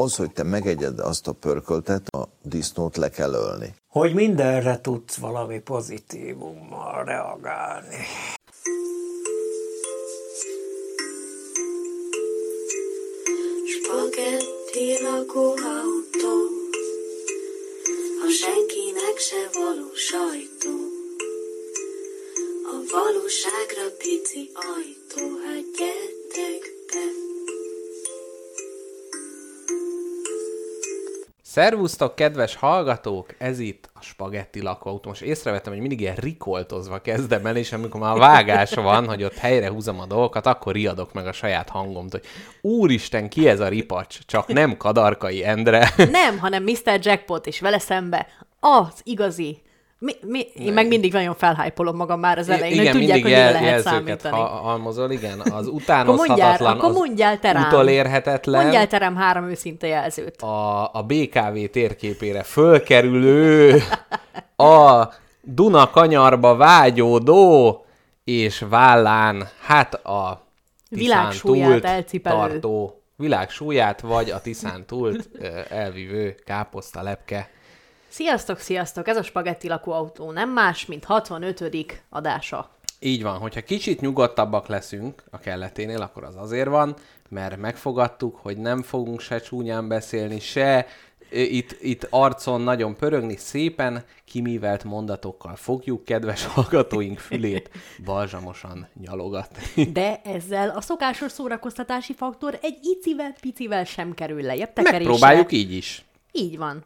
Az, hogy te megegyed azt a pörköltet, a disznót le kell ölni. Hogy mindenre tudsz valami pozitívummal reagálni. Spagetti lakóautó, a senkinek se való sajtó. A valóságra pici ajtó, hát gyertek be. Szervusztok, kedves hallgatók! Ez itt a Spagetti lakóautó. Most észrevettem, hogy mindig ilyen rikoltozva kezdem el, és amikor már vágás van, hogy ott helyre húzom a dolgokat, akkor riadok meg a saját hangomt, hogy úristen, ki ez a ripacs? Csak nem Kadarkai Endre. Nem, hanem Mr. Jackpot is vele szembe. Az igazi. Mi, mi, én meg mindig nagyon felhájpolom magam már az elején, igen, hogy tudják, mindig hogy jel, lehet számítani. ha, halmozol, igen. Az Akkor utánozhatatlan, mondjál, akkor mondjál az utolérhetetlen, Mondjál terem három őszinte jelzőt. a, a BKV térképére fölkerülő, a Duna kanyarba vágyódó, és vállán, hát a Világ Tiszán túlt tartó világ súlyát, vagy a Tiszán túlt elvívő káposzta lepke. Sziasztok, sziasztok! Ez a Spagetti lakóautó nem más, mint 65. adása. Így van, hogyha kicsit nyugodtabbak leszünk a kelleténél, akkor az azért van, mert megfogadtuk, hogy nem fogunk se csúnyán beszélni, se itt, itt arcon nagyon pörögni, szépen kimívelt mondatokkal fogjuk kedves hallgatóink fülét balzsamosan nyalogatni. De ezzel a szokásos szórakoztatási faktor egy icivel, picivel sem kerül lejjebb tekerésre. Megpróbáljuk így is. Így van.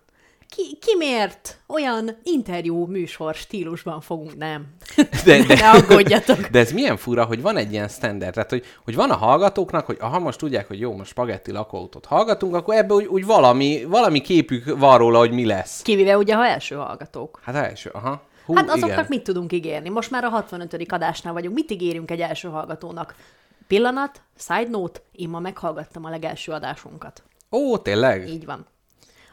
Ki, ki miért olyan interjú műsor stílusban fogunk, nem? De, de, Ne aggódjatok. De ez milyen fura, hogy van egy ilyen standard, tehát hogy, hogy van a hallgatóknak, hogy ha most tudják, hogy jó, most spagetti lakóautót hallgatunk, akkor ebből úgy, úgy valami, valami képük van róla, hogy mi lesz. Kivéve ugye, ha első hallgatók. Hát első, aha. Hú, Hát azoknak igen. mit tudunk ígérni? Most már a 65. adásnál vagyunk. Mit ígérünk egy első hallgatónak? Pillanat, side note, én ma meghallgattam a legelső adásunkat. Ó, tényleg? Így van.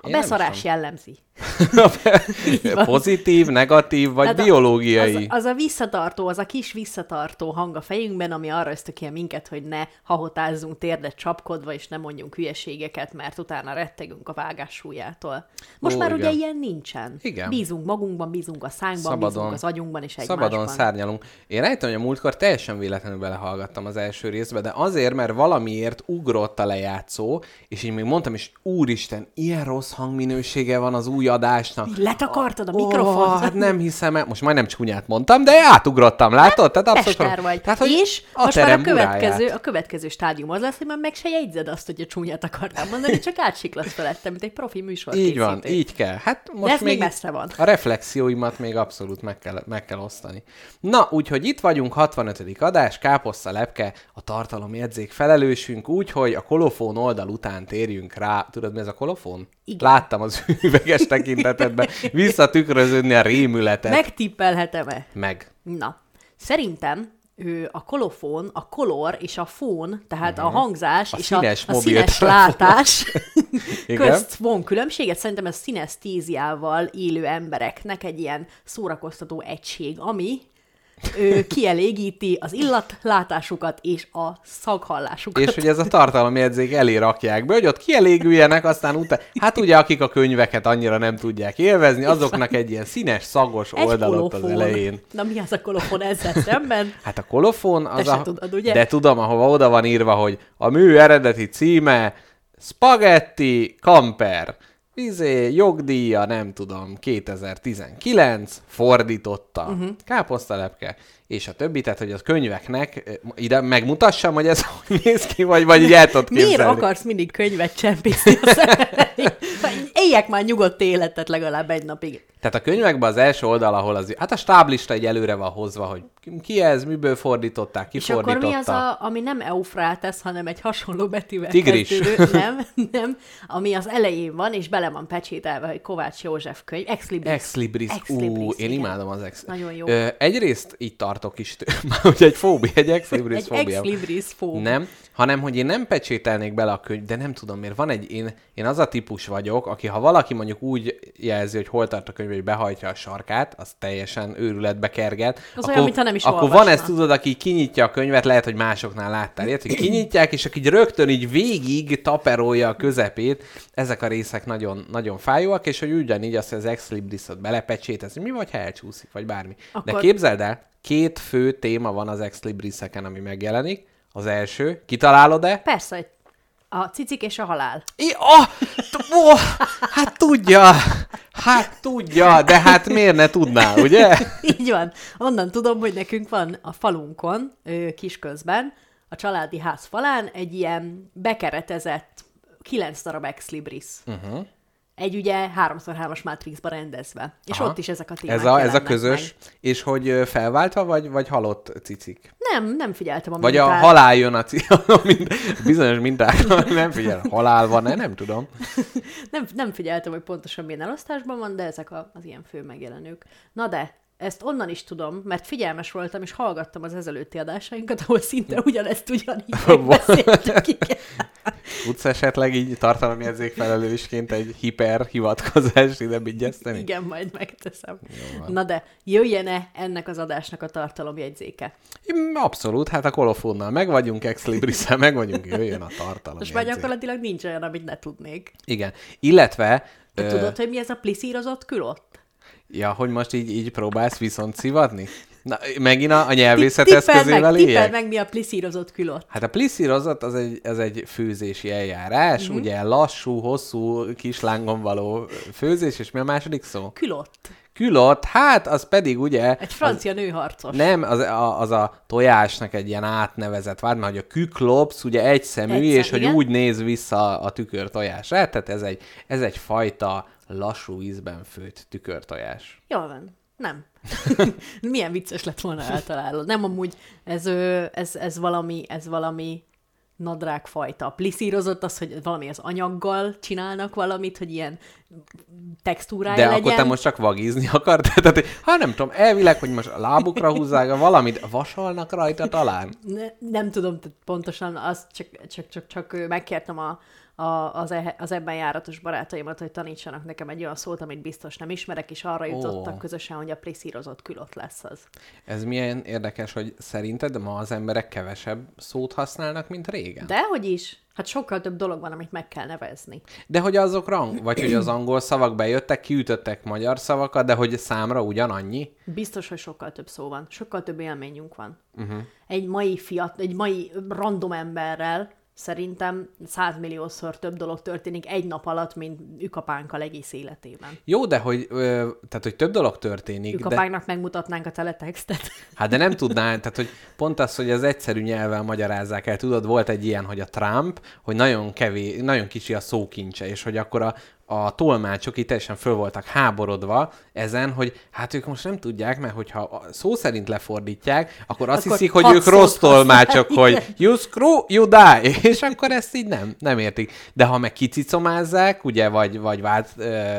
A Én beszarás jellemzi. Pozitív, negatív, vagy Tehát biológiai. Az, az a visszatartó, az a kis visszatartó hang a fejünkben, ami arra ösztökél minket, hogy ne hahotázzunk térdet csapkodva, és ne mondjunk hülyeségeket, mert utána rettegünk a vágás súlyától. Most Ó, már igen. ugye ilyen nincsen. Igen. Bízunk magunkban, bízunk a szánkban, Szabadon. bízunk az agyunkban és egymásban. Szabadon szárnyalunk. Én rájöttem, hogy a múltkor teljesen véletlenül belehallgattam az első részbe, de azért, mert valamiért ugrott a lejátszó, és én még mondtam is, úristen, ilyen rossz hangminősége van az új adásnak. Letakartad a mikrofont. hát nem hiszem. Most majdnem csúnyát mondtam, de átugrottam, látod? Tehát abszolút. Vagy. Tehát, hogy és a most már a következő, buráját. a következő stádium az lesz, hogy már meg se jegyzed azt, hogy a csúnyát akartam mondani, csak átsiklatsz felettem, mint egy profi műsor Így van, így kell. Hát most ez még messze van. A reflexióimat még abszolút meg kell, meg kell osztani. Na, úgyhogy itt vagyunk, 65. adás, káposzta lepke, a tartalomjegyzék felelősünk, úgyhogy a kolofón oldal után térjünk rá. Tudod, mi ez a kolofón? Igen. Láttam az üveges tekintetedben visszatükröződni a rémületet. Meg. Megtippelhetem-e? meg. Na, szerintem ő a kolofón, a kolor és a fón, tehát a hangzás A és színes a, a színes látás közt van különbséget. Szerintem ez szinesztíziával élő embereknek egy ilyen szórakoztató egység, ami ő kielégíti az illatlátásukat és a szaghallásukat. És hogy ez a tartalomjegyzék elé rakják be, hogy ott kielégüljenek, aztán utána... Hát ugye, akik a könyveket annyira nem tudják élvezni, azoknak egy ilyen színes, szagos egy oldal ott az elején. Na mi az a kolofon ezzel szemben? Hát a kolofon az se a... tudod, ugye? De tudom, ahova oda van írva, hogy a mű eredeti címe Spaghetti Camper. Izé, jogdíja, nem tudom, 2019, fordította, uh-huh. káposztalepke, és a többi, tehát hogy az könyveknek, ide megmutassam, hogy ez hogy néz ki, vagy, vagy így el tudod Miért akarsz mindig könyvet csempészni? Éljek már nyugodt életet legalább egy napig. Tehát a könyvekben az első oldal, ahol az, hát a stáblista egy előre van hozva, hogy ki ez, miből fordították, ki És akkor fordította. mi az, a, ami nem Eufrátesz, hanem egy hasonló betűvel Tigris. kezdődő, nem, nem, ami az elején van, és bele van pecsételve, hogy Kovács József könyv, Ex Libris. Ex Libris. Ex Ú, én igen. imádom az Ex. Nagyon jó. Ö, egyrészt így tartok is, már ugye egy fóbia, egy ex libris Egy fóbia. ex libris fób. Nem, hanem hogy én nem pecsételnék bele a könyv, de nem tudom miért. Van egy, én, én az a típus vagyok, aki ha valaki mondjuk úgy jelzi, hogy hol tart a könyv, hogy behajtja a sarkát, az teljesen őrületbe kerget. Az olyan, mintha nem is Akkor van olvasna. ez, tudod, aki kinyitja a könyvet, lehet, hogy másoknál láttál ilyet, hogy kinyitják, és aki rögtön így végig taperolja a közepét. Ezek a részek nagyon, nagyon fájóak, és hogy ugyanígy azt, hogy az ex librisot belepecsétez, mi vagy, ha elcsúszik, vagy bármi. Akkor... De Akkor- képzeld el, két fő téma van az ex libriseken, ami megjelenik. Az első, kitalálod-e? Persze, hogy a cicik és a halál. I, oh, t- oh, hát tudja, hát tudja, de hát miért ne tudnál, ugye? Így van. Onnan tudom, hogy nekünk van a falunkon, kisközben, a családi ház falán egy ilyen bekeretezett kilenc darab ex libris. Uh-huh. Egy ugye 3x3-as Matrixba rendezve. És Aha. ott is ezek a témák Ez a, ez a közös, Meg. és hogy felváltva, vagy, vagy halott cicik? Nem, nem figyeltem a Vagy a mintát. halál jön a cicik, bizonyos mintákra, nem figyel, halál van-e, nem tudom. Nem, nem figyeltem, hogy pontosan milyen elosztásban van, de ezek a, az ilyen fő megjelenők. Na de, ezt onnan is tudom, mert figyelmes voltam, és hallgattam az ezelőtti adásainkat, ahol szinte ugyanezt ugyanígy megbeszéltük. igen. Tudsz esetleg így tartalomjegyzék felelősként egy hiper hivatkozást ide vigyeszteni? Igen, majd megteszem. Na de, jöjjene ennek az adásnak a tartalomjegyzéke? Abszolút, hát a kolofónnal meg vagyunk, ex libris meg vagyunk, jöjjön a tartalom. Most már gyakorlatilag nincs olyan, amit ne tudnék. Igen. Illetve, ö, tudod, hogy mi ez a pliszírozott külott? Ja, hogy most így, így próbálsz viszont szivatni? Na, megint a, a nyelvészet Tippeld meg, eszközével tippeld éljek? meg, mi a pliszírozott külott. Hát a pliszírozat az egy, az egy főzési eljárás, Mhm. mm-hmm. ugye lassú, hosszú, kislángon való főzés, és mi a második szó? Külott. Külott, hát az pedig ugye... Egy francia nőharcos. Nem, az a, az a tojásnak egy ilyen átnevezett mert hogy a küklopsz ugye egy szemű, Egy és szem, hogy igen. úgy néz vissza a tükör tojásra, tehát ez egy, ez egy fajta lassú ízben főtt tükörtojás. Jól van. Nem. Milyen vicces lett volna eltalálod. Nem amúgy, ez, ez, ez valami, ez valami nadrágfajta. Pliszírozott az, hogy valami az anyaggal csinálnak valamit, hogy ilyen textúrája De legyen. akkor te most csak vagizni akartad? Tehát, ha nem tudom, elvileg, hogy most a lábukra húzzák, valamit vasalnak rajta talán? Ne, nem tudom pontosan, azt csak, csak, csak, csak megkértem a, a, az, e, az ebben járatos barátaimat, hogy tanítsanak nekem egy olyan szót, amit biztos nem ismerek, és arra jutottak Ó. közösen, hogy a pliszírozott külott lesz az. Ez milyen érdekes, hogy szerinted ma az emberek kevesebb szót használnak, mint régen? De, Dehogy is. Hát sokkal több dolog van, amit meg kell nevezni. de hogy azok rang, vagy hogy az angol szavak bejöttek, kiütöttek magyar szavakat, de hogy számra ugyanannyi? Biztos, hogy sokkal több szó van. Sokkal több élményünk van. Uh-huh. Egy mai fiat, egy mai random emberrel szerintem százmilliószor több dolog történik egy nap alatt, mint ükapánkkal egész életében. Jó, de hogy, ö, tehát, hogy több dolog történik, de, Ükapánknak megmutatnánk a teletextet. hát de nem tudnál, tehát hogy pont az, hogy az egyszerű nyelven magyarázzák el, tudod, volt egy ilyen, hogy a Trump, hogy nagyon kevés, nagyon kicsi a szókincse, és hogy akkor a, a tolmácsok itt teljesen föl voltak háborodva ezen, hogy hát ők most nem tudják, mert hogyha szó szerint lefordítják, akkor azt Akkor hiszik, hogy ők rossz tolmácsok, hogy you screw, you die, és akkor ezt így nem, nem értik. De ha meg kicicomázzák, ugye, vagy, vagy vált,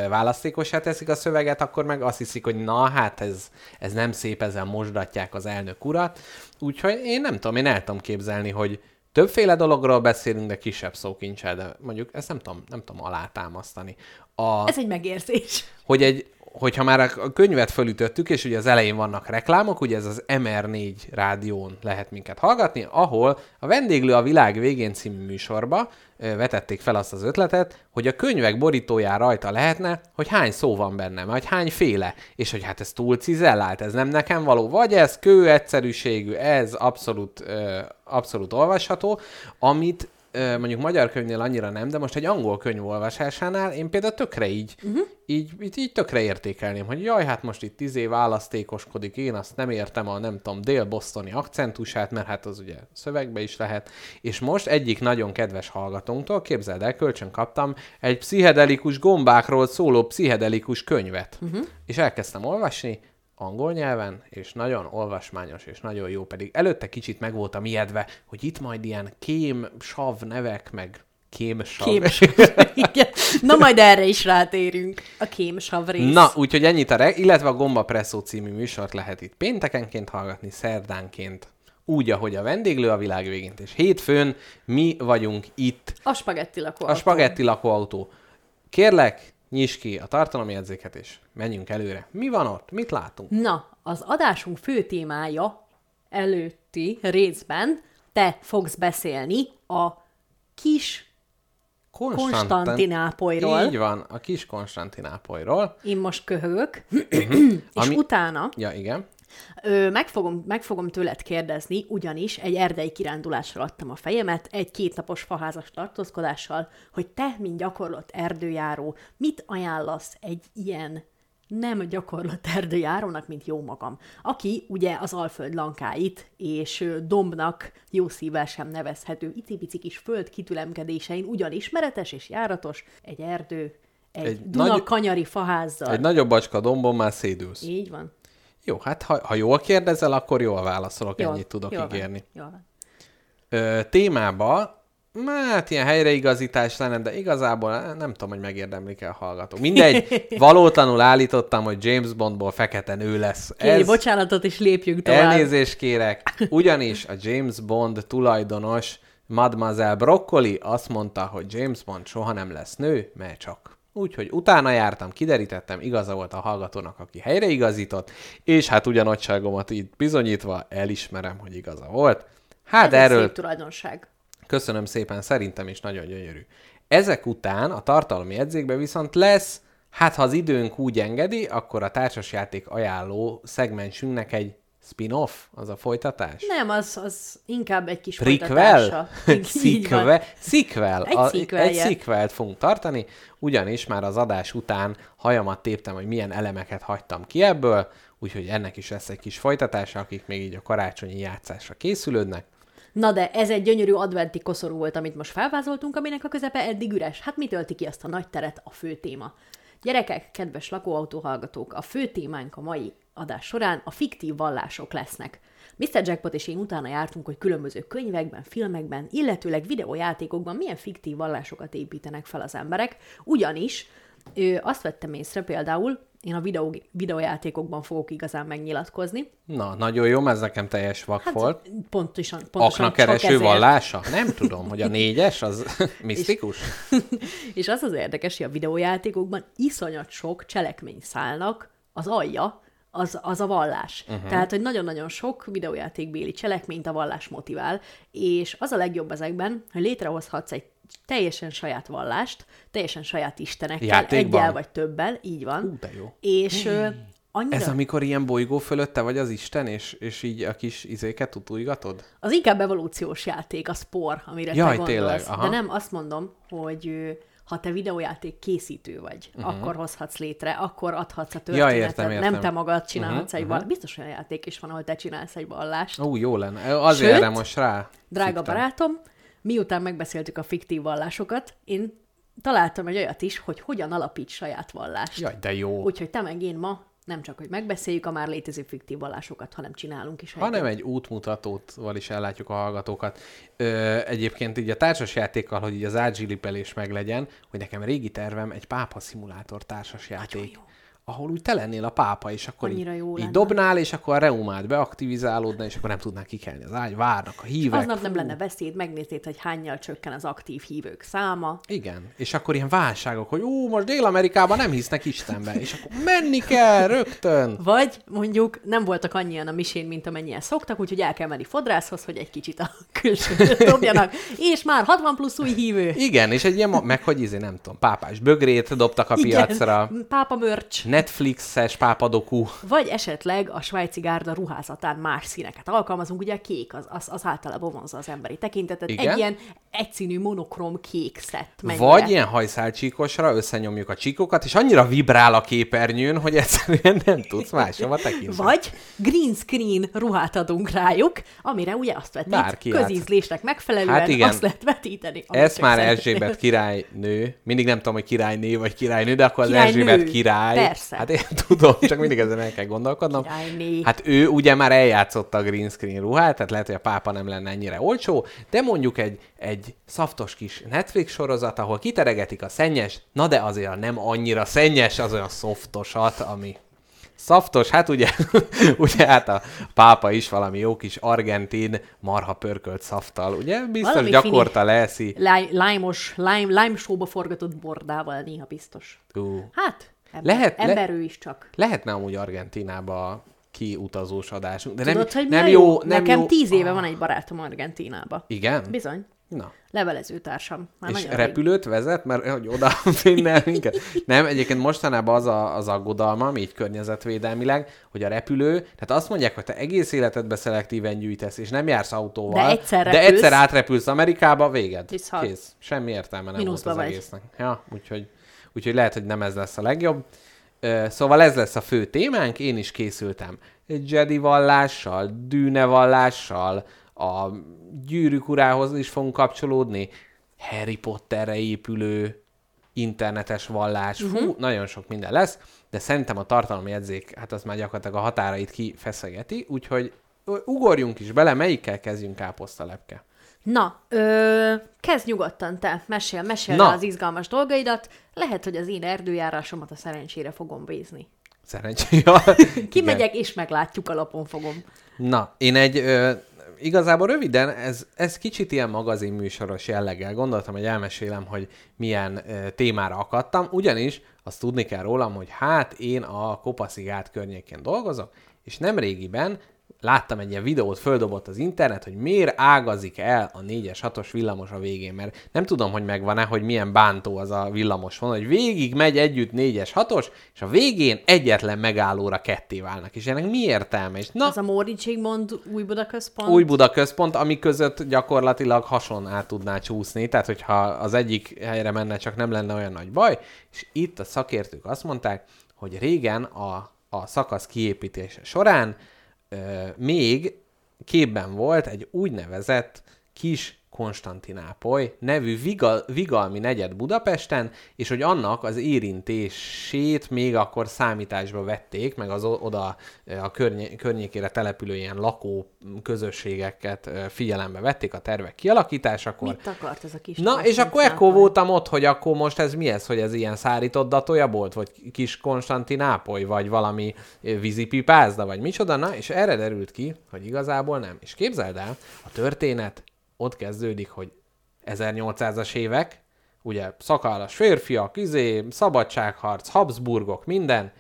választékosá teszik a szöveget, akkor meg azt hiszik, hogy na, hát ez, ez nem szép, ezzel mosdatják az elnök urat. Úgyhogy én nem tudom, én el tudom képzelni, hogy többféle dologról beszélünk, de kisebb szókincsel, de mondjuk ezt nem tudom, nem tudom alátámasztani. A Ez egy megérzés. hogy egy, hogyha már a könyvet fölütöttük, és ugye az elején vannak reklámok, ugye ez az MR4 rádión lehet minket hallgatni, ahol a Vendéglő a világ végén című műsorba vetették fel azt az ötletet, hogy a könyvek borítóján rajta lehetne, hogy hány szó van benne, vagy hány féle, és hogy hát ez túl cizellált, ez nem nekem való, vagy ez kő egyszerűségű, ez abszolút, abszolút olvasható, amit mondjuk magyar könyvnél annyira nem, de most egy angol könyv olvasásánál én például tökre így, uh-huh. így, így, így tökre értékelném, hogy jaj, hát most itt izé választékoskodik, én azt nem értem a nem tudom, dél-bosztoni akcentusát, mert hát az ugye szövegbe is lehet, és most egyik nagyon kedves hallgatónktól, képzeld el, kölcsön kaptam egy pszichedelikus gombákról szóló pszichedelikus könyvet, uh-huh. és elkezdtem olvasni, angol nyelven, és nagyon olvasmányos, és nagyon jó, pedig előtte kicsit meg voltam ijedve, hogy itt majd ilyen kém, sav nevek, meg Kémsav. Kémsav. Igen. Na majd erre is rátérünk. A kémsav rész. Na, úgyhogy ennyit a re- illetve a Gomba Presszó című műsort lehet itt péntekenként hallgatni, szerdánként, úgy, ahogy a vendéglő a világ végén, és hétfőn mi vagyunk itt, A spagetti lakó. a spagetti lakóautó. Kérlek, nyisd ki a tartalomjegyzéket, és menjünk előre. Mi van ott? Mit látunk? Na, az adásunk fő témája előtti részben te fogsz beszélni a kis Konstantin- Konstantinápolyról. Így van, a kis Konstantinápolyról. Én most köhögök, és Ami- utána Ja, igen. Ö, meg, fogom, meg fogom tőled kérdezni, ugyanis egy erdei kirándulásra adtam a fejemet, egy kétnapos faházas tartózkodással, hogy te, mint gyakorlott erdőjáró, mit ajánlasz egy ilyen nem gyakorlott erdőjárónak, mint jó magam, aki ugye az Alföld lankáit és dombnak jó szívvel sem nevezhető icipici kis föld kitülemkedésein ugyan ismeretes és járatos, egy erdő, egy, Egy egy Duna nagy- kanyari faházzal. Egy nagyobb bacska dombon már szédülsz. Így van. Jó, hát ha, ha jól kérdezel, akkor jól válaszolok, Jól, ennyit tudok jól van, ígérni. Jól van. Ö, témába, hát ilyen helyreigazítás lenne, de igazából eh, nem tudom, hogy megérdemlik-e a hallgatók. Mindegy, valótlanul állítottam, hogy James Bondból fekete nő lesz. Kérj bocsánatot, és lépjünk tovább. Elnézést kérek, ugyanis a James Bond tulajdonos Mademoiselle Broccoli azt mondta, hogy James Bond soha nem lesz nő, mert csak. Úgyhogy utána jártam, kiderítettem, igaza volt a hallgatónak, aki helyreigazított, és hát ugyanottságomat így bizonyítva elismerem, hogy igaza volt. Hát Ez erről szép tulajdonság. Köszönöm szépen, szerintem is nagyon gyönyörű. Ezek után a tartalmi jegyzékben viszont lesz, hát ha az időnk úgy engedi, akkor a társasjáték ajánló szegmensünknek egy spin-off, az a folytatás? Nem, az, az inkább egy kis Prequel? Sequel? Sequel. Egy A-. Egy sequelt fogunk tartani, ugyanis már az adás után hajamat téptem, hogy milyen elemeket hagytam ki ebből, úgyhogy ennek is lesz egy kis folytatása, akik még így a karácsonyi játszásra készülődnek. Na de ez egy gyönyörű adventi koszorú volt, amit most felvázoltunk, aminek a közepe eddig üres. Hát mi tölti ki azt a nagy teret a fő téma? Gyerekek, kedves lakóautó hallgatók, a fő témánk a mai adás során a fiktív vallások lesznek. Mr. Jackpot és én utána jártunk, hogy különböző könyvekben, filmekben, illetőleg videójátékokban milyen fiktív vallásokat építenek fel az emberek, ugyanis ö, azt vettem észre például, én a videó, videójátékokban fogok igazán megnyilatkozni, Na, nagyon jó, ez nekem teljes vak Hát volt. pontosan, pontosan Aknakereső vallása? Nem tudom, hogy a négyes az misztikus. És az az érdekes, hogy a videójátékokban iszonyat sok cselekményszálnak az alja, az, az a vallás. Uh-huh. Tehát, hogy nagyon-nagyon sok videójátékbéli cselekményt a vallás motivál, és az a legjobb ezekben, hogy létrehozhatsz egy teljesen saját vallást, teljesen saját istenekkel, Játékban? egyel vagy többel, így van. Ú, de jó. És ö, annyira... Ez amikor ilyen bolygó fölötte vagy az Isten, és, és így a kis izéket tutulgatod? Az inkább evolúciós játék, a spor, amire Jaj, te gondolsz. tényleg, aha. De nem azt mondom, hogy ha te videójáték készítő vagy, uh-huh. akkor hozhatsz létre, akkor adhatsz a történetet. értem, értem. Nem te magad csinálhatsz Mhm, uh-huh, egy vallást. Biztos olyan játék is van, ahol te csinálsz egy vallást. Ó, jó lenne. Azért Sőt, erre most rá. Drága szüktem. barátom, miután megbeszéltük a fiktív vallásokat, én találtam egy olyat is, hogy hogyan alapíts saját vallást. Jaj, de jó. Úgyhogy te meg én ma nem csak, hogy megbeszéljük a már létező fiktív vallásokat, hanem csinálunk is hanem egy útmutatóval is ellátjuk a hallgatókat. Ö, egyébként így a társasjátékkal, hogy így az ágyzsilipelés meglegyen, hogy nekem régi tervem egy pápa szimulátor társasjáték. Ahol úgy te lennél a pápa, és akkor Annyira így, így dobnál, és akkor a reumád beaktivizálódna, és akkor nem tudnál kikelni az ágy, várnak a hívek. Aznap nem lenne beszéd, megnéznéd, hogy hányjal csökken az aktív hívők száma. Igen, és akkor ilyen válságok, hogy ú, most Dél-Amerikában nem hisznek Istenbe, és akkor menni kell rögtön. Vagy mondjuk nem voltak annyian a misén, mint amennyien szoktak, úgyhogy el kell menni fodrászhoz, hogy egy kicsit a külsőt dobjanak, és már 60 plusz új hívő. Igen, és egy ilyen, meg hogy izé, nem tudom, pápás bögrét dobtak a piacra, Igen, pápa mörcs. Netflixes pápadokú. Vagy esetleg a svájci gárda ruházatán más színeket alkalmazunk, ugye a kék az, az, az általában vonzza az emberi tekintetet. Igen. Egy ilyen egyszínű monokrom kék szett mennyire. Vagy ilyen hajszálcsíkosra összenyomjuk a csíkokat, és annyira vibrál a képernyőn, hogy egyszerűen nem tudsz máshova tekinteni. Vagy green screen ruhát adunk rájuk, amire ugye azt vetít, Bárki közízlésnek megfelelően Hát igen. azt lehet vetíteni. csak már. Erzsébet királynő, mindig nem tudom, hogy királyné vagy királynő, de akkor az Királynő. Erzsébet király Persze. Persze. Hát én tudom, csak mindig ezen el kell gondolkodnom. Királyné. Hát ő ugye már eljátszotta a green screen ruhát, tehát lehet, hogy a pápa nem lenne ennyire olcsó, de mondjuk egy, egy szaftos kis Netflix sorozat, ahol kiteregetik a szennyes, na de azért nem annyira szennyes, az olyan szoftosat, ami Szaftos, hát ugye, ugye hát a pápa is valami jó kis argentin marha pörkölt szaftal, ugye? Biztos Valami gyakorta leeszi. Lime, lime-os, lime, lime showba forgatott bordával néha biztos. Ú. Hát, ember, Lehet- le- ember is csak. Lehetne amúgy Argentinába kiutazós adásunk, de Tudod, nem, hogy nem jó, nem Nekem jó. tíz éve van egy barátom Argentínába. Igen? Bizony. Na. Levelező társam. Már És nagyon rég. repülőt vezet, mert hogy oda vinne minket. Nem, egyébként mostanában az a, az aggodalmam, így környezetvédelmileg, hogy a repülő, tehát azt mondják, hogy te egész életedbe szelektíven gyűjtesz, és nem jársz autóval, De egyszer de repülsz. egyszer átrepülsz Amerikába, véged. Kész. Semmi értelme nem Mínuszba volt az vagy. egésznek. Ja, úgyhogy, úgyhogy lehet, hogy nem ez lesz a legjobb. Szóval ez lesz a fő témánk, én is készültem. Jedi vallással, dűne vallással, a gyűrűk urához is fogunk kapcsolódni, Harry Potterre épülő internetes vallás, Mhm. fú, uh-huh. nagyon sok minden lesz, de szerintem a tartalomjegyzék, hát az már gyakorlatilag a határait kifeszegeti, úgyhogy ugorjunk is bele, melyikkel kezdjünk káposztalepke. Na, ö, kezd nyugodtan te, mesél, mesél Na. Az izgalmas dolgaidat. Lehet, hogy az én erdőjárásomat a szerencsére fogom bízni. Szerencsére. Kimegyek, és meglátjuk, alapon fogom. Na, én egy, ö, igazából röviden, ez, ez kicsit ilyen magazinműsoros jelleggel gondoltam, hogy elmesélem, hogy milyen ö, témára akadtam, ugyanis azt tudni kell rólam, hogy hát én a Kopaszigát környékén dolgozok, és nem régiben láttam egy ilyen videót, földobott az internet, hogy miért ágazik el a 4-es, 6-os villamos a végén, mert nem tudom, hogy megvan-e, hogy milyen bántó az a villamos van, hogy végig megy együtt 4-es, 6-os, és a végén egyetlen megállóra ketté válnak, és ennek mi értelme? És na, Az a Móri Zsigmond új Buda központ. új Buda központ, ami között gyakorlatilag hason át tudná csúszni, tehát hogyha az egyik helyre menne, csak nem lenne olyan nagy baj, és itt a szakértők azt mondták, hogy régen a, a szakasz kiépítése során még képben volt egy úgynevezett kis Konstantinápoly nevű vigal, vigalmi negyed Budapesten, és hogy annak az érintését még akkor számításba vették, meg az oda a környé, környékére települő ilyen lakó közösségeket figyelembe vették a tervek kialakításakor. Mit akart ez a kis Na, és akkor ekkor voltam ott, hogy akkor most ez mi ez, hogy ez ilyen szárított datója volt, vagy kis Konstantinápoly, vagy valami vízipipázda, vagy micsoda, na, és erre derült ki, hogy igazából nem. És képzeld el, a történet ott kezdődik, hogy 1800-as évek, ugye szakállas férfiak, izé, szabadságharc, Habsburgok, minden,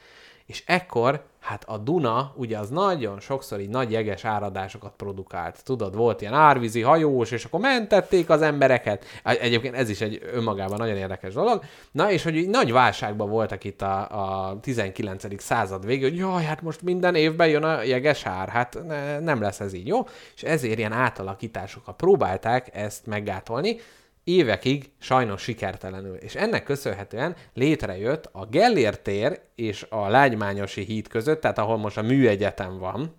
és ekkor, hát a Duna, ugye az nagyon sokszor így nagy jeges áradásokat produkált. Tudod, volt ilyen árvízi hajós, és akkor mentették az embereket. Egy- Egyébként ez is egy önmagában nagyon érdekes dolog. Na, és hogy így nagy válságban voltak itt a, a 19. század végén, hogy jaj, hát most minden évben jön a jeges ár, hát ne, nem lesz ez így jó. És ezért ilyen átalakításokkal próbálták ezt meggátolni évekig sajnos sikertelenül. És ennek köszönhetően létrejött a Gellért tér és a Lágymányosi híd között, tehát ahol most a műegyetem van,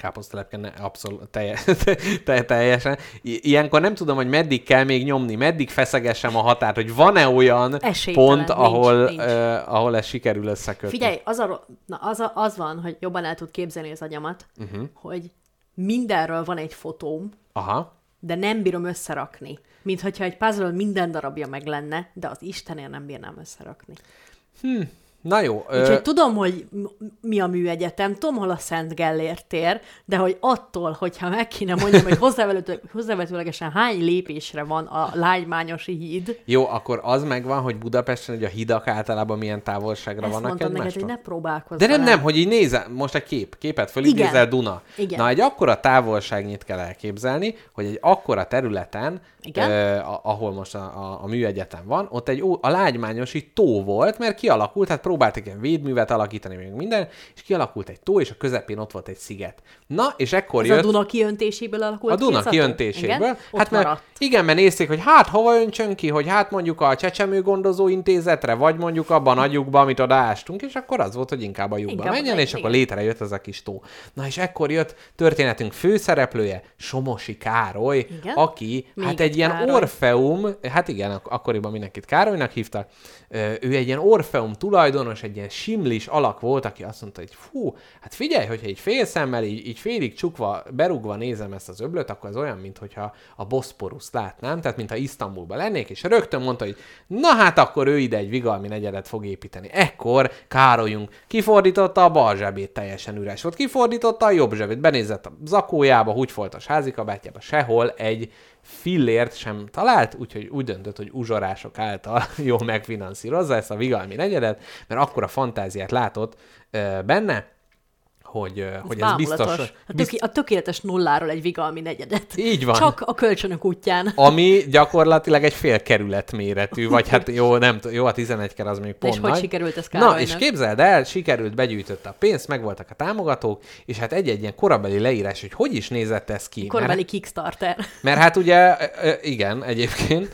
káposztelepke abszolút, telje, te, teljesen. I- ilyenkor nem tudom, hogy meddig kell még nyomni, meddig feszegessem a határt, hogy van-e olyan Esélytelen, pont, nincs, ahol, nincs. Uh, ahol ez sikerül összekötni. Figyelj, az, a, na, az, a, az van, hogy jobban el tud képzelni az agyamat, uh-huh. hogy mindenről van egy fotóm, Aha. De nem bírom összerakni. Mint hogyha egy puzzle minden darabja meg lenne, de az Istenért nem bírnám összerakni. Na jó. Úgyhogy Ö, tudom, hogy mi a műegyetem, tudom, hol a Szent Gellért tér, de hogy attól, hogyha meg kéne mondjam, hogy hozzávető- hozzávetőlegesen hány lépésre van a Lágymányosi híd, jó, akkor az megvan, hogy Budapesten hogy a hidak általában milyen távolságra ezt vannak mondtam neked, hogy ne próbálkozz De nem, nem, hogy így nézel, most egy kép, képet fölidézel Igen. Duna. Igen. Na, egy akkora távolságnyit kell elképzelni, hogy egy akkora területen, Igen. Ö, ahol most a, a, a műegyetem van, ott egy ó, a lágymányosi tó volt, mert kialakult, tehát próbáltak ilyen védművet alakítani, még minden, és kialakult egy tó, és a közepén ott volt egy sziget. Na, és ekkor Ez jött... a Duna kiöntéséből alakult A Duna kiöntéséből. Igen? Hát Ott mert, maradt. igen, mert nézték, hogy hát hova öntsön ki, hogy hát mondjuk a Csecsemő gondozó intézetre, vagy mondjuk abban a lyukba, amit oda ástunk, és akkor az volt, hogy inkább a lyukba Inkább menjen, és akkor létrejött ez a kis tó. Na és ekkor jött történetünk főszereplője, Somosi Károly, Igen? aki Még hát egy egy ilyen Károly. Orfeum, hát igen, ak- akkoriban mindenkit Károlynak hívtak, ő egy ilyen Orfeum tulajdonos, egy ilyen simlis alak volt, aki azt mondta, hogy fú, hát figyelj, hogyha így fél szemmel, így, így félig csukva, berúgva nézem ezt az öblöt, akkor ez olyan, mintha a Boszporuszt látnám, tehát mintha Isztambulban lennék, és rögtön mondta, hogy na hát akkor ő ide egy vigalmi negyedet fog építeni. Ekkor Károlyunk kifordította a bal zsebét, teljesen üres volt, kifordította a jobb zsebét, benézett a zakójába, húgyfoltos házikabátjába, sehol egy fillért sem talált, úgyhogy úgy döntött, hogy uzsorások által jól megfinanszírozza ezt a vigalmi negyedet, mert akkora fantáziát látott benne, hogy, ö, hogy ez biztos... A, tökéletes nulláról egy vigalmi negyedet. Így van. Csak a kölcsönök útján. Ami gyakorlatilag egy fél kerület méretű, vagy hát jó, nem jó, a 11 ker az még pont és hogy nagy. sikerült ez Na, Károlynak? és képzeld el, sikerült, begyűjtötte a pénzt, megvoltak a támogatók, és hát egy-egy ilyen korabeli leírás, hogy hogy is nézett ez ki. Korbeli Mert, Kickstarter. mert hát ugye, igen, egyébként,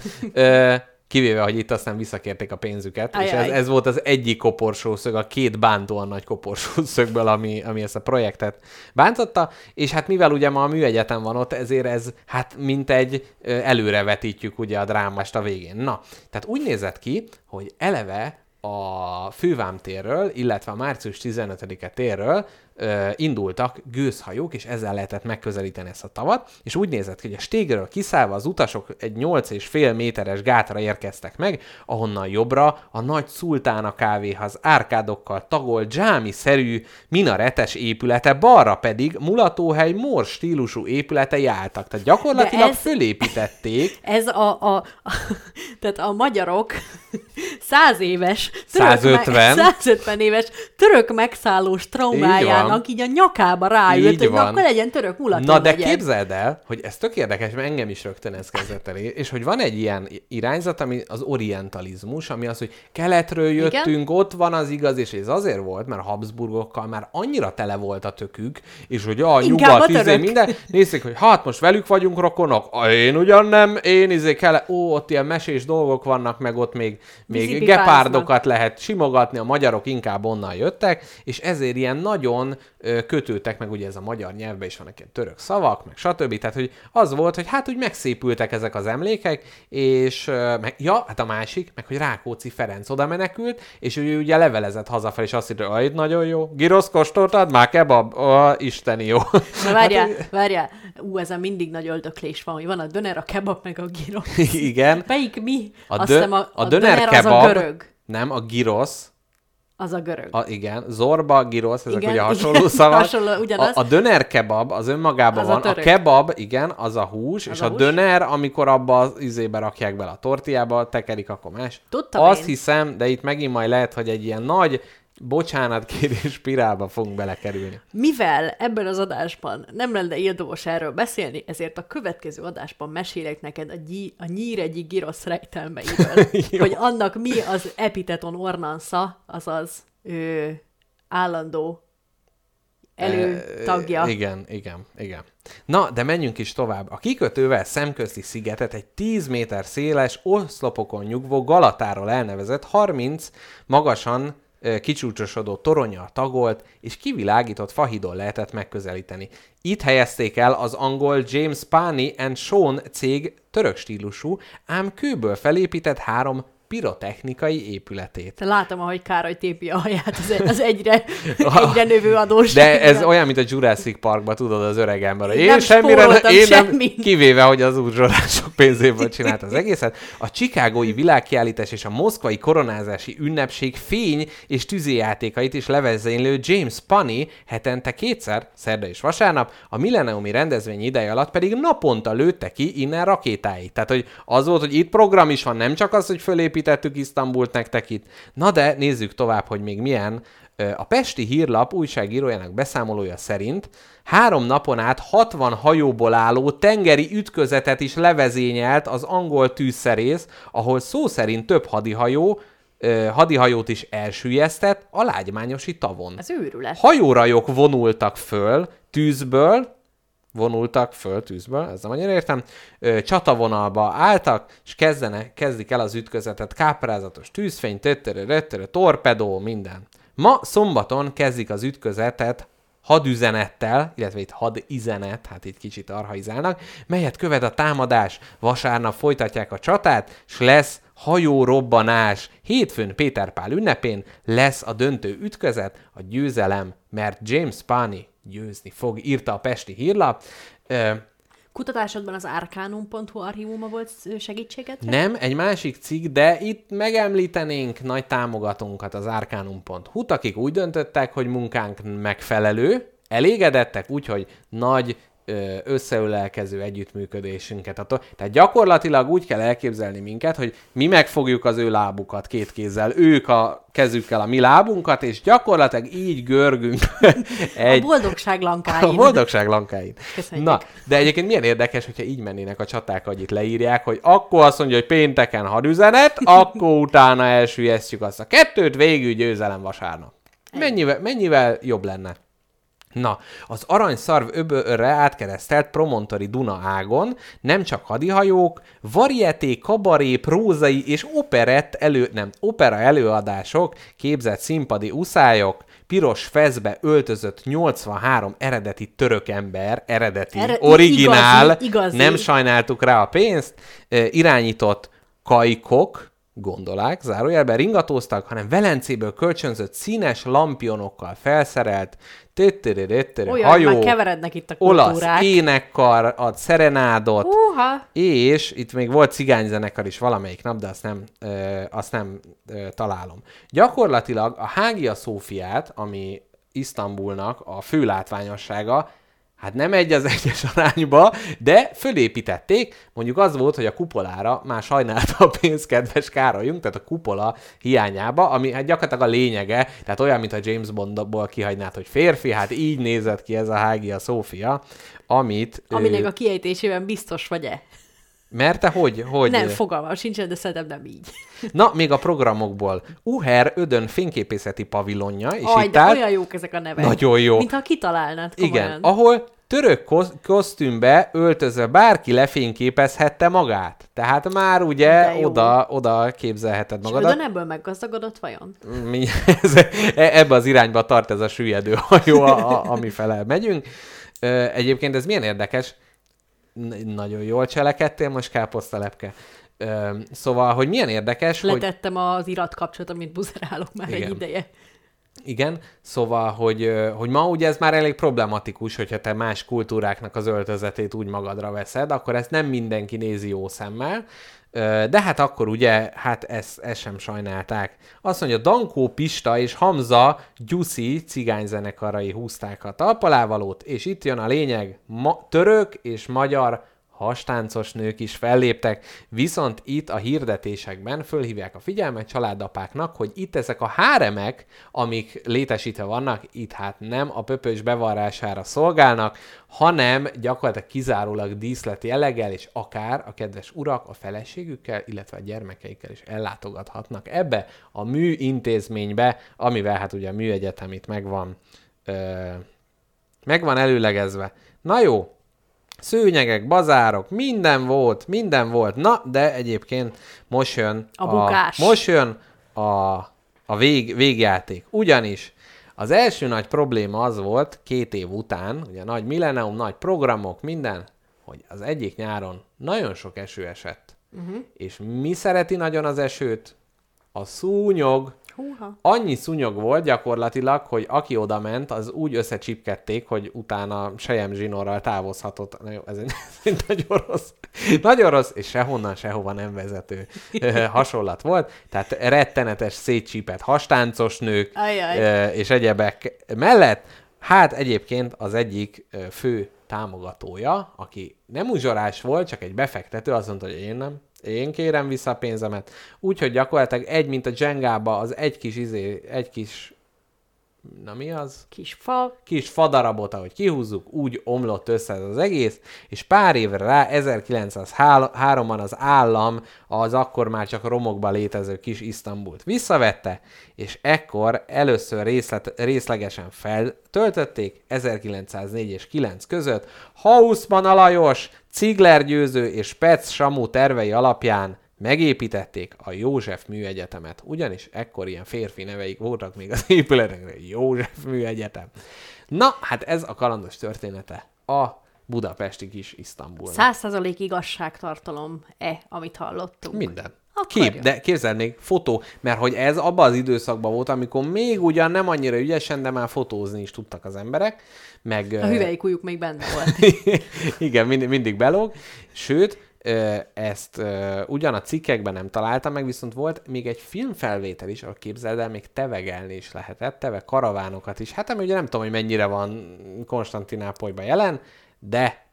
kivéve, hogy itt aztán visszakérték a pénzüket, és ez, Ajaj. ez volt az egyik koporsószög, a két bántóan nagy koporsószögből, ami, ami ezt a projektet bántotta, és hát mivel ugye ma a műegyetem van ott, ezért ez hát mint egy előrevetítjük ugye a drámást a végén. Na, tehát úgy nézett ki, hogy eleve a fővámtérről, illetve a március 15-e térről ö, indultak gőzhajók, és ezzel lehetett megközelíteni ezt a tavat, és úgy nézett ki, hogy a stégről kiszállva az utasok egy 8,5 méteres gátra érkeztek meg, ahonnan jobbra a nagy szultána kávéház árkádokkal tagolt dzsámi-szerű minaretes épülete, balra pedig mulatóhely mor stílusú épületei álltak. Tehát gyakorlatilag ez- fölépítették Ez a, a, a, tehát a magyarok száz éves, török 150. Meg, 150 éves török megszállós traumájának van. így a nyakába Így hogy van. akkor legyen török mulató Na de negyed. képzeld el, hogy ez tök érdekes, mert engem is rögtön ez kezdett el, és hogy van egy ilyen irányzat, ami az orientalizmus, ami az, hogy keletről jöttünk, Igen? ott van az igaz, és ez azért volt, mert a Habsburgokkal már annyira tele volt a tökük, és hogy a Inkább nyugat, a izé, minden, nézzék, hogy hát most velük vagyunk rokonok, a, én ugyan nem, én izé kell, ó, ott ilyen mesés dolgok vannak, meg ott még, még gepárdokat lehet simogatni, a magyarok inkább onnan jöttek, és ezért ilyen nagyon ö, kötődtek, meg ugye ez a magyar nyelvben is vannak ilyen török szavak, meg stb. Tehát, hogy az volt, hogy hát úgy megszépültek ezek az emlékek, és meg, ja, hát a másik, meg hogy Rákóczi Ferenc oda menekült, és ő ugye levelezett hazafelé, és azt írta, hogy nagyon jó, girosz kóstoltad, már kebab, ó, isteni jó. Na várjál, Hát, várjál, ú, ezen mindig nagy öldöklés van, hogy van a döner, a kebab, meg a gyrosz. Igen. Melyik mi? A, dö- hiszem a, a döner, döner kebab, az a görög. nem, a girosz, Az a görög. A, igen, zorba, girosz, ezek Igen, ugye igen, hasonló szavak. hasonló, ugyanaz. A, a döner kebab az önmagában Az a van, a, török. kebab, igen, az a hús, Az és a a, hús. döner, amikor abba az izébe rakják bele a tortiába, tekerik, akkor más. Tudtam Azt én. hiszem, de itt megint majd lehet, hogy egy ilyen nagy bocsánatkérés spirálba fogunk belekerülni. Mivel ebben az adásban nem lenne érdemos erről beszélni, ezért a következő adásban mesélek neked a, gy- a nyíregyi girosz rejtelmeiről, hogy annak mi az epiteton ornansza, azaz ö, állandó előtagja. E, igen, igen, igen. Na, de menjünk is tovább. A kikötővel szemközti szigetet egy 10 méter széles, oszlopokon nyugvó Galatáról elnevezett 30 magasan kicsúcsosodó toronyal tagolt és kivilágított fahidon lehetett megközelíteni. Itt helyezték el az angol James Pani and Sean cég török stílusú, ám kőből felépített három pirotechnikai épületét. Te látom, ahogy Károly tépi a haját az, egy, az egyre, egyre növő adós. De ez olyan, mint a Jurassic Parkban, tudod, az öreg ember. Én nem semmire, én nem, semmit. kivéve, hogy az úrzsorások pénzéből csinált az egészet. A Chicagói világkiállítás és a moszkvai koronázási ünnepség fény és tüzéjátékait is levezénylő James Punny hetente kétszer, szerda és vasárnap, a milleniumi rendezvény ideje alatt pedig naponta lőtte ki innen rakétáit. Tehát, hogy az volt, hogy itt program is van, nem csak az, hogy fölépítettük Isztambult nektek itt. Na de nézzük tovább, hogy még milyen A Pesti Hírlap újságírójának beszámolója szerint három napon át 60 hajóból álló tengeri ütközetet is levezényelt az angol tűzszerész, ahol szó szerint több hadihajó, ö, hadihajót is elsüllyesztett a lágymányosi tavon. Az őrület. Hajórajok vonultak föl tűzből, vonultak föl tűzből, ez nem annyira értem, ö, csatavonalba álltak, és kezdene, kezdik el az ütközetet, káprázatos tűzfény, töttörö, röttörö, torpedó, minden. Ma szombaton kezdik az ütközetet hadüzenettel, illetve itt hadizenet, hát itt kicsit arhaizálnak, melyet követ a támadás. Vasárnap folytatják a csatát, és lesz hajó robbanás. Hétfőn Péter Pál ünnepén lesz a döntő ütközet, a győzelem, mert James Pani győzni fog, írta a Pesti hírlap. Kutatásodban az arcanum.hu archívuma volt segítséget? Nem, egy másik cikk, de itt megemlítenénk nagy támogatónkat, az arcanum.hu-t, akik úgy döntöttek, hogy munkánk megfelelő, elégedettek, úgyhogy nagy ö, összeülelkező együttműködésünket. Tehát gyakorlatilag úgy kell elképzelni minket, hogy mi megfogjuk az ő lábukat két kézzel, ők a kezükkel a mi lábunkat, és gyakorlatilag így görgünk egy... A boldogság lankáin. A boldogság lankáin. Köszönjük. Na, de egyébként milyen érdekes, hogyha így mennének a csaták, hogy itt leírják, hogy akkor azt mondja, hogy pénteken hadüzenet, akkor utána elsüllyesztjük azt a kettőt, végül győzelem vasárnap. Mennyivel, mennyivel jobb lenne? Na, az aranyszarv öbölre átkeresztelt promontori Duna ágon nem csak hadihajók, varieté, kabaré, prózai és operett elő, nem, opera előadások, képzett színpadi uszályok, piros fezbe öltözött 83 eredeti török ember, eredeti, Ere- originál, igazi, igazi. nem sajnáltuk rá a pénzt, irányított kajkok, gondolák, zárójelben ringatóztak, hanem Velencéből kölcsönzött színes lampionokkal felszerelt, Olyan, hajó, már keverednek itt a olasz kultúrák. énekkar, ad szerenádot, Húha! és itt még volt cigányzenekar is valamelyik nap, de azt nem, ö, azt nem ö, találom. Gyakorlatilag a Hágia Szófiát, ami Isztambulnak a fő látványossága, hát nem egy az egyes arányba, de fölépítették, mondjuk az volt, hogy a kupolára már sajnálta a pénzt, kedves Károlyunk, tehát a kupola hiányába, ami hát gyakorlatilag a lényege, tehát olyan, mint a James Bondból kihagynád, hogy férfi, hát így nézett ki ez a Hágia Szófia, amit... Aminek ö, a kiejtésében biztos vagy-e? Mert te hogy? hogy Nem, fogalmam sincsen, de szerintem nem így. Na, még a programokból. Uher Ödön fényképészeti pavilonja, és Aj, itt de áll, olyan jók ezek a nevek. Nagyon jó. Mintha kitalálnád komolyan. igen, ahol török kosz- kosztümbe öltözve bárki lefényképezhette magát. Tehát már ugye oda, oda képzelheted És magadat. Ödön ebből meggazdagodott vajon? Mi, ez, e- ebbe az irányba tart ez a süllyedő hajó, a, a, ami fele megyünk. Egyébként ez milyen érdekes, nagyon jól cselekedtél most káposztalepke. Ö, szóval, hogy milyen érdekes, hogy... Letettem az irat kapcsolat, amit buzerálok már Igen. egy ideje. Igen, szóval, hogy, hogy ma ugye ez már elég problematikus, hogyha te más kultúráknak az öltözetét úgy magadra veszed, akkor ezt nem mindenki nézi jó szemmel, de hát akkor ugye, hát ezt, ezt sem sajnálták. Azt mondja, Dankó Pista és Hamza Gyuszi cigányzenekarai húzták a talpalávalót, és itt jön a lényeg, ma, török és magyar hastáncos nők is felléptek, viszont itt a hirdetésekben fölhívják a figyelmet családapáknak, hogy itt ezek a háremek, amik létesítve vannak, itt hát nem a pöpös bevarrására szolgálnak, hanem gyakorlatilag kizárólag díszlet jelleggel, és akár a kedves urak a feleségükkel, illetve a gyermekeikkel is ellátogathatnak ebbe a műintézménybe, amivel hát ugye a műegyetem itt megvan, ö, megvan előlegezve. Na jó, szőnyegek, bazárok, minden volt, minden volt. Na, de egyébként most jön A bukás. most jön a, a vég, végjáték. Ugyanis az első nagy probléma az volt két év után, ugye nagy millennium, nagy programok, minden, hogy az egyik nyáron nagyon sok eső esett. Uh-huh. És mi szereti nagyon az esőt? A szúnyog, Húha. annyi szúnyog volt gyakorlatilag, hogy aki oda ment, az úgy összecsipkedték, hogy utána sejem zsinórral távozhatott. Na jó, ez egy, ez egy nagyon rossz, nagyon rossz, és sehonnan, sehova nem vezető hasonlat volt. Tehát rettenetes szétcsípett hastáncos nők Ajaj. és egyebek mellett, hát egyébként az egyik fő támogatója, aki nem uzsorás volt, csak egy befektető, azt mondta, hogy én nem, én kérem vissza a pénzemet. Úgyhogy gyakorlatilag egy, mint a Jengába, az egy kis izé, egy kis, na mi az? Kis fa. kis fadarabot, ahogy kihúzzuk, úgy omlott össze ez az egész, és pár évre rá, 1903-ban az állam az akkor már csak romokban létező kis Isztambult visszavette, és ekkor először részlet, részlegesen feltöltötték 1904 és 9 között. Hausmann Alajos, Cigler Győző és Pec Samu tervei alapján megépítették a József Műegyetemet, ugyanis ekkor ilyen férfi neveik voltak még az épületekre, József Műegyetem. Na, hát ez a kalandos története a budapesti kis Isztambulnak. Száz százalék igazságtartalom-e, amit hallottunk? Minden. Akkor Kép, jó. de képzeld még fotó, mert hogy ez abban az időszakban volt, amikor még ugyan nem annyira ügyesen, de már fotózni is tudtak az emberek, meg... A hüvelykújuk még benne volt. Igen, mindig, mindig belóg. Sőt, ezt ugyan a cikkekben nem találtam meg, viszont volt még egy filmfelvétel is, ahol képzeld el, még tevegelni is lehetett, teve karavánokat is. Hát ami ugye nem tudom, hogy mennyire van Konstantinápolyban jelen, de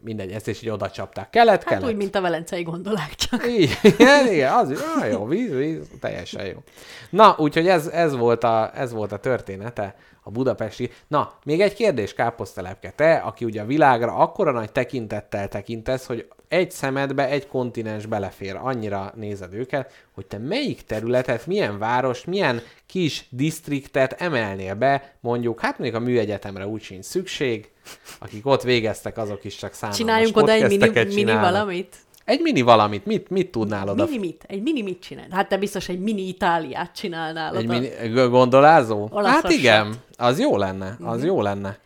mindegy, ezt is így oda csapták. Kelet, Hát kelet. úgy, mint a velencei gondolák csak. Igen, igen, az ah, jó, víz, víz, teljesen jó. Na, úgyhogy ez, ez, volt a, ez volt a története a budapesti. Na, még egy kérdés, káposztelepke. Te, aki ugye a világra akkora nagy tekintettel tekintesz, hogy egy szemedbe egy kontinens belefér, annyira nézed őket, hogy te melyik területet, milyen város, milyen kis disztriktet emelnél be, mondjuk, hát mondjuk a műegyetemre úgy sincs szükség, akik ott végeztek, azok is csak számolmas Csináljunk oda egy mini, mini valamit? Egy mini valamit, mit, mit tudnál oda? Mini mit? Egy mini mit csinál? Hát te biztos egy mini Itáliát csinálnál Egy oda. mini, gondolázó? Olaszosat. Hát igen, az jó lenne, az Mhm. jó lenne.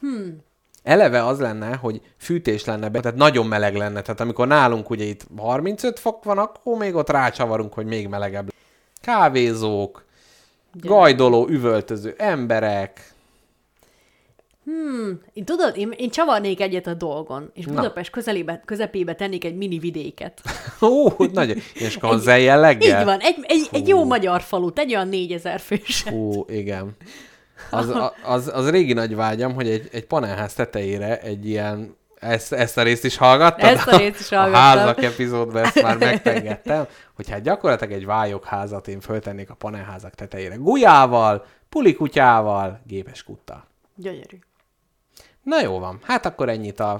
Hmm. Eleve az lenne, hogy fűtés lenne be, tehát nagyon meleg lenne. Tehát amikor nálunk ugye itt 35 fok van, akkor még ott rácsavarunk, hogy még melegebb. Kávézók, gajdoló, üvöltöző emberek. Én tudod, én, én csavarnék egyet a dolgon, és Na. Budapest közelébe, közepébe tennék egy mini vidéket. Ó, nagyon, és skanzen jelleggel. Így van, egy, egy, egy jó magyar falut, egy olyan négyezer fős. Hú, igen. Az, a- az, az régi nagy vágyam, hogy egy, egy panelház tetejére egy ilyen ezt, ezt a részt is hallgattad? Ezt a részt is A hallgattam. házak epizódban ezt már megpengettem, hogy hát gyakorlatilag egy vályokházat én föltennék a panelházak tetejére. Gulyával, pulikutyával, gépes kuttal. Gyönyörű. Na jó van, hát akkor ennyit a,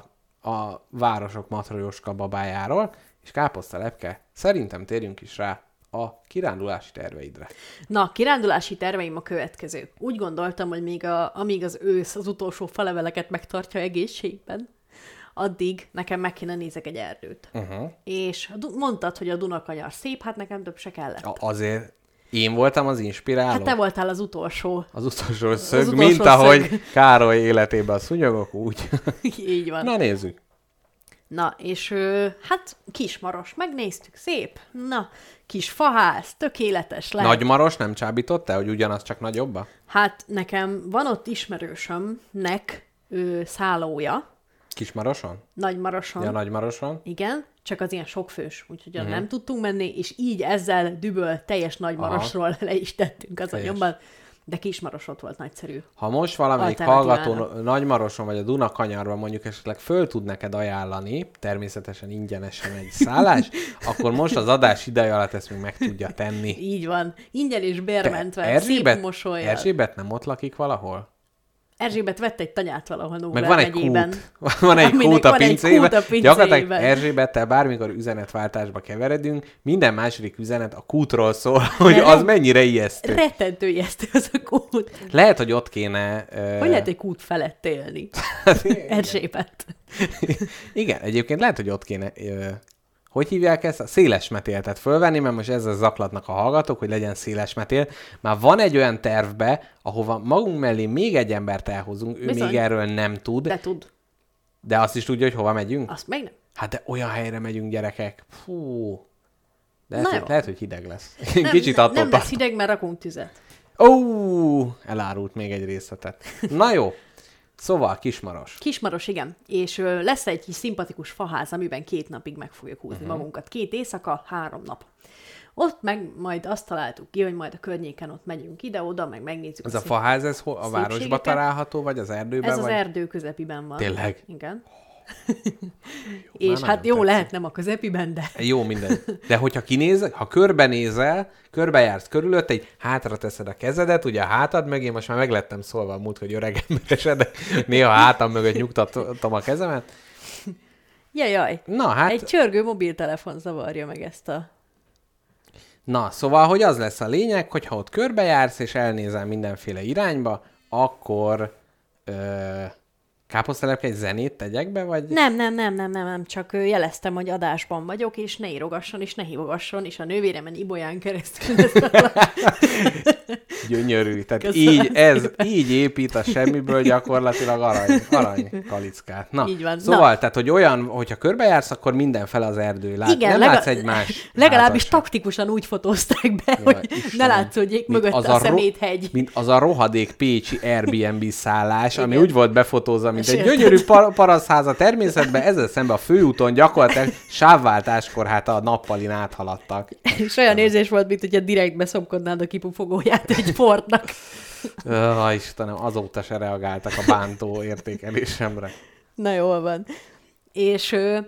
a városok matrioska babájáról, és káposztalepke, szerintem térjünk is rá a kirándulási terveidre. Na, kirándulási terveim a következők. Úgy gondoltam, hogy még a, amíg az ősz az utolsó faleveleket megtartja egészségben, addig nekem meg kéne nézek egy erdőt. Uh-huh. És a mondtad, hogy a Dunakanyar szép, hát nekem több se kellett. A- Azért én voltam az inspiráló. Hát te voltál az utolsó. Az utolsó szög, utolsó mint szög. ahogy Károly életében a szúnyogok, úgy. Így van. Na nézzük. Na, és hát kismaros, megnéztük, szép. Na, kis faház, tökéletes lehet. Nagymaros nem csábított te, hogy ugyanaz csak nagyobba? Hát nekem van ott ismerősömnek ö, szállója, Kismaroson? Nagymaroson. Ja, Nagymaroson. Igen, csak az ilyen sokfős, úgyhogy uh-huh. nem tudtunk menni, és így ezzel düböl teljes Nagymarosról le is tettünk az Helyes. anyomban, de Kismaros ott volt nagyszerű. Ha most valamelyik hallgató Nagymaroson vagy a Duna kanyarban mondjuk esetleg föl tud neked ajánlani, természetesen ingyenesen egy szállás, akkor most az adás ideje alatt ezt még meg tudja tenni. Így van, ingyen és bérmentve, szép Erzsébet, mosolyjal. Erzsébet nem ott lakik valahol? Erzsébet vett egy tanyát valahol Nógrád Meg van egy megyében. kút. Van egy Aminek kút a van egy pincébe. kút a pincébe. Gyakorlatilag Erzsébettel bármikor üzenetváltásba keveredünk, minden második üzenet a kútról szól, hogy az mennyire ijesztő. Rettentő ijesztő az a kút. Lehet, hogy ott kéne... ö, Hogy lehet egy kút felett élni? Erzsébet. Igen, egyébként lehet, hogy ott kéne... hogy hívják ezt? A széles metéltet fölvenni, mert most ezzel zaklatnak a hallgatók, hogy legyen széles metél. Már van egy olyan tervbe, ahova magunk mellé még egy embert elhozunk, ő Bizony. még erről nem tud, De tud. de azt is tudja, hogy hova megyünk. Azt meg nem. Hát de olyan helyre megyünk, gyerekek. Fú. De lehet, hogy, lehet, hogy hideg lesz. Nem, Kicsit attól nem lesz hideg, mert rakunk tüzet. Ó, elárult még egy részletet. Na jó. Szóval, kismaros. Kismaros, igen. És ö, lesz egy kis szimpatikus faház, amiben két napig meg fogjuk húzni uh-huh. magunkat. Két éjszaka, három nap. Ott meg majd azt találtuk ki, hogy majd a környéken ott megyünk ide-oda, meg megnézzük. Ez a szép- faház, ez hol, a városba található, vagy az erdőben? Ez az vagy? erdő közepiben van. Tényleg? Igen. Jó, És hát jó, tetszik. lehet nem a közepiben, de Jó, minden. De hogyha kinéz, ha körbenézel, körbejársz körülött, egy hátra teszed a kezedet, ugye a hátad mögé, most már meglettem szólva a múlt, hogy öreg emberesedek, néha a hátam mögött nyugtatom a kezemet. jajaj. Na, hát... Egy csörgő mobiltelefon zavarja meg ezt a... Na, szóval, hogy az lesz a lényeg, hogy ha ott körbejársz, és elnézel mindenféle irányba, akkor ö, Káposztelepke egy zenét tegyek be, vagy? Nem, nem, nem, nem, nem, nem, csak jeleztem, hogy adásban vagyok, és ne írogasson, és ne hívogasson, és a nővéremen Ibolyán keresztül Gyönyörű. Tehát Köszönöm így, ez, szépen. így épít a semmiből gyakorlatilag arany, arany kalickát. Na, Így van. Szóval, Na. tehát, hogy olyan, hogyha körbejársz, akkor mindenfele az erdő. Lát, Igen, nem lega- látsz egymás legalábbis házat sem. taktikusan úgy fotózták be, Jaj, hogy ne Istenem. látszódjék Mint mögött az a, ro- szeméthegy. Mint az a rohadék pécsi Airbnb szállás, ami úgy volt befotózva, mint egy Mesélted. gyönyörű par- parasztház a természetben, ezzel szemben a főúton gyakorlatilag sávváltáskor hát a nappalin áthaladtak. És olyan érzés volt, mint hogyha direkt beszomkodnád a kipufogóját egy portnak. Ó, Istenem, azóta se reagáltak a bántó értékelésemre. Na jól van. És, ö,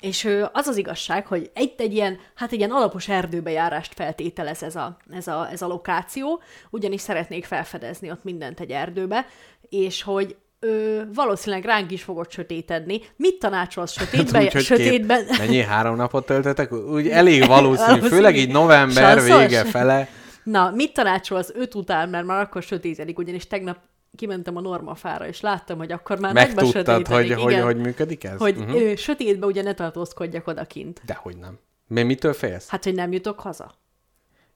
és ö, az az igazság, hogy egy, egy ilyen, hát egy ilyen alapos erdőbejárást feltételez ez a, ez, a, ez a lokáció, ugyanis szeretnék felfedezni ott mindent egy erdőbe, és hogy ö, valószínűleg ránk is fogod sötétedni. Mit tanácsolsz sötétben? Úgy, hogy sötétben? Két, mennyi három napot töltöttek? Úgy elég valószínű, Valószínű. főleg így november Sanszos? vége fele. Na, mit tanácsolsz öt után, mert már akkor sötétedik, ugyanis tegnap kimentem a normafára, és láttam, hogy akkor már Megtudtad, hogy, sötétedik. hogy, igen. hogy működik ez? hogy ö, sötétbe ugye ne tartózkodjak odakint. Dehogy nem. Mi, mitől félsz? Hát, hogy nem jutok haza.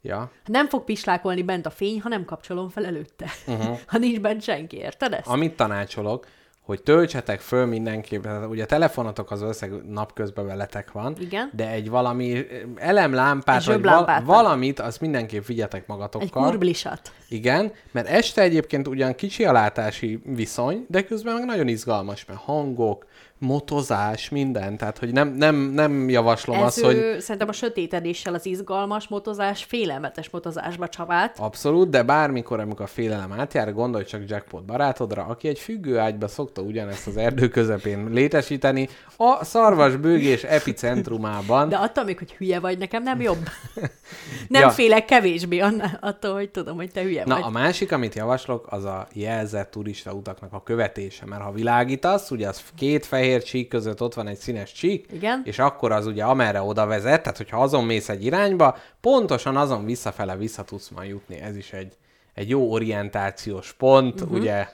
Ja. Nem fog pislákolni bent a fény, ha nem kapcsolom fel előtte. Uh-huh. ha nincs bent senki, érted ezt? Amit tanácsolok, hogy töltsetek föl mindenképp, tehát ugye a telefonotok az összeg napközben veletek van, Igen. de egy valami eh, elemlámpát, Egy vagy val- valamit, azt mindenképp vigyetek Egy magatokkal. kurblisat. Igen, mert este egyébként ugyan kicsi a látási viszony, de közben meg nagyon izgalmas, mert hangok, motozás, minden, tehát hogy nem, nem, nem javaslom Ez azt, hogy ő, szerintem a sötétedéssel az izgalmas motozás félelmetes motozásba csavált. Abszolút, de bármikor, amikor a félelem átjár, gondolj csak Jackpot barátodra, aki egy függő ágyba szokta ugyanezt az erdő közepén létesíteni, a szarvas bőgés epicentrumában. De attól még, hogy hülye vagy, nekem nem jobb. nem Ja. félek kevésbé annál, attól, hogy tudom, hogy te hülye Na, vagy. a másik, amit javaslok, az a jelzett turista utaknak a követése, mert ha világítasz, ugye az két fehér csík között ott van egy színes csík, Igen. és akkor az ugye amerre oda vezet, tehát hogyha azon mész egy irányba, pontosan azon visszafele vissza tudsz majd jutni. Ez is egy, egy jó orientációs pont, uh-huh. ugye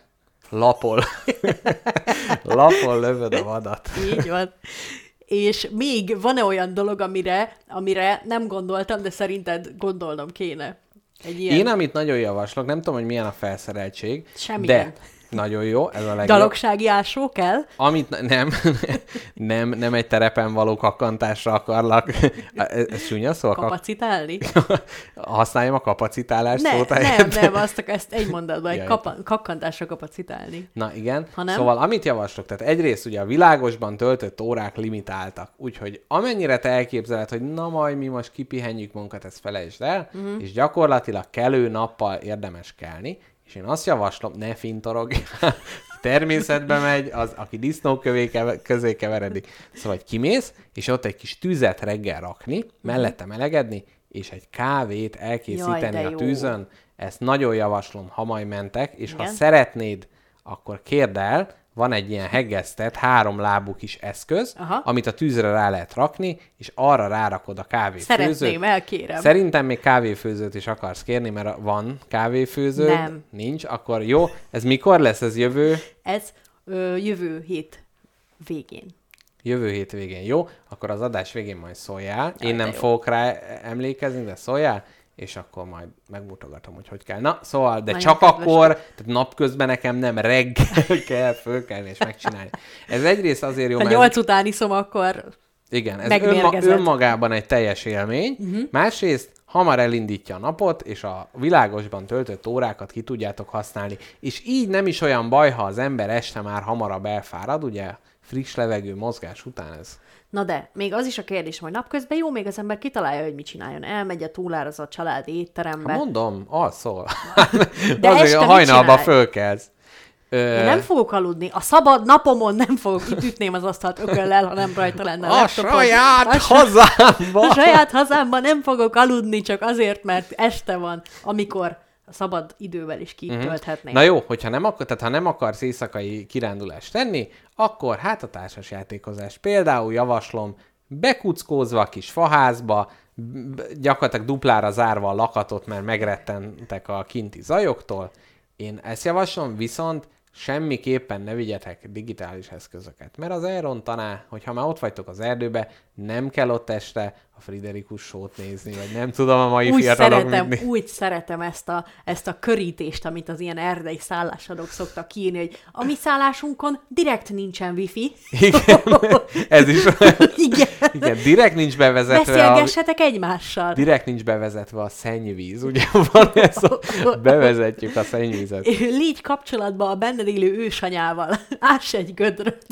lapol, lapol lövöd a vadat. Így van. És még van-e olyan dolog, amire, amire nem gondoltam, de szerinted gondolnom kéne? Egy ilyen Én, amit nagyon javaslok, nem tudom, hogy milyen a felszereltség, Semmilyen. de nagyon jó, ez a legjobb. dalogsági ásó kell? Amit ne- nem, nem, nem egy terepen való kakkantásra akarlak. Ez, csúnya szó? Kapacitálni? Használjam a kapacitálás Ne, szót nem, nem, azt ezt egy mondatban, egy kakkantásra kapacitálni. Na igen, Ha nem? szóval amit javaslok, tehát egyrészt ugye a világosban töltött órák limitáltak, úgyhogy amennyire te elképzeled, hogy na majd mi most kipihenjük munkat, ezt felejtsd el, uh-huh. és gyakorlatilag kelő nappal érdemes kelni, és én azt javaslom, ne fintorog, természetbe megy, az, aki disznókövé keve- közé keveredik. Szóval, hogy kimész, és ott egy kis tüzet reggel rakni, mellette melegedni, és egy kávét elkészíteni Jaj, a jó. tűzön. Ezt nagyon javaslom, ha majd mentek, és ha Igen. szeretnéd, akkor kérd el, van egy ilyen heggesztett, három lábú kis eszköz, Aha. amit a tűzre rá lehet rakni, és arra rárakod a kávéfőzőt. Szeretném, elkérem. Szerintem még kávéfőzőt is akarsz kérni, mert van kávéfőző. Nem. Nincs, akkor jó. Ez mikor lesz? Ez jövő? Ez ö, jövő hét végén. Jövő hét végén. Jó, akkor az adás végén majd szóljál. Én de nem fogok rá emlékezni, de szóljál, és akkor majd megmutogatom, hogy hogy kell. Na, szóval, de Nagyon csak kedves akkor, tehát napközben nekem nem reggel kell fölkelni és megcsinálni. Ez egyrészt azért jó, mert... nyolc után iszom, akkor Igen, ez önma, önmagában egy teljes élmény. Uh-huh. Másrészt hamar elindítja a napot, és a világosban töltött órákat ki tudjátok használni. És így nem is olyan baj, ha az ember este már hamarabb elfárad, ugye friss levegő mozgás után ez. Na de, még az is a kérdés, hogy napközben jó, még az ember kitalálja, hogy mit csináljon. Elmegy a túlára a családi étterembe. Ha mondom, alszol. De Azért este a hajnalba fölkelsz. Ö, Én nem fogok aludni. A szabad napomon nem fogok itt ütném az asztalt ököllel, ha nem rajta lenne a, a saját a, sa- hazámba! a saját hazámban nem fogok aludni, csak azért, mert este van, amikor a szabad idővel is kitölthetném. Mhm. Na jó, hogyha nem, akar, tehát ha nem akarsz éjszakai kirándulást tenni, akkor hát a társasjátékozás. Például javaslom, bekuckózva a kis faházba, gyakorlatilag duplára zárva a lakatot, mert megrettentek a kinti zajoktól. Én ezt javaslom, viszont semmiképpen ne vigyetek digitális eszközöket. Mert az elrontaná, hogyha már ott vagytok az erdőbe, nem kell ott este a Friderikus sót nézni, vagy nem tudom a mai úgy fiatalok szeretem, mit- úgy szeretem ezt a, ezt a körítést, amit az ilyen erdei szállásadók szoktak írni, hogy a mi szállásunkon direkt nincsen wifi. Igen, ez is Igen. Igen, direkt nincs bevezetve a, Beszélgessetek egymással. direkt nincs bevezetve a szennyvíz, ugye van ez a, bevezetjük a szennyvízet. Légy kapcsolatban a benned élő ősanyával. Áss egy gödröt.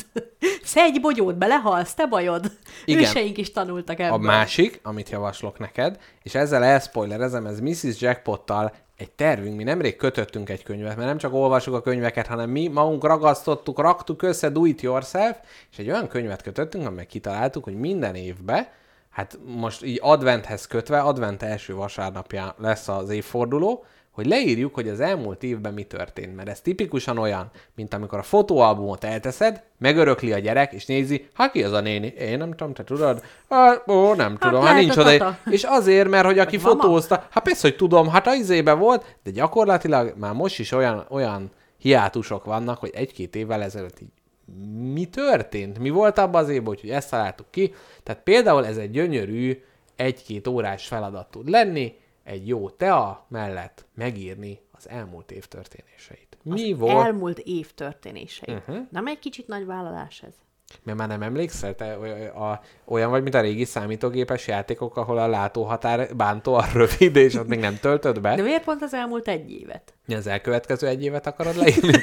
Szedj bogyót, belehalsz, te bajod. Igen. Őseink is tanultak ebből. A másik, amit javaslok neked, és ezzel elspoilerezem, ez Mrs. Jackpottal egy tervünk, mi nemrég kötöttünk egy könyvet, mert nem csak olvasjuk a könyveket, hanem mi magunk ragasztottuk, raktuk össze do it yourself, és egy olyan könyvet kötöttünk, amely kitaláltuk, hogy minden évben, hát most így adventhez kötve, advent első vasárnapján lesz az évforduló, hogy leírjuk, hogy az elmúlt évben mi történt. Mert ez tipikusan olyan, mint amikor a fotóalbumot elteszed, megörökli a gyerek, és nézi, hát ki az a néni? Én nem tudom, te tudod? Hát, ó, nem tudom, hát lehet nincs a oda. tata. És azért, mert hogy aki mama. fotózta, hát persze, hogy tudom, hát az izébe volt, de gyakorlatilag már most is olyan, olyan hiátusok vannak, hogy egy-két évvel ezelőtt így mi történt? Mi volt abban az évben, úgyhogy ezt találtuk ki. Tehát például ez egy gyönyörű egy-két órás feladat tud lenni, egy jó tea mellett megírni az elmúlt év történéseit. Mi Az volt? elmúlt év történései. Mhm. Uh-huh. Nem egy kicsit nagy vállalás ez? Mert már nem emlékszel? Te a, olyan vagy, mint a régi számítógépes játékok, ahol a látóhatár bántóan rövid, és ott még nem töltöd be. De miért pont az elmúlt egy évet? Az elkövetkező egy évet akarod leírni?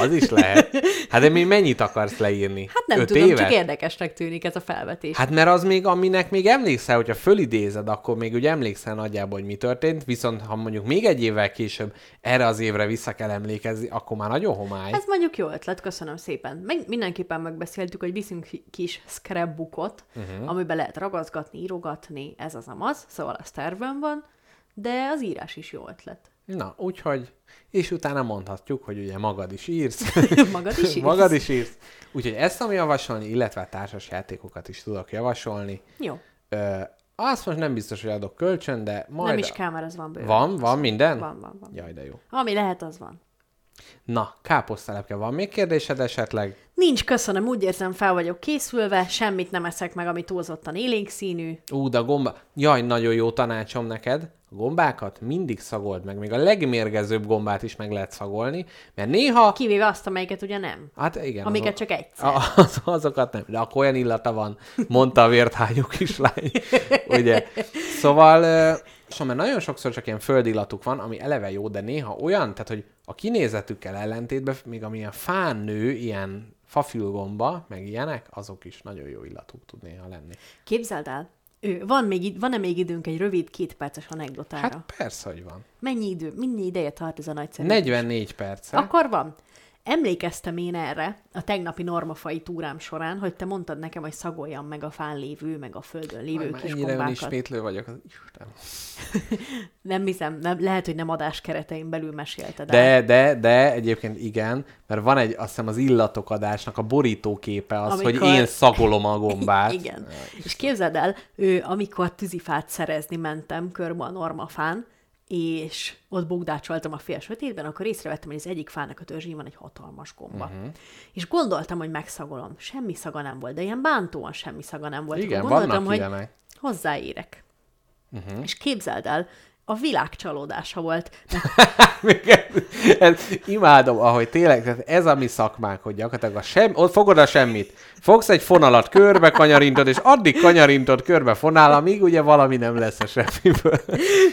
Az is lehet. Hát de még mennyit akarsz leírni? Hát nem Öt tudom, évet? csak érdekesnek tűnik ez a felvetés. Hát mert az még, aminek még emlékszel, hogyha fölidézed, akkor még ugye emlékszel nagyjából, hogy mi történt, viszont ha mondjuk még egy évvel később erre az évre vissza kell emlékezni, akkor már nagyon homály. Ez mondjuk jó ötlet, köszönöm szépen. Meg mindenképpen megbeszéltük, hogy viszünk kis scrapbookot, Mhm. uh-huh. amiben lehet ragaszgatni, írogatni, ez az amaz, szóval az tervben van, de az írás is jó ötlet. Na, úgyhogy, és utána mondhatjuk, hogy ugye magad is írsz. Magad is írsz? magad is írsz. Úgyhogy ezt tudom javasolni, illetve a társas játékokat is tudok javasolni. Jó. Ö, azt most nem biztos, hogy adok kölcsön, de majd... Nem is kell, mert ez van bőven. Van? Van minden? Van, van, van. Jaj, de jó. Ami lehet, az van. Na, káposztelepke, van még kérdésed esetleg? Nincs, köszönöm, úgy érzem, fel vagyok készülve, semmit nem eszek meg, ami túlzottan élénk színű. Ú, de a gomba... Jaj, nagyon jó tanácsom neked. A gombákat mindig szagold meg. Még a legmérgezőbb gombát is meg lehet szagolni, mert néha... Kivéve azt, amelyiket ugye nem. Hát igen. Amiket azok- csak egyszer. A, az, azokat nem, de akkor olyan illata van, mondta a vérthányú kislány. Ugye? Szóval, ö, szóval mert nagyon sokszor csak ilyen földillatuk van, ami eleve jó, de néha olyan, tehát hogy a kinézetükkel ellentétben, még amilyen fán nő, ilyen fafülgomba, meg ilyenek, azok is nagyon jó illatú tud néha lenni. Képzeld el, ő, van még, van-e még időnk egy rövid kétperces anekdotára? Hát persze, hogy van. Mennyi idő, mennyi ideje tart ez a nagyszerű? 44 perc. Akkor van. Emlékeztem én erre a tegnapi normafai túrám során, hogy te mondtad nekem, hogy szagoljam meg a fán lévő, meg a földön lévő kis Mennyire gombákat. önismétlő vagyok. az Isten. Nem hiszem, nem, lehet, hogy nem adás keretein belül mesélted el. De, de, de egyébként igen, mert van egy, azt hiszem az illatok adásnak a borítóképe az, Amikor- hogy én szagolom a gombát. Igen. És képzeld el, ő, amikor tűzifát szerezni mentem körbe a normafán, és ott bogdácsoltam a fél sötétben, akkor észrevettem, hogy az egyik fának a törzsén van egy hatalmas gomba. Uh-huh. És gondoltam, hogy megszagolom. Semmi szaga nem volt, de ilyen bántóan semmi szaga nem volt. Igen, gondoltam, vannak hogy ilyenek. hozzáérek. Uh-huh. És képzeld el, a világ csalódása volt. Ez, imádom, ahogy tényleg, tehát ez a mi szakmánk, hogy gyakorlatilag a sem, ott fogod a semmit, fogsz egy fonalat, körbe kanyarintod, és addig kanyarintod körbe fonál, amíg ugye valami nem lesz a semmiből.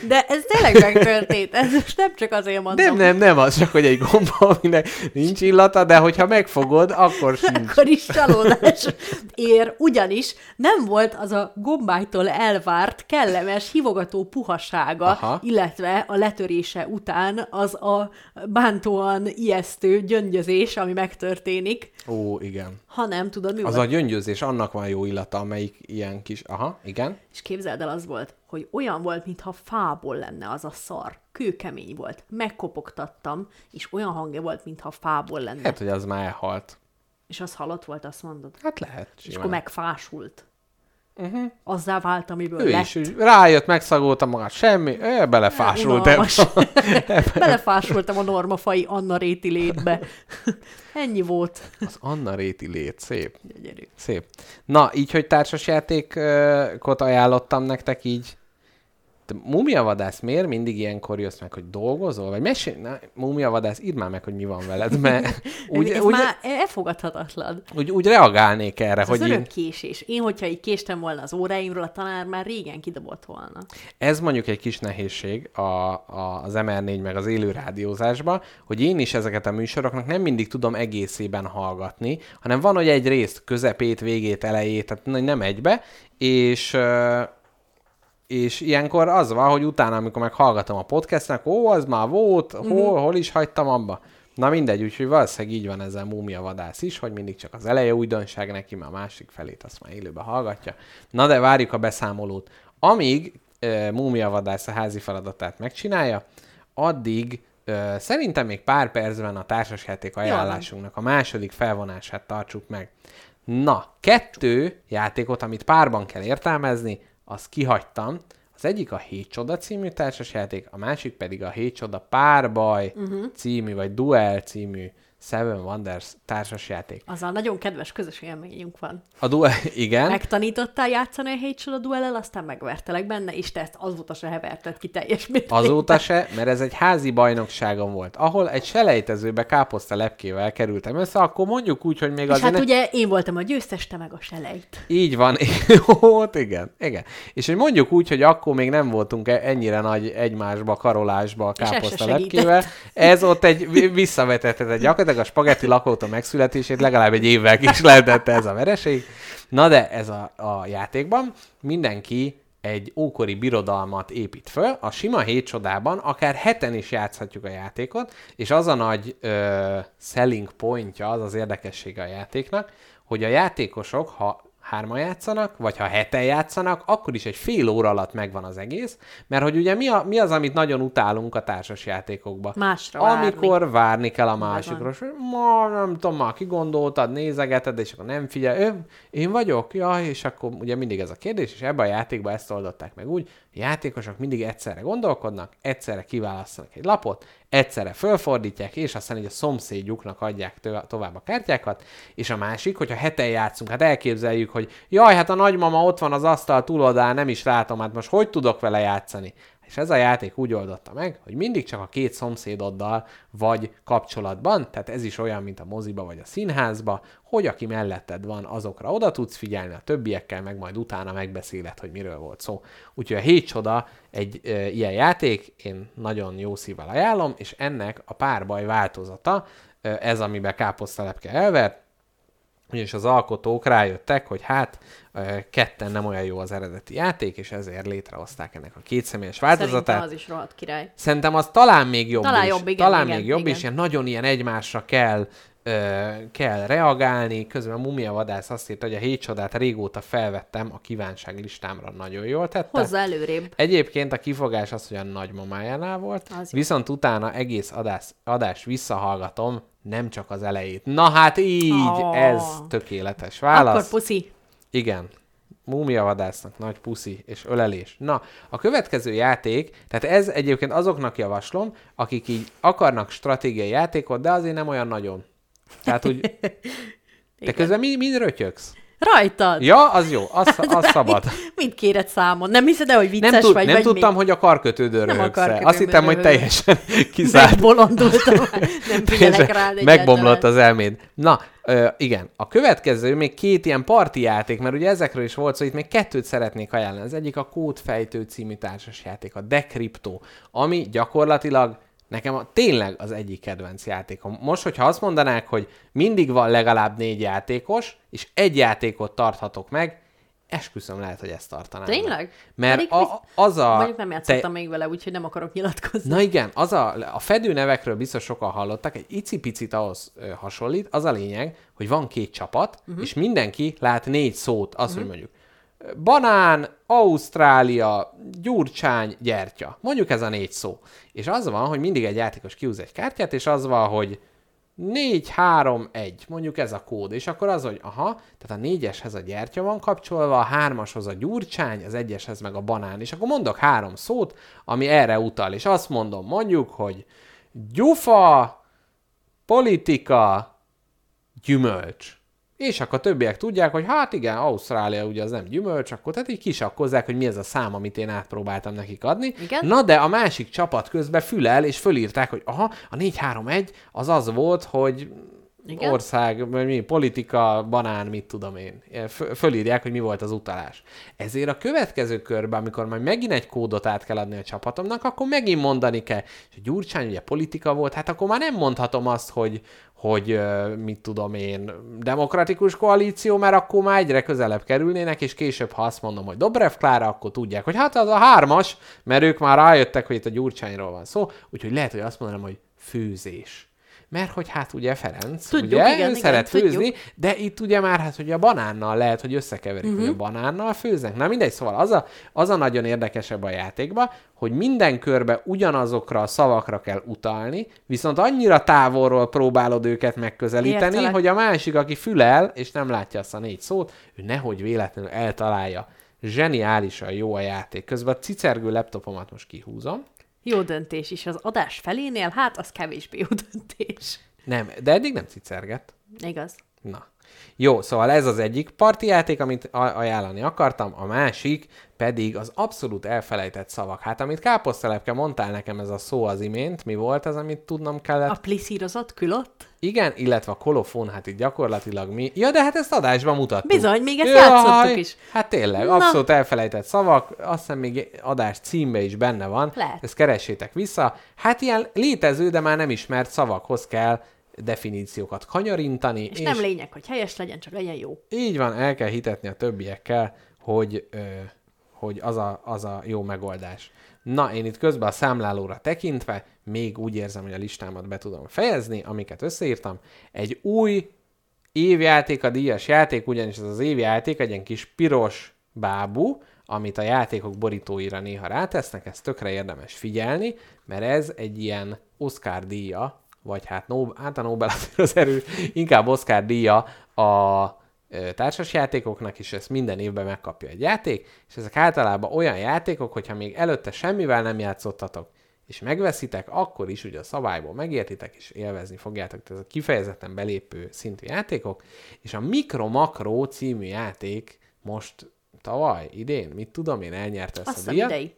De ez tényleg megtörtént. Ez most nem csak azért mondtam. Nem, nem, nem az, csak hogy egy gomba, aminek nincs illata, de hogyha megfogod, akkor sincs. akkor is csalódás ér, ugyanis nem volt az a gombájtól elvárt, kellemes, hivogató puhasága, Aha. Aha. illetve a letörése után az a bántóan ijesztő gyöngyözés, ami megtörténik, Ó, igen. hanem tudod, mi Az a volt? gyöngyözés, annak van jó illata, amelyik ilyen kis... Aha, igen. És képzeld el, az volt, hogy olyan volt, mintha fából lenne az a szar. Kőkemény volt. Megkopogtattam, és olyan hangja volt, mintha fából lenne. Lehet, hogy az már elhalt. És az halott volt, azt mondod. Hát lehet. És simán. akkor megfásult. Uh-huh. azzá vált, amiből Ő lett. is rájött, megszagolta magát, semmi, ő belefásult ebbe. Belefásultam a normafai Anna Réti létbe. Ennyi volt. Az Anna Réti lét, szép. Gyönyörű. Szép. Na, így, hogy társasjátékot ajánlottam nektek így, te Múmiavadász miért mindig ilyenkor jössz meg, hogy dolgozol? Vagy mesélj, na, Múmiavadász, írd már meg, hogy mi van veled, mert úgy, ez úgy, már elfogadhatatlan. úgy, úgy reagálnék erre, Ez hogy az én, késés. Én, hogyha így késtem volna az óráimról, a tanár már régen kidobott volna. ez mondjuk egy kis nehézség a, a, az MR4 meg az élő rádiózásban, hogy én is ezeket a műsoroknak nem mindig tudom egészében hallgatni, hanem van, hogy egy részt, közepét, végét, elejét, tehát nem egybe, és és ilyenkor az van, hogy utána, amikor meghallgatom a podcastnek, ó, az már volt, hol, hol is hagytam abba. Na mindegy, úgyhogy valószínűleg így van ezzel Múmia Vadász is, hogy mindig csak az eleje újdonság neki, mert a másik felét azt már élőben hallgatja. Na de várjuk a beszámolót. Amíg uh, Múmia Vadász a házi feladatát megcsinálja, addig uh, szerintem még pár percben a társasjáték ajánlásunknak a második felvonását tartsuk meg. Na, kettő játékot, amit párban kell értelmezni, azt kihagytam. Az egyik a Hét Csoda című társasjáték, a másik pedig a Hét Csoda Párbaj uh-huh. című, vagy Duel című Seven Wonders társasjáték. Azzal nagyon kedves közös élményünk van. A Duel, igen. Megtanítottál játszani a Hateful a duellel, aztán megvertelek benne, és te ezt azóta se heverted ki teljes mértékben. Azóta se, mert ez egy házi bajnokságom volt, ahol egy selejtezőbe káposzta lepkével kerültem össze, akkor mondjuk úgy, hogy még azért... hát ne- ugye én voltam a győztes, te meg a selejt. Így van, Jó, igen, igen. És hogy mondjuk úgy, hogy akkor még nem voltunk e- ennyire nagy egymásba, karolásba a káposzta lepkével. Ez ott egy vi- visszavetett, tehát gyakorlatilag a spagetti lakóta megszületését legalább egy évvel is lehetett ez a vereség. Na de ez a, a játékban mindenki egy ókori birodalmat épít föl, a sima hét csodában akár heten is játszhatjuk a játékot, és az a nagy ö, selling pointja, az az érdekessége a játéknak, hogy a játékosok, ha hárman játszanak, vagy ha heten játszanak, akkor is egy fél óra alatt megvan az egész, mert hogy ugye mi, a, mi az, amit nagyon utálunk a társas játékokban? Másra várni. Amikor várni kell a másikról, és ma nem tudom, már kigondoltad, nézegeted, és akkor nem figyel, ő, én vagyok, ja, és akkor ugye mindig ez a kérdés, és ebben a játékban ezt oldották meg úgy, játékosok mindig egyszerre gondolkodnak, egyszerre kiválasztanak egy lapot, egyszerre fölfordítják, és aztán így a szomszédjuknak adják tö- tovább a kártyákat, és a másik, hogyha heten játszunk, hát elképzeljük, hogy jaj, hát a nagymama ott van az asztal túloldalán, nem is látom, hát most hogy tudok vele játszani? És ez a játék úgy oldotta meg, hogy mindig csak a két szomszédoddal vagy kapcsolatban, tehát ez is olyan, mint a moziba vagy a színházba, hogy aki melletted van, azokra oda tudsz figyelni, a többiekkel meg majd utána megbeszéled, hogy miről volt szó. Úgyhogy a Hét Csoda egy e, ilyen játék, én nagyon jó szívvel ajánlom, és ennek a párbaj változata, ez, amiben káposztalepke elvert, ugyanis az alkotók rájöttek, hogy hát ketten nem olyan jó az eredeti játék, és ezért létrehozták ennek a kétszemélyes változatát. Szerintem az is rohadt király. Szerintem az talán még jobb Talán is. jobb, igen, talán igen, még jobb igen. is, ilyen nagyon ilyen egymásra kell ö, kell reagálni. Közben a Mumia Vadász azt írta, hogy a hét csodát régóta felvettem, a kívánság listámra nagyon jól tette. Hozzá előrébb. Egyébként a kifogás az, hogy a nagymamájánál volt, Az jó. viszont utána egész adás, adás visszahallgatom, nem csak az elejét. Na hát így, Ó. ez tökéletes válasz. Akkor puszi. Igen. Múmia vadásznak nagy puszi és ölelés. Na, a következő játék, tehát ez egyébként azoknak javaslom, akik így akarnak stratégiai játékot, de azért nem olyan nagyon. Tehát úgy... Te közben mi, mind rötyögsz? Rajtad. Ja, az jó, az, az szabad. Mind kéred számon. Nem hiszed el, hogy vicces Nem, tud, vagy, nem vagy tudtam, még? hogy a karkötődő Nem a Azt hittem, hogy teljesen kizárt. Megbolondultam. Nem figyelek rád Megbomlott az elméd. Na, ö, igen. A következő még két ilyen parti játék, mert ugye ezekről is volt szó, itt még kettőt szeretnék ajánlani. Az egyik a Kódfejtő című társasjáték, a Decrypto, ami gyakorlatilag nekem a, tényleg az egyik kedvenc játékom. Most, hogyha azt mondanák, hogy mindig van legalább négy játékos, és egy játékot tarthatok meg, esküszöm lehet, hogy ezt tartanám. Tényleg? Mert Pedig a, az a... Mondjuk nem játszottam még vele, úgyhogy nem akarok nyilatkozni. Na igen, az a, a fedő nevekről biztos sokan hallottak, egy icipicit ahhoz hasonlít. Az a lényeg, hogy van két csapat, uh-huh. és mindenki lát négy szót, azt, uh-huh. hogy mondjuk ö, banán, Ausztrália, gyurcsány, gyertya. Mondjuk ez a négy szó. És az van, hogy mindig egy játékos kiúz egy kártyát, és az van, hogy 4, 3, 1, mondjuk ez a kód, és akkor az, hogy aha, tehát a négyeshez a gyertya van kapcsolva, a hármashoz a gyurcsány, az egyeshez meg a banán, és akkor mondok három szót, ami erre utal, és azt mondom, mondjuk, hogy gyufa, politika, gyümölcs. És akkor a többiek tudják, hogy hát igen, Ausztrália ugye az nem gyümölcs, akkor tehát így kisakkozzák, hogy mi ez a szám, amit én átpróbáltam nekik adni. Igen. Na de a másik csapat közben fülel, és fölírták, hogy aha, a 4-3-1 az az volt, hogy Igen. ország, mi, politika, banán, mit tudom én. Fölírják, hogy mi volt az utalás. Ezért a következő körben, amikor majd megint egy kódot át kell adni a csapatomnak, akkor megint mondani kell. És a Gyurcsány ugye politika volt, hát akkor már nem mondhatom azt, hogy, hogy mit tudom én, demokratikus koalíció, mert akkor már egyre közelebb kerülnének, és később, ha azt mondom, hogy Dobrev Klára, akkor tudják, hogy hát az a hármas, mert ők már rájöttek, hogy itt a Gyurcsányról van szó, úgyhogy lehet, hogy azt mondanám, hogy főzés. Mert hogy hát ugye Ferenc, Tudjuk, ugye, igen, ő igen, szeret tudjuk. főzni, de itt ugye már hát, hogy a banánnal lehet, hogy összekeverik, uh-huh. hogy a banánnal főznek. Na mindegy, szóval az a, az a nagyon érdekesebb a játékban, hogy minden körbe ugyanazokra a szavakra kell utalni, viszont annyira távolról próbálod őket megközelíteni, Értelek. hogy a másik, aki fülel, és nem látja azt a négy szót, ő nehogy véletlenül eltalálja. Zseniálisan jó a játék. Közben a cicergő laptopomat most kihúzom. Jó döntés is az adás felénél, hát az kevésbé jó döntés. Nem, de eddig nem cicergett. Igaz. Na. Jó, szóval ez az egyik parti játék, amit ajánlani akartam, a másik pedig az abszolút elfelejtett szavak. Hát amit káposztelepke mondtál nekem ez a szó az imént, mi volt az, amit tudnom kellett? A pliszírozott külott? Igen, illetve a kolofón, hát itt gyakorlatilag mi... Ja, de hát ezt adásban mutattuk. Bizony, még ezt játszottuk is. Hát tényleg, Na. abszolút elfelejtett szavak, azt hiszem még adás címbe is benne van. Lehet. Ezt keressétek vissza. Hát ilyen létező, de már nem ismert szavakhoz kell definíciókat kanyarintani. És, és nem lényeg, hogy helyes legyen, csak legyen jó. Így van, el kell hitetni a többiekkel, hogy, ö, hogy az, a, az a jó megoldás. Na, én itt közben a számlálóra tekintve még úgy érzem, hogy a listámat be tudom fejezni, amiket összeírtam. Egy új évjáték, a díjas játék, ugyanis ez az évjáték egy ilyen kis piros bábú, amit a játékok borítóira néha rátesznek, ez tökre érdemes figyelni, mert ez egy ilyen Oscar díja, vagy hát, no, hát a Nobel az erő, inkább Oscar díja a társasjátékoknak, és ezt minden évben megkapja egy játék, és ezek általában olyan játékok, hogyha még előtte semmivel nem játszottatok, és megveszitek, akkor is ugye a szabályból megértitek, és élvezni fogjátok. Tehát ez a kifejezetten belépő szintű játékok, és a Mikro Makro című játék most tavaly, idén, mit tudom én, elnyerte ezt Azt a díjat. idei.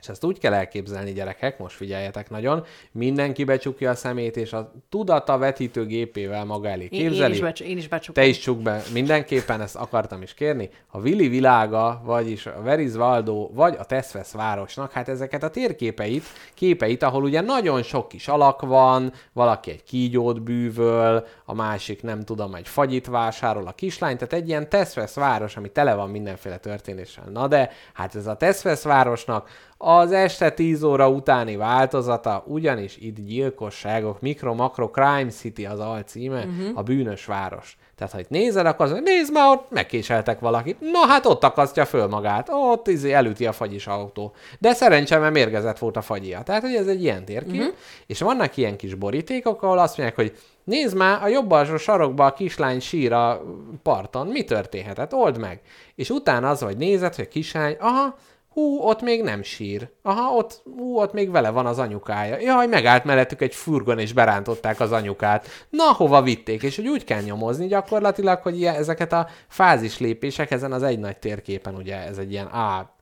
És ezt úgy kell elképzelni, gyerekek, most figyeljetek nagyon, mindenki becsukja a szemét, és a tudata vetítőgépével maga elé Én, én, képzeli. is becs- én is becsukom. Te is csuk be, mindenképpen ezt akartam is kérni. A Vili világa, vagyis a Veriz Valdo, vagy a Teszvesz városnak, hát ezeket a térképeit, képeit, ahol ugye nagyon sok kis alak van, valaki egy kígyót bűvöl, a másik nem tudom, egy fagyit vásárol a kislány, tehát egy ilyen Teszvesz város, ami tele van mindenféle történéssel. Na de, hát ez a Teszvesz városnak az este 10 óra utáni változata, ugyanis itt gyilkosságok, mikro-makro crime city az alcíme, uh-huh. a bűnös város. Tehát, ha itt nézel, akkor nézd már, ott megkéseltek valakit. Na hát ott akasztja föl magát. Ott izé elüti a fagyis autó. De szerencsém, mert mérgezett volt a fagyia. Tehát, hogy ez egy ilyen térkép. Uh-huh. És vannak ilyen kis borítékok, ahol azt mondják, hogy nézd már, a jobb alsó sarokba a kislány sír a parton. Mi történhetett? Old meg. És utána az, hogy nézed, hogy a kislány, aha, hú, ott még nem sír. Aha, ott, hú, ott még vele van az anyukája. Jaj, megállt mellettük egy furgon, és berántották az anyukát. Na, hova vitték? És hogy úgy kell nyomozni gyakorlatilag, hogy ezeket a fázis lépések ezen az egy nagy térképen, ugye ez egy ilyen A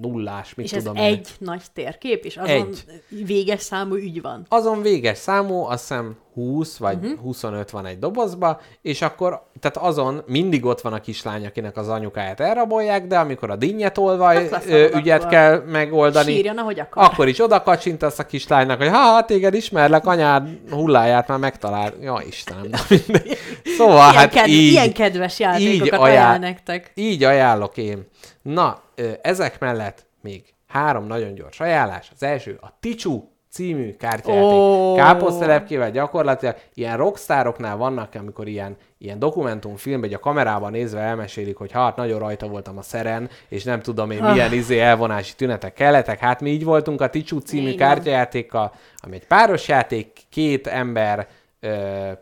nullás, mit És ez tudom én. egy nagy térkép, és azon Egy. véges számú ügy van. Azon véges számú, azt hiszem 20 vagy uh-huh. 25 van egy dobozba, és akkor, tehát azon mindig ott van a kislány, akinek az anyukáját elrabolják, de amikor a dinnyetolvaj Hát ügyet kell megoldani, Sírjon, ahogy akar. akkor is oda kacsintasz a kislánynak, hogy ha, téged ismerlek, anyád hulláját már megtalál. Ja, Istenem, mindegy. Szóval Ilyen, hát ked- így, ilyen kedves játékokat ajánl- ajánl nektek. így ajánlok én. Na, ezek mellett még három nagyon gyors ajánlás. Az első a Tichu című kártyajáték. Oh. Káposztelepkével gyakorlatilag ilyen rockstároknál vannak, amikor ilyen, ilyen dokumentumfilmben, hogy a kamerában nézve elmesélik, hogy hát nagyon rajta voltam a szeren, és nem tudom én milyen izé elvonási tünetek kellettek. Hát mi így voltunk a Tichu című van. kártyajátékkal, ami egy páros játék, két ember ö,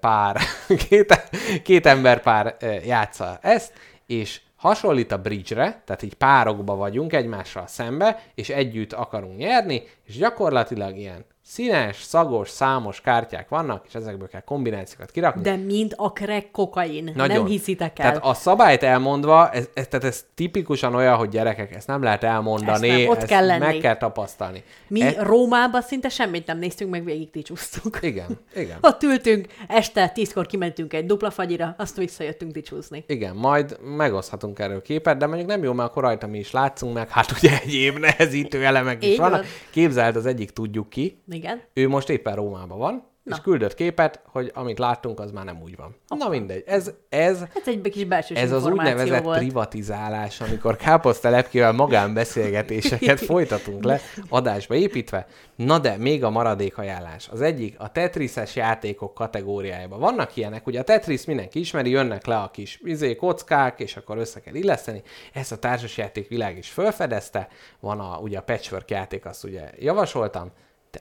pár, két, két ember pár ö, játsza ezt, és hasonlít a bridge-re, tehát így párokba vagyunk egymással szembe, és együtt akarunk nyerni, és gyakorlatilag ilyen színes, szagos, számos kártyák vannak, és ezekből kell kombinációkat kirakni. De mind a crack kokain. Nagyon. Nem hiszitek el. Tehát a szabályt elmondva, ez, ez, tehát ez tipikusan olyan, hogy gyerekek, ezt nem lehet elmondani, Ezt nem, ott ezt kell lenni. meg kell tapasztalni. Mi E- Rómában szinte semmit nem néztünk, meg végig ticsúztunk. Igen, igen. Ott ültünk, este tízkor kimentünk egy dupla fagyira, azt visszajöttünk ticsúzni. Igen, majd megoszthatunk erről képet, de mondjuk nem jó, mert akkor rajta mi is látszunk meg, hát ugye egyéb nehezítő elemek is Így vannak. van. Képzeld, az egyik tudjuk ki, Igen. ő most éppen Rómában van, Na. és küldött képet, hogy amit láttunk, az már nem úgy van. Na mindegy, ez, ez, Hát egy kis ez az úgynevezett volt. privatizálás, amikor káposztelepkével magánbeszélgetéseket folytatunk le, adásba építve. Na de, még a maradék ajánlás. Az egyik a Tetrises játékok kategóriájában. Vannak ilyenek, ugye a Tetris mindenki ismeri, jönnek le a kis izé, kockák, és akkor össze kell illeszteni. Ezt a társasjáték világ is felfedezte. Van a, ugye a patchwork játék, azt ugye javasoltam.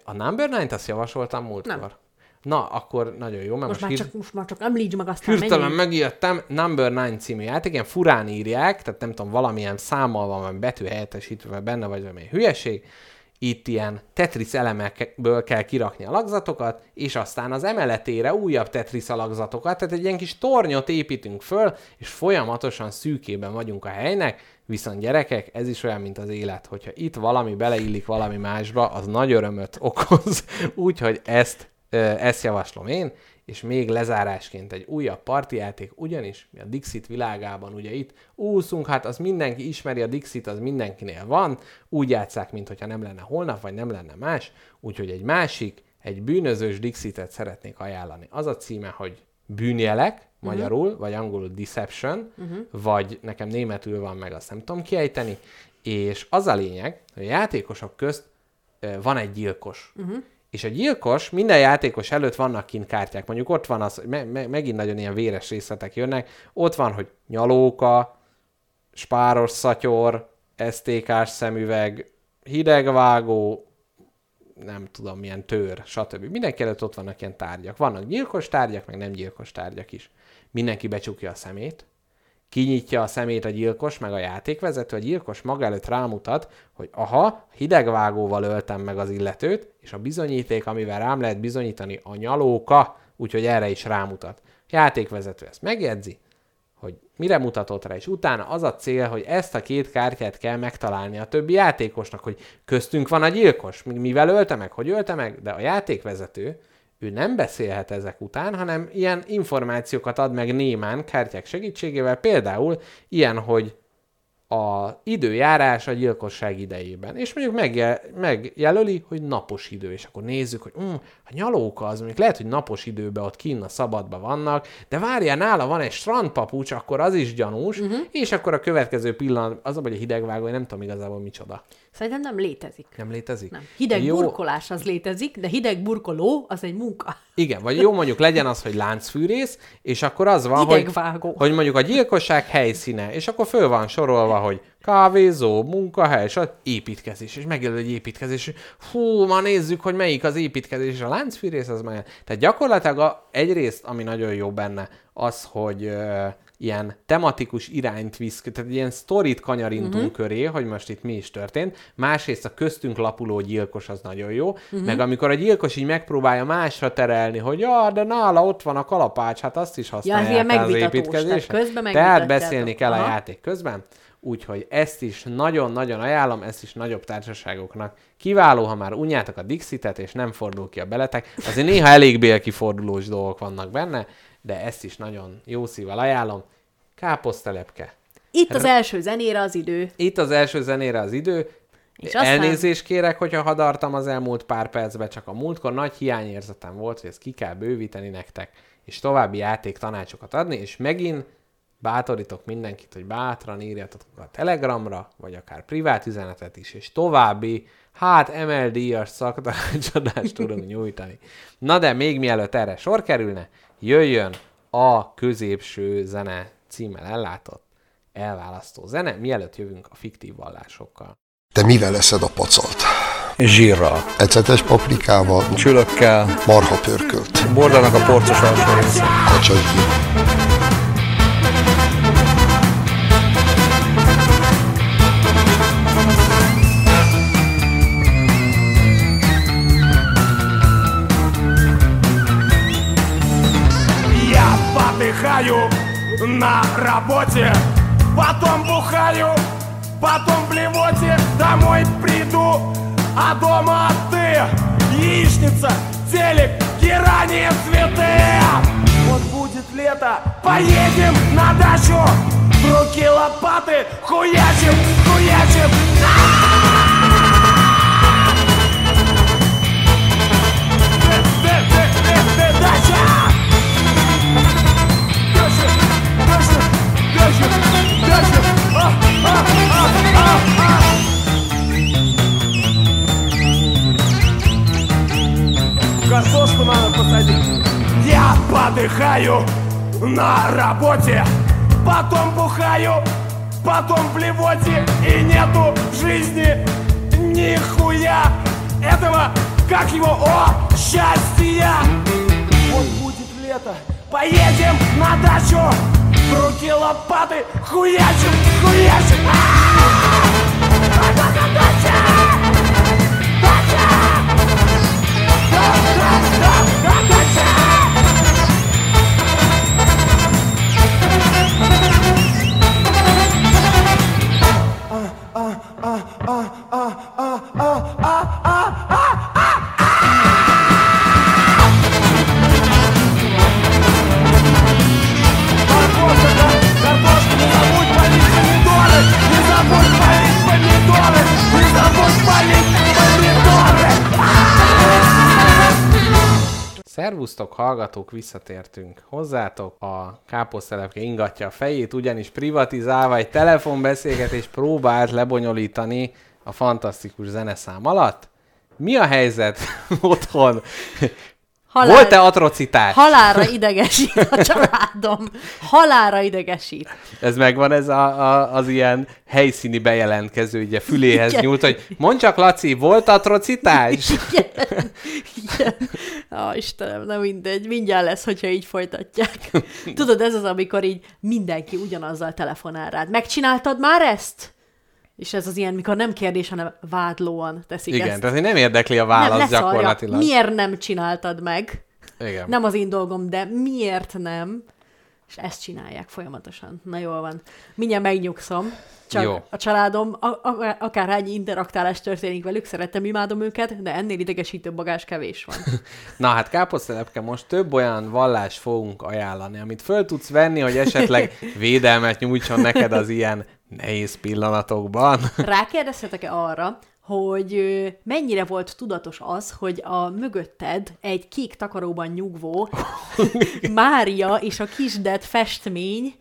A Number 9-t azt javasoltam múltkor. Nem. Na, akkor nagyon jó, mert Most most, már, hír- csak, most már csak említsd meg, aztán Hirtelen menjünk. megijedtem, Number 9 című játék, ilyen furán írják, tehát nem tudom, valamilyen számmal van, vagy betű helyettesítve, benne vagy valami hülyeség. Itt ilyen Tetris elemekből kell kirakni a lagzatokat, és aztán az emeletére újabb Tetris alakzatokat, tehát egy ilyen kis tornyot építünk föl, és folyamatosan szűkében vagyunk a helynek, viszont gyerekek, ez is olyan, mint az élet, hogyha itt valami beleillik valami másba, az nagy örömöt okoz, úgyhogy ezt, ezt javaslom én, és még lezárásként egy újabb partijáték, ugyanis mi a Dixit világában ugye itt úszunk, hát az mindenki ismeri, a Dixit az mindenkinél van, úgy játszák, mintha nem lenne holnap, vagy nem lenne más, úgyhogy egy másik, egy bűnözős Dixitet szeretnék ajánlani. Az a címe, hogy bűnjelek, magyarul, uh-huh. vagy angolul deception, uh-huh. vagy nekem németül van meg, azt nem tudom kiejteni, és az a lényeg, hogy a játékosok közt van egy gyilkos. Uh-huh. És a gyilkos, minden játékos előtt vannak kint kártyák. Mondjuk ott van az, me- me- megint nagyon ilyen véres részletek jönnek. Ott van, hogy nyalóka, spáros szatyor, STK-s szemüveg, hidegvágó, nem tudom, milyen tör, stb. Mindenki előtt ott vannak ilyen tárgyak. Vannak gyilkos tárgyak, meg nem gyilkos tárgyak is. Mindenki becsukja a szemét, kinyitja a szemét a gyilkos, meg a játékvezető, a gyilkos maga előtt rámutat, hogy aha, hidegvágóval öltem meg az illetőt, és a bizonyíték, amivel rám lehet bizonyítani, a nyalóka, úgyhogy erre is rámutat. Játékvezető ezt megjegyzi, hogy mire mutatott rá, és utána az a cél, hogy ezt a két kártyát kell megtalálni a többi játékosnak, hogy köztünk van a gyilkos, mi- mivel ölte meg, hogy ölte meg, de a játékvezető, ő nem beszélhet ezek után, hanem ilyen információkat ad meg némán kártyák segítségével, például ilyen, hogy a időjárás a gyilkosság idejében. És mondjuk megje, megjelöli, hogy napos idő, és akkor nézzük, hogy mm, a nyalóka az, mondjuk lehet, hogy napos időben ott kinn a szabadban vannak, de várjál, nála van egy strandpapucs, akkor az is gyanús, uh-huh. és akkor a következő pillanat, az a vagy a hidegvágó, én nem tudom igazából micsoda. Szerintem nem létezik. Nem létezik? Nem. Hideg Jó. burkolás az létezik, de hideg burkoló az egy munka. Igen, vagy jó mondjuk legyen az, hogy láncfűrész, és akkor az van, hogy, Hidegvágó. hogy mondjuk a gyilkosság helyszíne, és akkor föl van sorolva, hogy kávézó, munkahely, és építkezés, és megjelöl egy építkezés, és hú, ma nézzük, hogy melyik az építkezés, és a láncfűrész az már... Tehát gyakorlatilag a, egyrészt, ami nagyon jó benne, az, hogy ilyen tematikus irányt visz, tehát ilyen sztorit kanyarintunk uh-huh. köré, hogy most itt mi is történt. Másrészt a köztünk lapuló gyilkos az nagyon jó, uh-huh. meg amikor a gyilkos így megpróbálja másra terelni, hogy ja, de nála ott van a kalapács, hát azt is használják rá az építkezésre. tehát beszélni kell Aha. a játék közben, úgyhogy ezt is nagyon-nagyon ajánlom, ezt is nagyobb társaságoknak. Kiváló, ha már unjátok a Dixitet, és nem fordul ki a beletek. Azért néha elég bélkifordulós dolgok vannak benne, de ezt is nagyon jó szívvel ajánlom. Káposztelepke. Itt az első zenére az idő. Itt az első zenére az idő. És aztán- Elnézést kérek, hogyha hadartam az elmúlt pár percben, csak a múltkor nagy hiányérzetem volt, hogy ezt ki kell bővíteni nektek, és további játék tanácsokat adni, és megint bátorítok mindenkit, hogy bátran írjatok a Telegramra, vagy akár privát üzenetet is, és további, hát MLD-as szaktanácsadást tudunk nyújtani. Na de még mielőtt erre sor kerülne, jöjjön a középső zene címmel ellátott elválasztó zene, mielőtt jövünk a fiktív vallásokkal. Te mivel leszed a pacalt? zsírral, ecetes paprikával, csülökkel, marha pörkölt, bordának a porcos alsó része. kacsagyú. Подыхаю на работе, потом бухаю, потом в блевоте домой приду, а дома ты, яичница, телек, герани, цветы. Вот будет лето, поедем на дачу, в руки лопаты, хуячим, хуячим. Д- дальше, дальше. Картошку надо посадить. Я подыхаю на работе, потом бухаю, потом в блевоте, и нету жизни нихуя этого, как его, о, счастья! Вот будет лето, поедем на дачу, в Руки лопаты, хуячим, хуячим. Ah, ah, ah, ah, ah, ah, ah. Szervusztok, hallgatók, visszatértünk hozzátok. A káposztelepke ingatja a fejét, ugyanis privatizálva egy telefonbeszélgetést próbált lebonyolítani a fantasztikus zeneszám alatt. Mi a helyzet otthon? Halál- Volt-e atrocitás? Halára idegesít a családom. Halára idegesít. Ez megvan ez a, a, az ilyen helyszíni bejelentkező, ugye füléhez Igen. nyúlt, hogy mondd csak, Laci, volt atrocitás? Igen. Igen. Ó, Istenem, nem mindegy. Mindjárt lesz, hogyha így folytatják. Tudod, ez az, amikor így mindenki ugyanazzal telefonál rád. Megcsináltad már ezt? És ez az ilyen, mikor nem kérdés, hanem vádlóan teszik Igen, ezt. tehát nem érdekli a Nem, válasz leszarja. gyakorlatilag. Miért nem csináltad meg? Igen. Nem az én dolgom, de miért nem? És ezt csinálják folyamatosan. Na jól van. Mindjárt megnyugszom. Csak Jó. a családom, a, a, akárhány interaktálás történik velük, szeretem, imádom őket, de ennél idegesítő bagás kevés van. Na hát káposztelepke, most több olyan vallást fogunk ajánlani, amit föl tudsz venni, hogy esetleg védelmet nyújtson neked az ilyen nehéz pillanatokban. Rákérdeztetek-e arra, hogy mennyire volt tudatos az, hogy a mögötted egy kék takaróban nyugvó Mária és a kisded festmény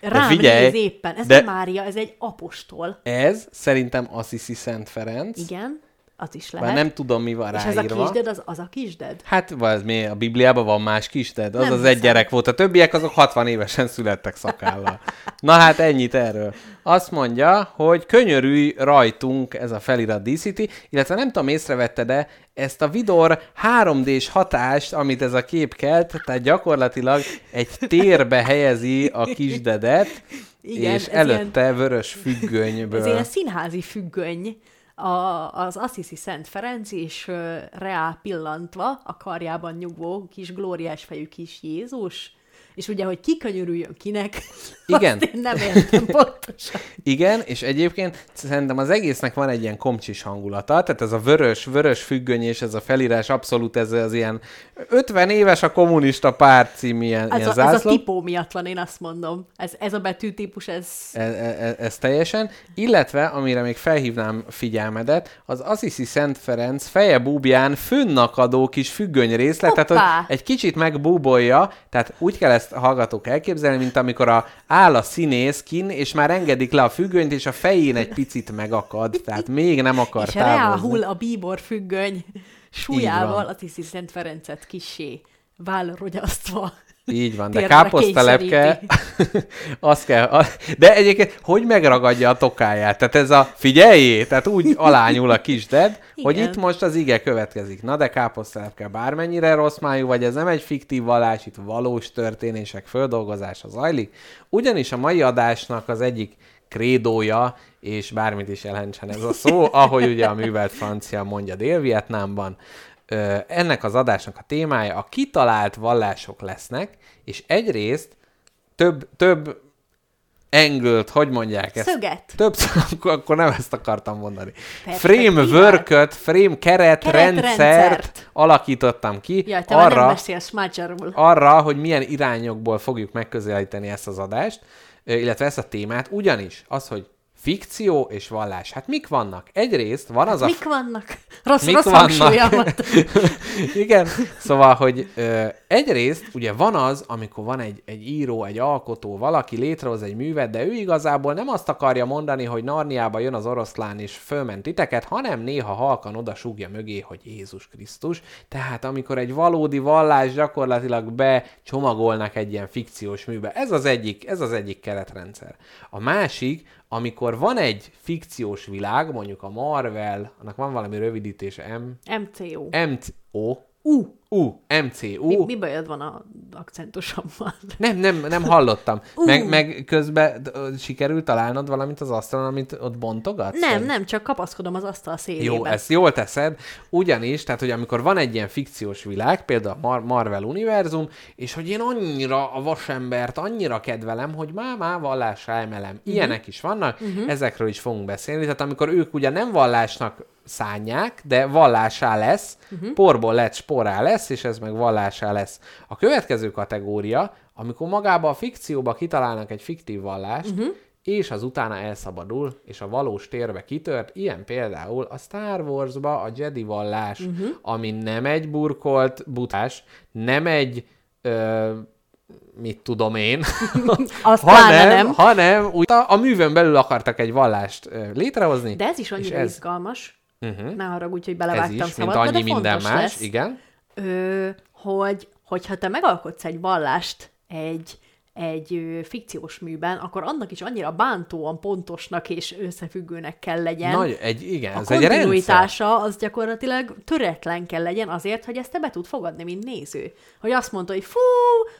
rám figyelj, néz éppen. Ez de- nem Mária, ez egy apostol. Ez szerintem Assisi Szent Ferenc. Igen, az is Bár lehet. nem tudom, mi van és ez a ráírva. kisded, az, az a kisded? Hát, vagy mi, a Bibliában van más kisted? Az Nem az egy gyerek volt. A többiek azok 60 évesen születtek szakállal. Na hát ennyit erről. Azt mondja, hogy könyörülj rajtunk ez a felirat díszíti, illetve nem tudom, észrevette de ezt a Vidor 3D-s hatást, amit ez a kép kelt, tehát gyakorlatilag egy térbe helyezi a kisdedet, Igen, és előtte vörös függönyből. Ez ilyen színházi függöny, a, az Assisi Szent Ferenc és reá pillantva a karjában nyugvó kis glóriás fejű kis Jézus, és ugye, hogy kikönyörüljön kinek, Igen. azt én nem értem pontosan. Igen, és egyébként szerintem az egésznek van egy ilyen komcsis hangulata, tehát ez a vörös, vörös függöny és ez a felírás abszolút ez az ilyen 50 éves a kommunista párt című ilyen, Ez ilyen a, ez a zászló. tipó miatt van, én azt mondom. Ez, ez a betűtípus, ez... Ez, ez, ez teljesen. Illetve, amire még felhívnám figyelmedet, az Assisi Szent Ferenc feje búbján fönnakadó kis függöny részlet, tehát Hoppá! hogy egy kicsit megbúbolja, tehát úgy kell ezt a hallgatók elképzelni, mint amikor a, áll a színész kin, és már engedik le a függönyt, és a fején egy picit megakad, tehát még nem akar És távozni. ráhull a bíbor függöny súlyával a Tiszi Szent Ferencet kisé válrogyasztva. Így van, de térdre káposztelepke, azt kell, a- de egyébként hogy megragadja a tokáját? Tehát ez a figyeljé, tehát úgy alányul a kisded, hogy itt most az ige következik. Na de káposztelepke, bármennyire rossz májú vagy, ez nem egy fiktív vallás, itt valós történések földolgozása zajlik. Ugyanis a mai adásnak az egyik krédója, és bármit is jelentsen ez a szó, ahogy ugye a művelt francia mondja Dél-Vietnámban, ennek az adásnak a témája a kitalált vallások lesznek, és egyrészt több, több engült, hogy mondják ezt? Szöget. Több, akkor, nem ezt akartam mondani. Framework-öt, frame keretrendszert Keretrendszert. alakítottam ki Jaj, te már nem arra, beszélsz magyarul. arra, hogy milyen irányokból fogjuk megközelíteni ezt az adást, illetve ezt a témát, ugyanis az, hogy fikció és vallás. Hát mik vannak? Egyrészt van az a... Mik vannak? Rossz, Mik rossz vannak? Igen, szóval, hogy ö, egyrészt ugye van az, amikor van egy, egy író, egy alkotó, valaki létrehoz egy művet, de ő igazából nem azt akarja mondani, hogy Narniába jön az oroszlán és fölment titeket, hanem néha halkan oda súgja mögé, hogy Jézus Krisztus. Tehát amikor egy valódi vallás gyakorlatilag becsomagolnak egy ilyen fikciós műbe. Ez az egyik, ez az egyik keretrendszer. A másik, amikor van egy fikciós világ, mondjuk a Marvel, annak van valami rövidítése, M, MCO. MCO. U. U. MCU. Mi, mi bajod van a akcentusommal? Nem, nem, nem hallottam. Meg, meg közben sikerült találnod valamit az asztalon, amit ott bontogatsz? Nem, Vagy- nem, csak kapaszkodom az asztal szélébe. Jó, ezt jól teszed, ugyanis, tehát, hogy amikor van egy ilyen fikciós világ, például a Mar- Marvel univerzum, és hogy én annyira a vasembert, annyira kedvelem, hogy már már vallássá emelem. Ilyenek is vannak, uh-huh. ezekről is fogunk beszélni, tehát amikor ők ugye nem vallásnak szánják, de vallásá lesz, uh-huh. porból lett sporá lesz, és ez meg vallásá lesz. A következő kategória, amikor magába a fikcióba kitalálnak egy fiktív vallást, uh-huh és az utána elszabadul, és a valós térbe kitört, ilyen például a Star Wars-ba a Jedi vallás, uh-huh. ami nem egy burkolt butás, nem egy ö, mit tudom én, Azt hanem, nem. hanem úgy, a, a művön belül akartak egy vallást létrehozni. De ez is annyira ez, izgalmas. Uh-huh, Ne haragudj, hogy ez belevágtam is, mint szabad, annyi de minden más, lesz, igen. Ö, hogy, hogyha te megalkotsz egy vallást egy, egy ö, fikciós műben, akkor annak is annyira bántóan pontosnak és összefüggőnek kell legyen. Nagy, egy, igen, a ez egy rendszer. az gyakorlatilag töretlen kell legyen azért, hogy ezt te be tud fogadni, mint néző. Hogy azt mondta, hogy fú,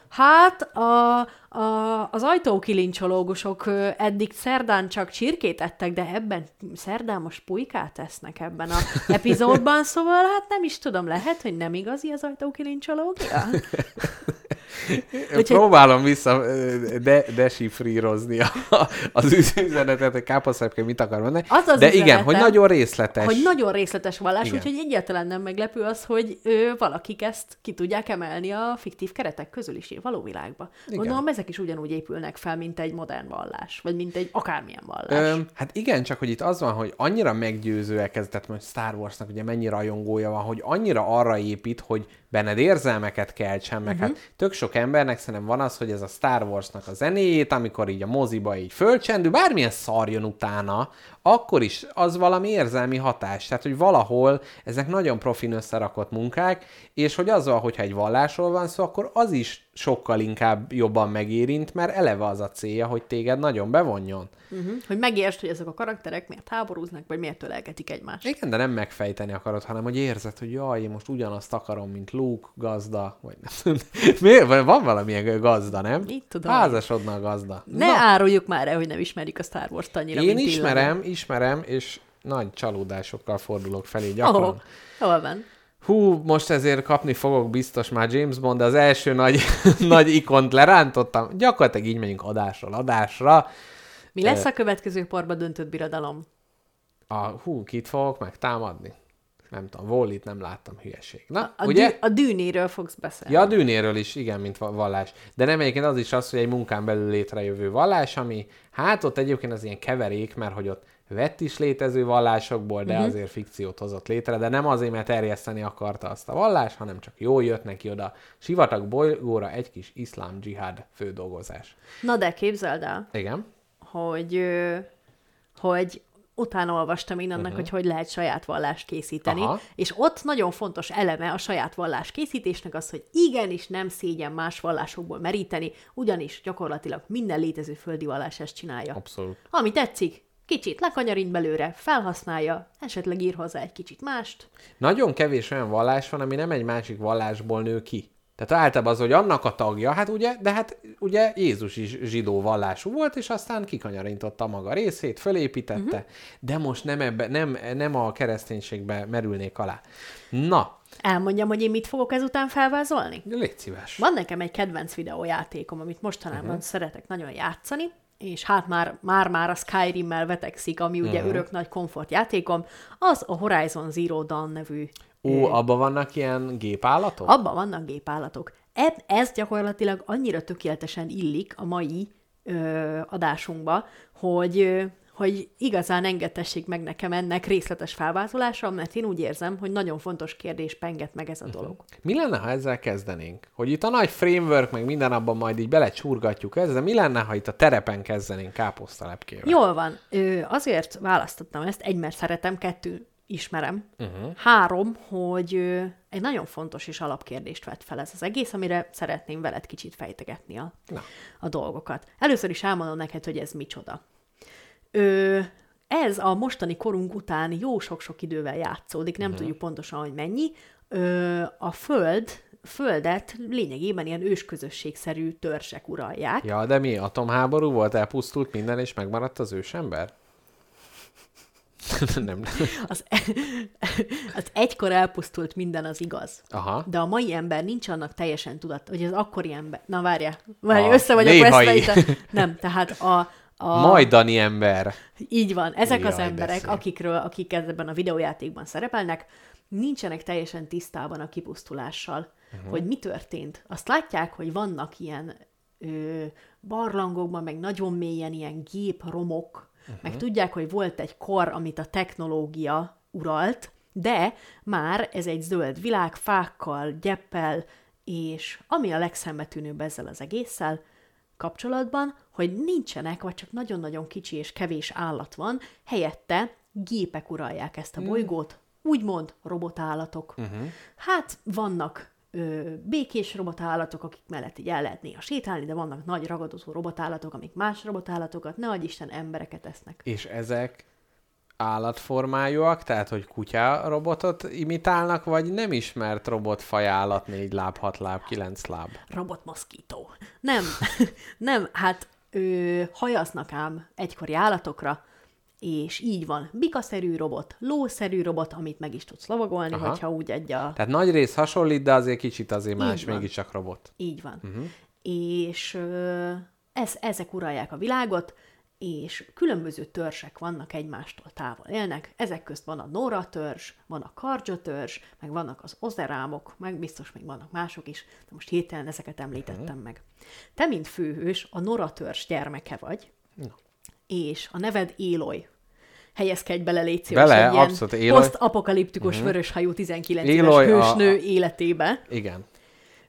hát a, a, az ajtókilincsológusok ö, eddig szerdán csak csirkét ettek, de ebben szerdán most pulykát esznek ebben a epizódban, szóval hát nem is tudom, lehet, hogy nem igazi az ajtókilincsológia? Úgyhogy... Próbálom vissza ö, de, desifrírozni a, az üzenetet, hogy káposztepke mit akar mondani. Az az de igen, hogy nagyon részletes. Hogy nagyon részletes vallás, Igen. úgyhogy egyáltalán nem meglepő az, hogy ő, valakik ezt ki tudják emelni a fiktív keretek közül is való világba. Igen. Gondolom, ezek is ugyanúgy épülnek fel, mint egy modern vallás, vagy mint egy akármilyen vallás. Öm, hát igen, csak hogy itt az van, hogy annyira meggyőzőek ez, tehát most Star Warsnak ugye mennyi rajongója van, hogy annyira arra épít, hogy benned érzelmeket keltsen, meg uh-huh. hát tök sok embernek szerintem van az, hogy ez a Star Warsnak a zenéjét, amikor így a moziba így fölcsendül, bármilyen szarjon utána, akkor is az valami érzelmi hatás. Tehát, hogy valahol ezek nagyon profin összerakott munkák, és hogy azzal, hogyha egy vallásról van szó, akkor az is sokkal inkább jobban megérint, mert eleve az a célja, hogy téged nagyon bevonjon. Uh-huh. Hogy megértsd, hogy ezek a karakterek miért háborúznak, vagy miért ölelgetik egymást. Igen, de nem megfejteni akarod, hanem hogy érzed, hogy jaj, én most ugyanazt akarom, mint Luke, gazda, vagy nem. Miért? Van- valamilyen gazda, nem? Mit tudom. Házasodna a gazda. Ne áruljuk már el, hogy nem ismerik a Star Wars-t annyira, Én ismerem, ismerem, és nagy csalódásokkal fordulok felé gyakran. Oh, hol van? Hú, most ezért kapni fogok biztos már James Bond, de az első nagy, nagy ikont lerántottam. Gyakorlatilag így megyünk adásról adásra. Mi lesz a következő porba döntött birodalom? A, hú, kit fogok megtámadni? Nem tudom, Wallit nem láttam, hülyeség. Na, A, ugye? dű, a dűnéről fogsz beszélni. Ja, a dűnéről is, igen, mint va- vallás. De nem egyébként az is az, hogy egy munkán belül létrejövő vallás, ami hát ott egyébként az ilyen keverék, mert hogy ott vett is létező vallásokból, de uh-huh. azért fikciót hozott létre, de nem azért, mert terjeszteni akarta azt a vallás, hanem csak jól jött neki oda sivatag bolygóra egy kis iszlám dzsihád fődolgozás. Na de képzeld el, Igen. hogy, hogy utána olvastam én annak, uh-huh. hogy hogy lehet saját vallást készíteni, Aha. és ott nagyon fontos eleme a saját vallás készítésnek az, hogy igenis nem szégyen más vallásokból meríteni, ugyanis gyakorlatilag minden létező földi vallás ezt csinálja. Abszolút. Ami tetszik, kicsit lekanyarint belőle, felhasználja, esetleg ír hozzá egy kicsit mást. Nagyon kevés olyan vallás van, ami nem egy másik vallásból nő ki. Tehát általában az, hogy annak a tagja, hát ugye, de hát ugye Jézus is zsidó vallású volt, és aztán kikanyarintotta maga részét, fölépítette, uh-huh. de most nem, ebbe, nem, nem a kereszténységbe merülnék alá. Na, Elmondjam, hogy én mit fogok ezután felvázolni? légy szíves. Van nekem egy kedvenc videójátékom, amit mostanában uh-huh. szeretek nagyon játszani, és hát már, már-már a Skyrim-mel vetekszik, ami ugye uh-huh. örök nagy komfortjátékom, az a Horizon Zero Dawn nevű. Ó, abban vannak ilyen gépállatok? Abban vannak gépállatok. Ez gyakorlatilag annyira tökéletesen illik a mai ö, adásunkba, hogy, hogy igazán engedtessék meg nekem ennek részletes felvázolása, mert én úgy érzem, hogy nagyon fontos kérdés penget meg ez a dolog. Mi lenne, ha ezzel kezdenénk? Hogy itt a nagy framework, meg minden abban majd így belecsurgatjuk ezzel, de mi lenne, ha itt a terepen kezdenénk káposztalepkével? Jól van. Ö, azért választottam ezt, egy, mert szeretem, kettő, ismerem. Uh-huh. Három, hogy egy nagyon fontos és alapkérdést vett fel ez az egész, amire szeretném veled kicsit fejtegetni a, Na. a dolgokat. Először is elmondom neked, hogy ez micsoda. Ö, ez a mostani korunk után jó sok-sok idővel játszódik, nem uh-huh. tudjuk pontosan, hogy mennyi. Ö, a Föld, Földet lényegében ilyen ősközösségszerű törzsek uralják. Ja, de mi? Atomháború volt? Elpusztult minden, és megmaradt az ősember? nem. Az, az egykor elpusztult minden, az igaz. Aha. De a mai ember nincs annak teljesen tudat, hogy az akkori ember... Na várjál, várjál, A össze vagyok veszve Nem, tehát a, a... Majdani ember. Így van, ezek az Jaj, de emberek, szép. akikről, akik ebben a videójátékban szerepelnek, nincsenek teljesen tisztában a kipusztulással, uh-huh. hogy mi történt. Azt látják, hogy vannak ilyen ö, barlangokban, meg nagyon mélyen ilyen gépromok, uh-huh. meg tudják, hogy volt egy kor, amit a technológia uralt, de már ez egy zöld világ, fákkal, gyeppel, és ami a legszembetűnőbb ezzel az egésszel, kapcsolatban, hogy nincsenek, vagy csak nagyon-nagyon kicsi és kevés állat van, helyette gépek uralják ezt a bolygót, úgymond robotállatok. Uh-huh. Hát vannak ö, békés robotállatok, akik mellett így el lehet néha sétálni, de vannak nagy ragadozó robotállatok, amik más robotállatokat, ne adj Isten, embereket esznek. És ezek állatformájúak, tehát hogy kutya robotot imitálnak, vagy nem ismert robotfaj állat, négy láb, hat láb, kilenc láb? Robotmoszkító. Nem, nem, hát ö, hajaznak ám egykori állatokra, és így van. Bikaszerű robot, lószerű robot, amit meg is tudsz lovagolni, Aha. hogyha úgy egy a... Tehát nagy rész hasonlít, de azért kicsit azért más, mégiscsak robot. Így van. Uh-huh. És ez, ezek uralják a világot, és különböző törzsek vannak egymástól távol élnek. Ezek közt van a Nora törzs, van a Karja törzs, meg vannak az Ozerámok, meg biztos még vannak mások is, de most hirtelen ezeket említettem uh-huh. meg. Te, mint főhős, a Nora törzs gyermeke vagy, Na. És a neved Éloy. Helyezkedj bele, légy szíves, Bele, egy ilyen abszolút, Éloy. posztapokaliptikus uh-huh. vöröshajú 19 éves Éloy a- hősnő életébe. Igen.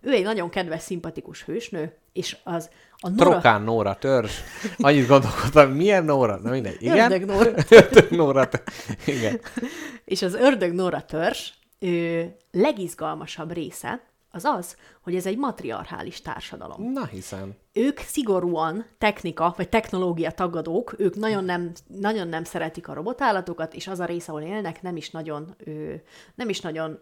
Ő egy nagyon kedves, szimpatikus hősnő, és az a Nora... Trokán Nóra törzs. Annyit gondolkodtam, milyen Nóra? Na mindegy. Igen? Ördög Nóra. Ördög Nóra. tö- Igen. És az ördög Nora törzs ő, legizgalmasabb része az az, hogy ez egy matriarchális társadalom. Na hiszen. Ők szigorúan technika vagy technológia tagadók, ők nagyon nem, nagyon nem szeretik a robotállatokat, és az a rész, ahol élnek, nem is nagyon, ő, nem is nagyon,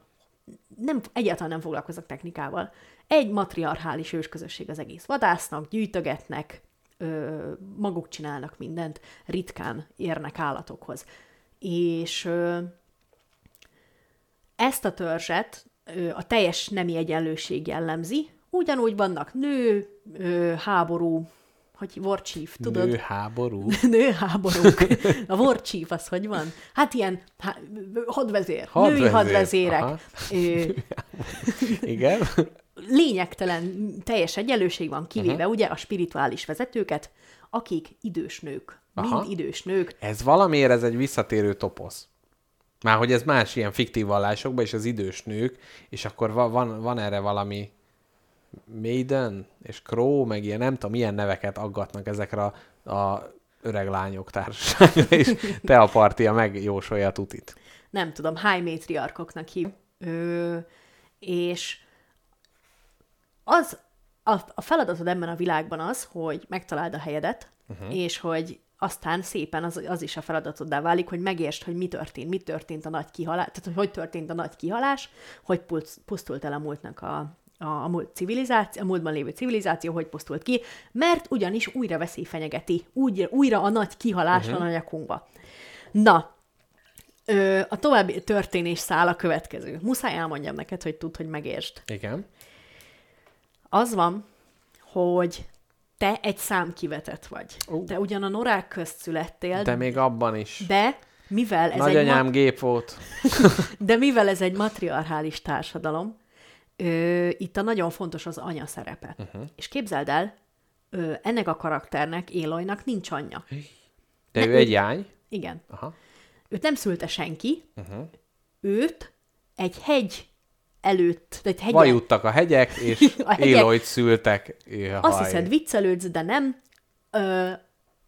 nem, egyáltalán nem foglalkoznak technikával. Egy matriarchális ősközösség az egész. Vadásznak, gyűjtögetnek, ö, maguk csinálnak mindent, ritkán érnek állatokhoz. És ö, ezt a törzset a teljes nemi egyenlőség jellemzi. Ugyanúgy vannak nő, háború, hogy war chief, tudod? Nő háború. Nőháborúk. A war chief az hogy van? Hát ilyen há, hadvezér, hadvezér. női Hadvezér, hadvezérek. aha. Ö, Igen. lényegtelen teljes egyenlőség van, kivéve uh-huh. ugye a spirituális vezetőket, akik idős nők. Aha. Mind idős nők. Ez valamiért ez egy visszatérő toposz. Már hogy ez más ilyen fiktív vallásokban, és az idős nők, és akkor va- van, van erre valami Maiden és Crow, meg ilyen nem tudom, milyen neveket aggatnak ezekre a, a öreg lányok társasága, és te a partia megjósolja a tutit. nem tudom, high matriarchoknak hív. Ö, és az, a, a feladatod ebben a világban az, hogy megtaláld a helyedet, uh-huh. és hogy aztán szépen az, az is a feladatoddá válik, hogy megértsd, hogy mi történt, mi történt a nagy kihalás, tehát hogy hogy történt a nagy kihalás, hogy pusztult el a múltnak a, a, a, múlt civilizáció, a múltban lévő civilizáció, hogy pusztult ki, mert ugyanis újra veszély fenyegeti, úgy, újra a nagy kihalás uh-huh. van a nyakunkba. Na, Ö, a további történés szál a következő. Muszáj elmondjam neked, hogy tudd, hogy megértsd. Igen. Az van, hogy te egy számkivetett vagy. Uh. Te ugyan a norák közt születtél, De még abban is. de mivel ez egy Nagyanyám ma- gép volt. de mivel ez egy matriarchális társadalom, ö, itt a nagyon fontos az anya szerepe. Uh-huh. És képzeld el, ö, ennek a karakternek, Éloynak nincs anyja. De Ne, ő- egy jány. Igen. Aha. Őt nem szülte senki, uh-huh. őt egy hegy előtt, egy hegyen, Vajuttak a hegyek, és A hegyek- Éloyt szültek. Jaj. Azt hiszed, viccelődsz, de nem. Ö,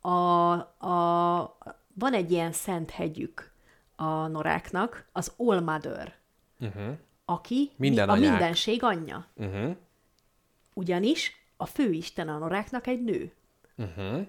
a, a, van egy ilyen szent hegyük a noráknak, az Mother, uh-huh. aki Minden a anyák. mindenség anyja. Uh-huh. Ugyanis a főisten a noráknak egy nő. Uh-huh.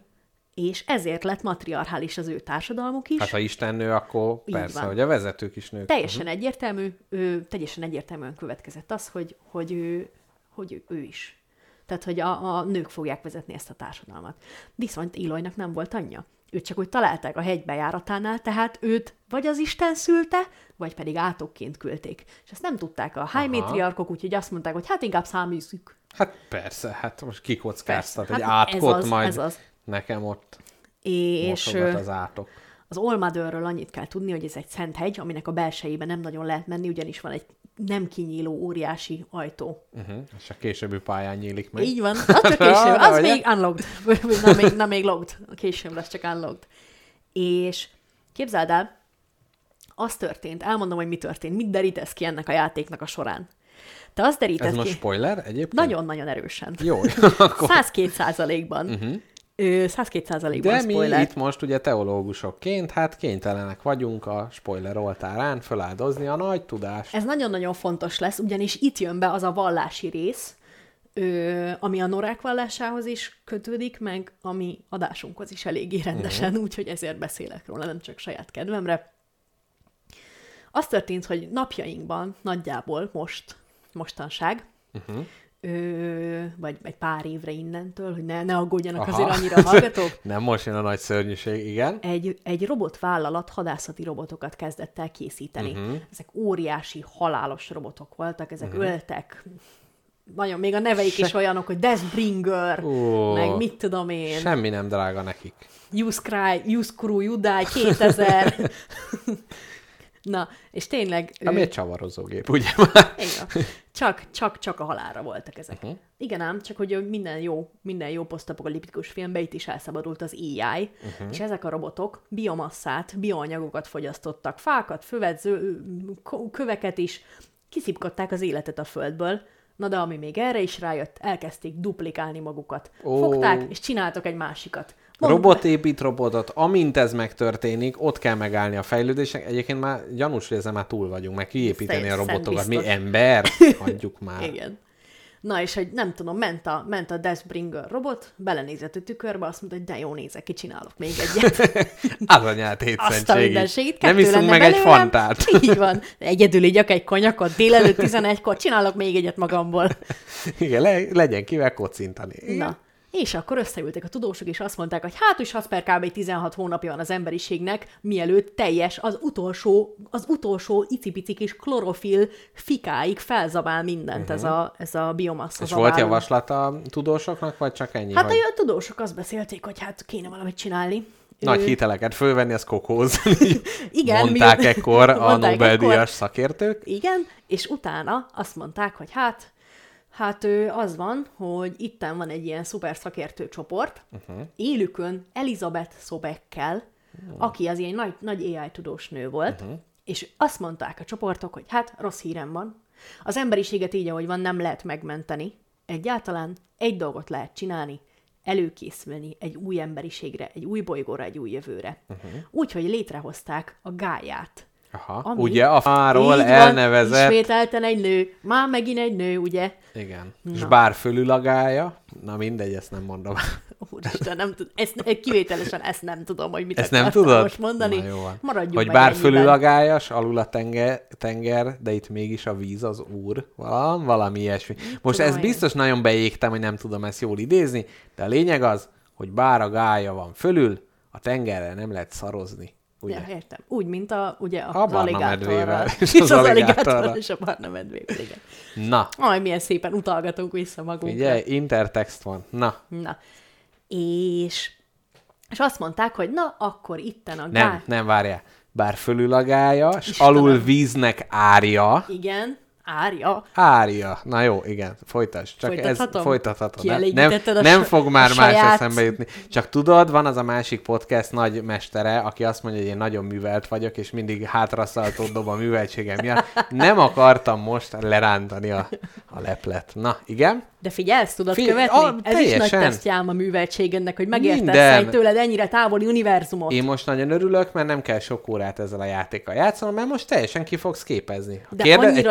És ezért lett matriarchális az ő társadalmuk is. Hát ha Isten nő, akkor Így persze, van. hogy a vezetők is nők. Teljesen egyértelmű, ő, teljesen egyértelműen következett az, hogy, hogy, ő, hogy ő, ő is. Tehát, hogy a, a nők fogják vezetni ezt a társadalmat. Viszont Iloynak nem volt anyja. Őt csak úgy találták a hegy bejáratánál, tehát őt vagy az Isten szülte, vagy pedig átokként küldték. És ezt nem tudták a high matriarchok, úgyhogy azt mondták, hogy hát inkább száműzzük. Hát persze, hát most kikockáztat Persze, egy hát átkot, az, majd ez az. Nekem ott És az átok. Az Olmadőrről annyit kell tudni, hogy ez egy szent hegy, aminek a belsejében nem nagyon lehet menni, ugyanis van egy nem kinyíló óriási ajtó. Uh-huh. És a későbbi pályán nyílik meg. Így van, az csak később, az még unlocked, na még, na még logged, később lesz csak unlocked. És képzeld el, az történt, elmondom, hogy mi történt, mit derítesz ki ennek a játéknak a során. Te azt Ez deríted most ki, spoiler egyébként? nagyon-nagyon erősen. Jó, akkor... 102 százalékban. Uh-huh. 102 százalékban De mi spoiler. itt most ugye teológusokként, hát kénytelenek vagyunk a spoiler oltárán feláldozni a nagy tudást. Ez nagyon-nagyon fontos lesz, ugyanis itt jön be az a vallási rész, ö, ami a norák vallásához is kötődik, meg a mi adásunkhoz is eléggé rendesen, uh-huh. úgyhogy ezért beszélek róla, nem csak saját kedvemre. Az történt, hogy napjainkban nagyjából most, mostanság, uh-huh. Ö, vagy egy pár évre innentől, hogy ne, ne aggódjanak Aha. azért annyira a hallgatók, Nem most jön a nagy szörnyűség, igen. egy, egy robotvállalat hadászati robotokat kezdett el készíteni. Uh-huh. Ezek óriási, halálos robotok voltak, ezek uh-huh. öltek. Nagyon, még a neveik Se... is olyanok, hogy Deathbringer, Ó, meg mit tudom én, Semmi nem drága nekik. Yuskrai, Yuskuru, Judai, 2000. Na, és tényleg... Ami ő- egy csavarozógép, ugye már? igen. Csak, csak, csak a halálra voltak ezek. Uh-huh. Igen ám, csak hogy minden jó, minden jó posztapokaliptikus filmben itt is elszabadult az AI, uh-huh. és ezek a robotok biomasszát, bioanyagokat fogyasztottak, fákat, fövet, köveket is, kiszipkodták az életet a földből, na de ami még erre is rájött, elkezdték duplikálni magukat. Ó. Fogták, és csináltak egy másikat. Mondd- Robot épít robotot, amint ez megtörténik, ott kell megállni a fejlődésnek. Egyébként már gyanús, hogy ezzel már túl vagyunk, meg kiépíteni a Szent robotokat. Mi ember? Hagyjuk már. Igen. Na, és hogy nem tudom, ment a, ment a Deathbringer robot, belenézett a tükörbe, azt mondta, hogy de jó nézek ki, csinálok még egyet. Az anyát Azt a hétszentségi. mindenségét, Nem iszunk meg egy belőlem. fantát. Így van. Egyedül igyak egy konyakot, délelőtt 11-kor, csinálok még egyet magamból. Igen, le, legyen kivel kocintani. Na, és akkor összeültek a tudósok, és azt mondták, hogy hát is az per kb. 16 hónapja van az emberiségnek, mielőtt teljes, az utolsó, az utolsó icipici kis klorofil fikáig felzabál mindent uh-huh. ez, a, ez a biomassa. És volt javaslat a tudósoknak, vagy csak ennyi? Hát hogy a tudósok azt beszélték, hogy hát kéne valamit csinálni. nagy Ő- hiteleket fölvenni, az kokóz. Igen, Mondták mi- ekkor a Nobel-díjas szakértők. Igen, és utána azt mondták, hogy hát, hát az van, hogy itten van egy ilyen szuper szakértő csoport, uh-huh. élükön Elizabeth Szobekkel, uh-huh. aki az ilyen nagy, nagy AI tudós nő volt, uh-huh. és azt mondták a csoportok, hogy hát rossz hírem van, az emberiséget így, ahogy van, nem lehet megmenteni. Egyáltalán egy dolgot lehet csinálni, előkészülni egy új emberiségre, egy új bolygóra, egy új jövőre. Uh-huh. Úgyhogy létrehozták a gáját. Aha. ami- Ugye a fáról Így van, elnevezett... Ismételten egy nő. Már megint egy nő, ugye? Igen. És bár fölül a gája, na mindegy, ezt nem mondom. Úristen, nem tud, ezt, kivételesen ezt nem tudom, hogy mit Ezt nem tudod? most mondani. Na, jó van. Maradjunk Hogy bár ennyiben. fölül a gályas, alul a tenger, tenger, de itt mégis a víz az úr. Valami, valami ilyesmi. Most tudom ez én. biztos nagyon beégtem, hogy nem tudom ezt jól idézni, de a lényeg az, hogy bár a gája van fölül, a tengerre nem lehet szarozni. Ugye? Ja, értem. Úgy, mint a, ugye a, A barna medvével, és És az az aligátorral. és a barna medvével, igen. Na, Aj, milyen szépen utalgatunk vissza magunkra. ugye, intertext van. Na, Na. És, és azt mondták, hogy na, akkor itten a nem, gá... nem várjál. Bár fölül a gája, és Istenem. alul víznek árja. Igen, árja. Árja. Na jó, igen, folytasd. Csak ez Folytathatom? folytathatod. Nem, nem, a nem fog már a más saját- eszembe jutni. Csak tudod, van az a másik podcast nagy mestere, aki azt mondja, hogy én nagyon művelt vagyok, és mindig hátraszaltót dob a műveltségem miatt. Nem akartam most lerántani a, a leplet. Na, igen? De figyelj, ezt tudod Figyelj, követni? ah, Ez is nagy tesztjám a műveltségednek, hogy megértesz egy tőled ennyire távoli univerzumot. Én most nagyon örülök, mert nem kell sok órát ezzel a játékkal játszanom, mert most teljesen ki fogsz képezni. Ha De kérde, egy annyira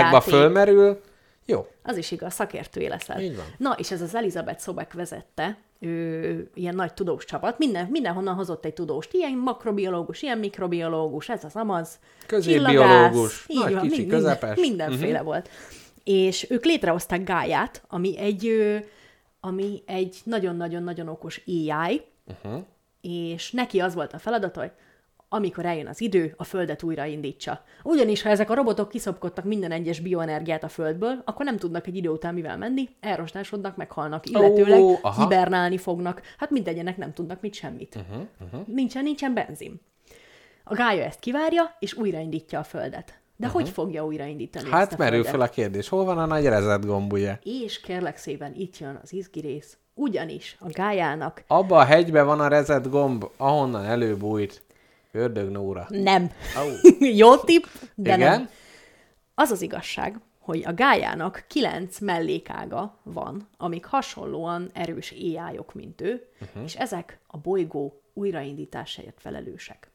jó ez a társaságba játék. fölmerül, jó. Az is igaz, szakértőé leszel. Így van. Na, és ez az Elizabeth Szobek vezette, ő, ilyen nagy tudós csapat, Minden, mindenhonnan hozott egy tudóst, ilyen makrobiológus, ilyen mikrobiológus, ez az amaz, Középbiológus, csillagász, nagy, van, kicsi, mind- közepes. Mindenféle uh-huh. volt. És ők létrehozták Gáját, ami egy, ami egy nagyon-nagyon-nagyon okos AI, uh-huh. és neki az volt a feladata, hogy amikor eljön az idő, a Földet újraindítsa. Ugyanis, ha ezek a robotok kiszopkodtak minden egyes bioenergiát a Földből, akkor nem tudnak egy idő után mivel menni, elrostásodnak, meghalnak, illetőleg oh, aha. hibernálni fognak. Hát mindegyenek nem tudnak mit semmit. Uh-huh, uh-huh. Nincsen, nincsen benzin. A gája ezt kivárja, és újraindítja a Földet. De uh-huh. hogy fogja újraindítani ezt Hát a merül fel a kérdés, hol van a nagy reset gomb, ugye? És kérlek szépen, itt jön az izgi rész. Ugyanis a gájának Abba a hegybe van a reset gomb, ahonnan előbújt Ördög Nóra. nem. Au. Jó tipp, de Igen? nem. Az az igazság, hogy a gájának kilenc mellékága van, amik hasonlóan erős AI-ok, mint ő, uh-huh. és ezek a bolygó újraindításáért felelősek.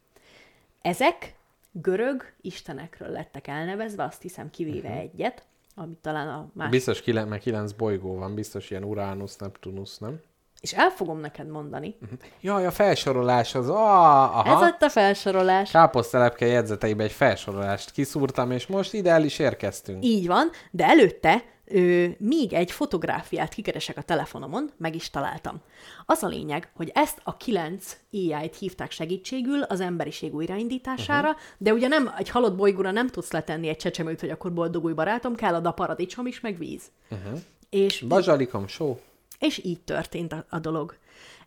Ezek görög istenekről lettek elnevezve, azt hiszem kivéve uh-huh. egyet, amit talán a más... Biztos kilen, mert kilenc bolygó van, biztos ilyen Uranus, Neptunus, nem? És el fogom neked mondani. Uh-huh. Jaj, a felsorolás az, ah, aha. Ez ott a felsorolás. Káposztelepke jegyzeteibe egy felsorolást kiszúrtam, és most ide el is érkeztünk. Így van, de előtte ö, még egy fotográfiát kikeresek a telefonomon, meg is találtam. Az a lényeg, hogy ezt a kilenc AI-t hívták segítségül az emberiség újraindítására, uh-huh. de ugye nem egy halott bolygóra nem tudsz letenni egy csecsemőt, hogy akkor boldogulj barátom, kell a paradicsom is, meg víz. Uh-huh. És, Bazsalikom, só. És így történt a, a dolog.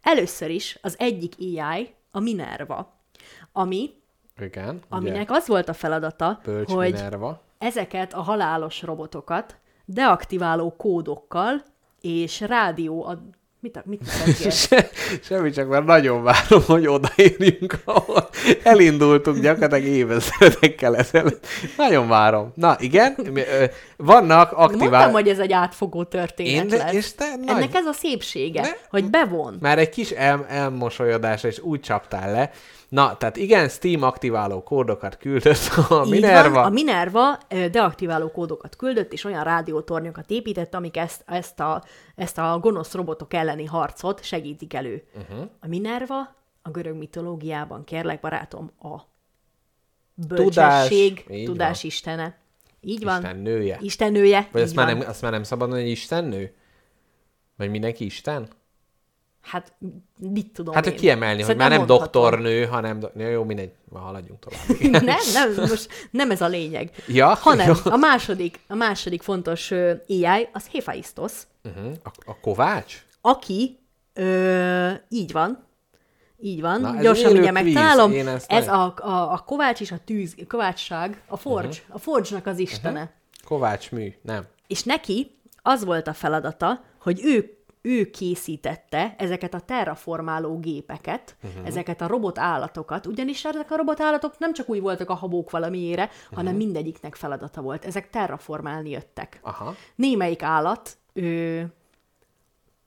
Először is az egyik AI a Minerva, ami, Igen, ugye? aminek az volt a feladata, Bölcs hogy Minerva. ezeket a halálos robotokat deaktiváló kódokkal és rádió... A... Mit, mit tettél? Se, semmi, csak már nagyon várom, hogy odaérjünk, ahol elindultunk gyakorlatilag évezredekkel ezelőtt. Nagyon várom. Na, igen, vannak Mondtam, aktivál... hogy ez egy átfogó történet Én, lesz. és te nagy... Ennek ez a szépsége, Ne- hogy bevon. Már egy kis el, elmosolyodásra is úgy csaptál le. Na, tehát igen, Steam aktiváló kódokat küldött a Így Minerva. Van, a Minerva deaktiváló kódokat küldött, és olyan rádiótornyokat épített, amik ezt, ezt, a, ezt a gonosz robotok elleni harcot segítik elő. Uh-huh. A Minerva a görög mitológiában, kérlek barátom, a bölcsesség, tudás van. istene. Így van. Isten nője. Istennője. Vagy így azt már, nem, azt már nem szabad hogy istennő? Vagy mindenki Isten? Hát, mit tudom Hát, hogy kiemelni, hogy Szerintem már nem mondhatom. doktornő, hanem... Do- Ja, jó, mindegy, már haladjunk tovább. nem, nem, most nem ez a lényeg. Ja, Hanem jó. a második, a második fontos ö, AI az Hephaistos, Uh-huh. A, a Kovács? aki ö, így van, így van, Na, gyorsan ugye megtalálom. Ez nagyon- a, a, a kovács és a tűz, kovácsság, a forge, uh-huh. a forge-nak az istene. Uh-huh. Kovács mű, nem. És neki az volt a feladata, hogy ő, ő készítette ezeket a terraformáló gépeket, uh-huh. ezeket a robot állatokat, ugyanis ezek a robot állatok nem csak úgy voltak a habók valamiére, uh-huh. hanem mindegyiknek feladata volt. Ezek terraformálni jöttek. Aha. Némelyik állat ö,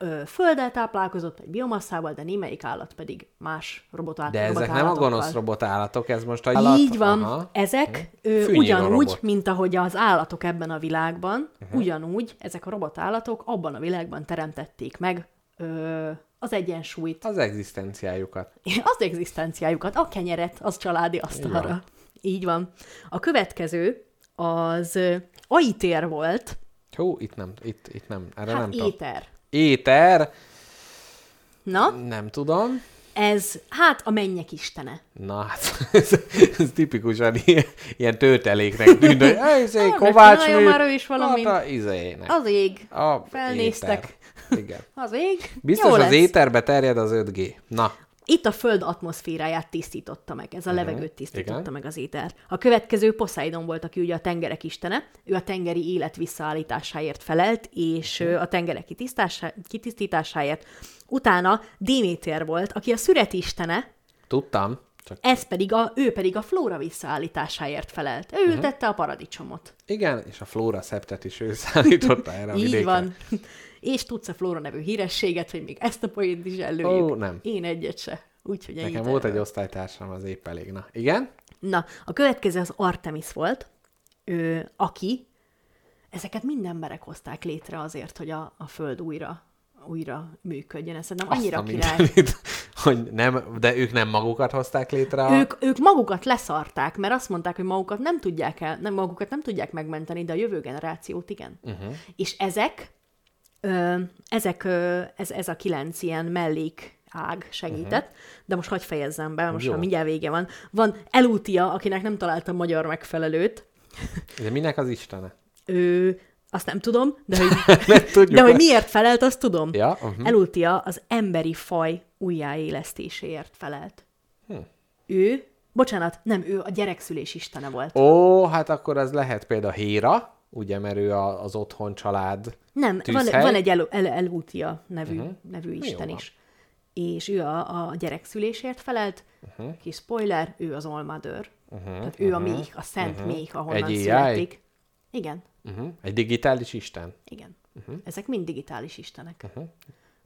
ö, földdel táplálkozott, vagy biomasszával, de némelyik állat pedig más robotál, De ezek nem a gonosz robotállatok, ez most a Így van, Aha. ezek ö, Fűnyíró ugyanúgy, robot. mint ahogy az állatok ebben a világban, uh-huh. ugyanúgy ezek a robotállatok abban a világban teremtették meg ö, az egyensúlyt, Az egzisztenciájukat. az egzisztenciájukat, a kenyeret, az családi asztalra. van. Így van. A következő az ö, aitér volt, Hú, itt nem, itt, itt nem, erre nem hát tudom. éter. Éter, Na, nem tudom. ez hát a mennyek istene. Na hát, ez, ez tipikusan ilyen, ilyen tölteléknek tűnt, hogy "Ej, izé, Kovács megcsináljon már ő is valamit. Hát a izének. Az ég. A felnéztek. éter. Igen. Az ég. Biztos Jó az lesz. éterbe terjed az 5G. Na, Itt a föld atmoszféráját tisztította meg, ez a levegőt tisztította Mhm. igen. meg az éter. A következő Poseidon volt, aki ugye a tengerek istene, ő a tengeri élet visszaállításáért felelt, és Mhm. a tengerek kitisztításáért. Utána Déméter volt, aki a szüret istene, tudtam. Csak ez pedig a, ő pedig a flóra visszaállításáért felelt. Ő Mhm. ültette a paradicsomot. igen, és a Flóra Szeptet is ő szállította erre a Így van. És tudsz a Flóra nevű hírességet, hogy még ezt a poént is előjük. Ó, nem. Én egyet se. Úgyhogy Nekem volt egy osztálytársam, az épp elég. Na, igen? Na, a következő az Artemis volt, ő, aki, ezeket mind emberek hozták létre azért, hogy a, a Föld újra újra működjön. Ez szerintem annyira Azt király. mindenit, hogy nem, de ők nem magukat hozták létre a... Ők, ők magukat leszarták, mert azt mondták, hogy magukat nem tudják el, nem, magukat nem tudják megmenteni, de a jövő generációt igen. Uh-huh. És ezek, ezek ez, ez a kilenc ilyen mellék ág segített, uh-huh. de most hagyj fejezzem be, most Jó. már mindjárt vége van. Van Elutia, akinek nem találtam magyar megfelelőt, De minek az istene? ő, azt nem tudom, de hogy, tudjuk. de hogy miért felelt, azt tudom. Ja, uh-huh. Elutia az emberi faj újjáélesztéséért felelt. Hm. Ő, bocsánat, nem, ő a gyerekszülés istene volt. Ó, hát akkor az lehet például Héra, ugye, mert ő a, az otthon család Nem, van, tűzhely. van egy El, El, nevű, Mhm. uh-huh. nevű isten is. És ő a, a gyerekszülésért felelt. Mhm. Uh-huh. Kis spoiler, ő az Olmadőr. Uh-huh. Tehát ő a méh, a szent uh-huh. méh, ahonnan Mhm. Egy AI? születik. Igen, uh-huh. egy digitális isten. igen. Mhm. Uh-huh. Ezek mind digitális istenek. Uh-huh.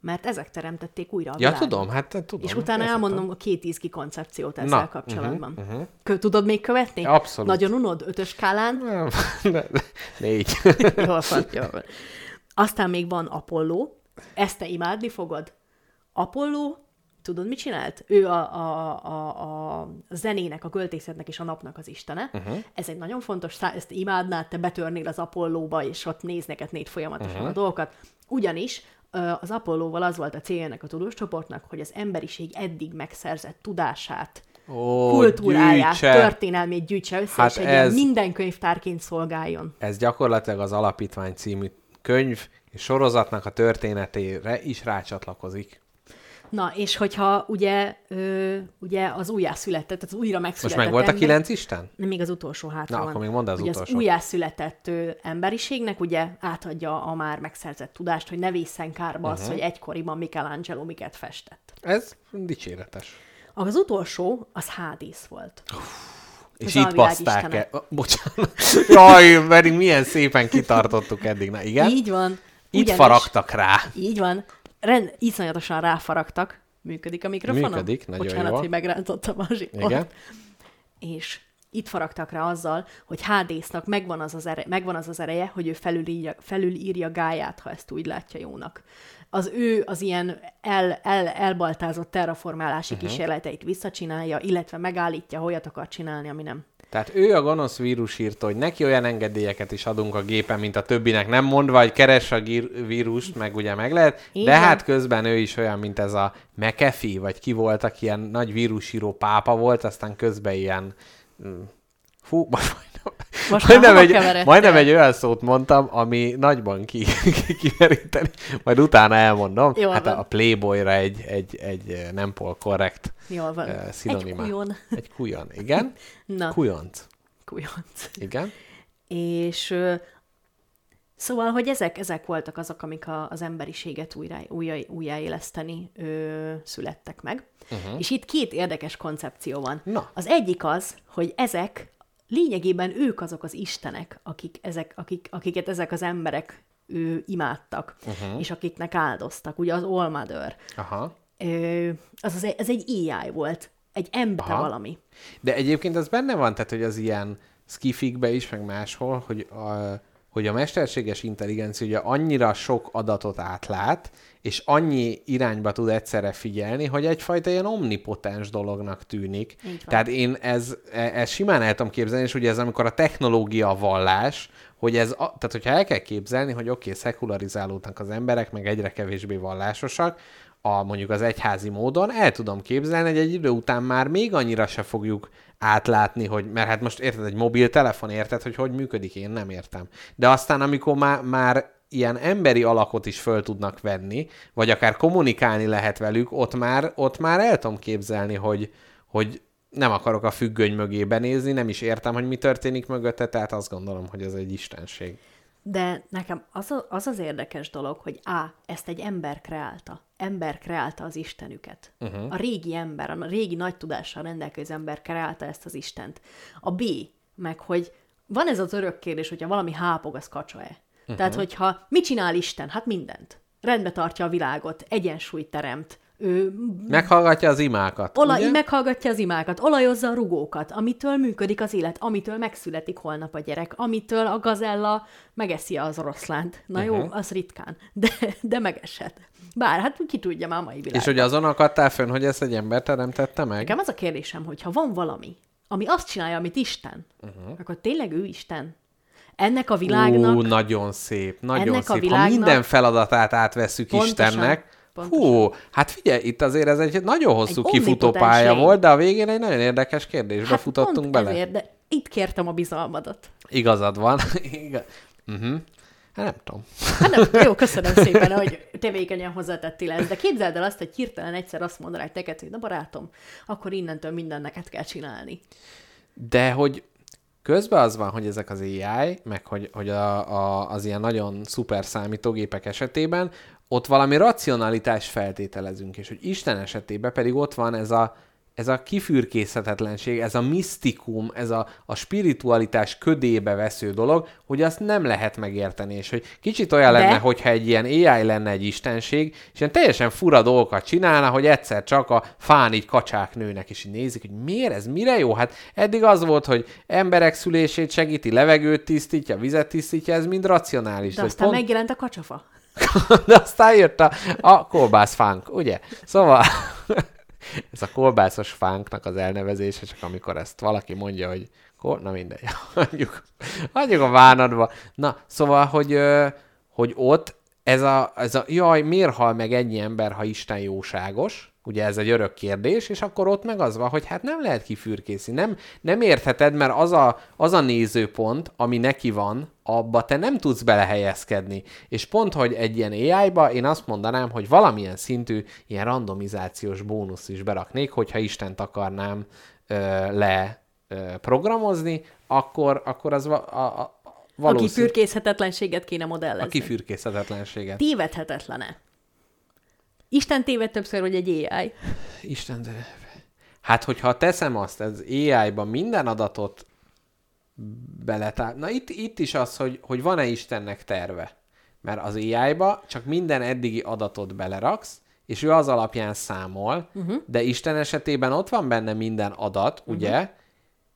Mert ezek teremtették újra a Ja, világot. tudom, hát tudom. És utána értettem. elmondom a két izgi koncepciót ezzel Na, mhm, kapcsolatban. Uh-huh, uh-huh. Tudod még követni? Abszolút. Nagyon unod, ötös skálán? Nem, de- Négy. jól van, jól van. Aztán még van Apollo. Ezt te imádni fogod? Apollo, tudod, mit csinált? Ő a, a, a, a zenének, a költészetnek és a napnak az istene. Uh-huh. Ez egy nagyon fontos, szá- ezt imádnád, te betörnél az Apollóba, és ott nézneket négy folyamatosan uh-huh. a dolgokat. Ugyanis az Apollóval az volt a célja ennek a tudóscsoportnak, hogy az emberiség eddig megszerzett tudását, Ó, kultúráját, gyűjtse. történelmét gyűjtse össze, Hát és egy ez- minden könyvtárként szolgáljon. Ez gyakorlatilag az Alapítvány című könyv és sorozatnak a történetére is rácsatlakozik. Na, és hogyha ugye, ö, ugye az újjászületett, az újra Most megszületett meg volt a kilenc isten? Nem, még az utolsó hátra Na, van. akkor még mondd az hogy utolsót. az újjászületett ö, emberiségnek ugye átadja a már megszerzett tudást, hogy ne vészen kárba Mhm. az, hogy egykoriban Michelangelo miket festett. Ez dicséretes. Az utolsó, az Hádész volt. És Az itt baszták el. Bocsánat. Jaj, pedig milyen szépen kitartottuk eddig. Na igen? Így van. Itt Ugyanis- faragtak rá. Így van. Rend, iszonyatosan ráfaragtak. Működik a mikrofonom? Működik, nagyon Bocsánat, jól. hogy megrántottam a zsíkot. Igen. És itt faragtak rá azzal, hogy Hádésznak megvan az az, ere, megvan az, az ereje, hogy ő felülírja, felülírja Gáját, ha ezt úgy látja jónak. Az ő az ilyen el, el, elbaltázott terraformálási uh-huh. kísérleteit visszacsinálja, illetve megállítja, hogy olyat akar csinálni, ami nem. Tehát ő a gonosz vírus írta, hogy neki olyan engedélyeket is adunk a gépen, mint a többinek, nem mondva, hogy keres a vírust, meg ugye meg lehet, Így de hát közben ő is olyan, mint ez a McAfee, vagy ki volt, aki ilyen nagy vírusíró pápa volt, aztán közben ilyen... mm, Fú, Most majdnem, egy, majdnem egy olyan szót mondtam, ami nagyban ki, ki kimeríteni, majd utána elmondom. Jól hát van. a Playboyra egy, egy, egy eh, nem pol korrekt Jól van. eh, Egy kujon. Egy kujon, igen. Na, Kujonc. kujonc. Igen. És szóval, hogy ezek, ezek voltak azok, amik a, az emberiséget újra, újra, újjáéleszteni ö, születtek meg. Uh-huh. És itt két érdekes koncepció van. Na. Az egyik az, hogy ezek lényegében ők azok az istenek, akik ezek, akik, akiket ezek az emberek ő imádtak, uh-huh. és akiknek áldoztak, ugye az Mother. Aha. Ö, az, az, ez egy AI volt, egy ember valami. De egyébként az benne van, tehát hogy az ilyen skifikbe is, meg máshol, hogy a, hogy a mesterséges intelligencia ugye annyira sok adatot átlát, és annyi irányba tud egyszerre figyelni, hogy egyfajta ilyen omnipotens dolognak tűnik. Tehát én ez, e- ez simán el tudom képzelni, és ugye ez amikor a technológia a vallás, hogy ez, a, tehát hogyha el kell képzelni, hogy oké, okay, szekularizálódnak az emberek, meg egyre kevésbé vallásosak, a, mondjuk az egyházi módon, el tudom képzelni, hogy egy idő után már még annyira se fogjuk átlátni, hogy, mert hát most érted, egy mobiltelefon, érted, hogy hogy működik, én nem értem. De aztán, amikor már, már ilyen emberi alakot is föl tudnak venni, vagy akár kommunikálni lehet velük, ott már, ott már el tudom képzelni, hogy, hogy nem akarok a függöny mögé benézni, nem is értem, hogy mi történik mögötte, tehát azt gondolom, hogy ez egy istenség. De nekem az, a, az az érdekes dolog, hogy A. ezt egy ember kreálta. Ember kreálta az Istenüket. Uh-huh. A régi ember, a régi nagy tudással rendelkező ember kreálta ezt az Istent. A B. meg, hogy van ez az örök kérdés, hogyha valami hápog, az kacsa-e. Uh-huh. Tehát, hogyha mit csinál Isten? Hát mindent. Rendbe tartja a világot, egyensúlyt teremt, ő Meghallgatja az imákat, Olaj, ugye? meghallgatja az imákat, olajozza a rugókat, amitől működik az élet, amitől megszületik holnap a gyerek, amitől a gazella megeszi az oroszlánt. Na jó, Mhm. az ritkán, de, de megeshet. Bár, hát ki tudja már a mai világban. És hogy azon akadtál fönn, hogy ezt egy ember teremtette meg? Nekem az a kérdésem, hogy ha van valami, ami azt csinálja, amit Isten, uh-huh. akkor tényleg ő Isten? Ennek a világnak... Ú, nagyon szép, nagyon ennek a szép. világnak- Ha minden feladatát átveszük Pontosan, Istennek, pontosan. hú, hát figyelj, itt azért ez egy nagyon hosszú Egy kifutó pálya volt, de a végén egy nagyon érdekes kérdésbe hát futottunk pont bele. Ezért, de itt kértem a bizalmadat. Igazad van. Igaz. Uh-huh. Hát nem tudom. Hát nem, jó, köszönöm szépen, hogy tevékenyen hozzátettél ezt, de képzeld el azt, hogy hirtelen egyszer azt mondanák neked, hogy na barátom, akkor innentől minden neked kell csinálni. De hogy közben az van, hogy ezek az AI, meg hogy, hogy a, a, az ilyen nagyon szuper számítógépek esetében ott valami racionalitást feltételezünk, és hogy Isten esetében pedig ott van ez a, ez a kifürkészhetetlenség, ez a misztikum, ez a, a spiritualitás ködébe vesző dolog, hogy azt nem lehet megérteni, és hogy kicsit olyan De- lenne, hogyha egy ilyen AI lenne egy istenség, és ilyen teljesen fura dolgokat csinálna, hogy egyszer csak a fán így kacsák nőnek, és így nézik, hogy miért ez, mire jó? Hát eddig az volt, hogy emberek szülését segíti, levegőt tisztítja, vizet tisztítja, ez mind racionális. De hogy aztán pont- megjelent a kacsafa. de aztán jött a, a kolbászfánk, ugye? Szóval ez a kolbászos fánknak az elnevezése, csak amikor ezt valaki mondja, hogy kol... na mindegy, hagyjuk, hagyjuk a vánadba. Na, szóval, hogy, hogy ott ez a, ez a, jaj, miért hal meg ennyi ember, ha Isten jóságos? Ugye ez egy örök kérdés, és akkor ott meg az van, hogy hát nem lehet kifürkészni, nem, nem értheted, mert az a, az a nézőpont, ami neki van, abba te nem tudsz belehelyezkedni. És pont, hogy egy ilyen AI-ba én azt mondanám, hogy valamilyen szintű ilyen randomizációs bónusz is beraknék, hogyha Istent akarnám ö, le ö, programozni, akkor, akkor az va- a, a, a A kifürkészhetetlenséget kéne modellezni. a kifürkészhetetlenséget. Tévedhetetlene. Isten téved többször, hogy egy AI. Isten, de... Hát, hogyha teszem azt, ez AI-ban minden adatot beletár... Na itt, itt is az, hogy, hogy van-e Istennek terve. Mert az AI-ba csak minden eddigi adatot beleraksz, és ő az alapján számol, uh-huh. de Isten esetében ott van benne minden adat, uh-huh. ugye,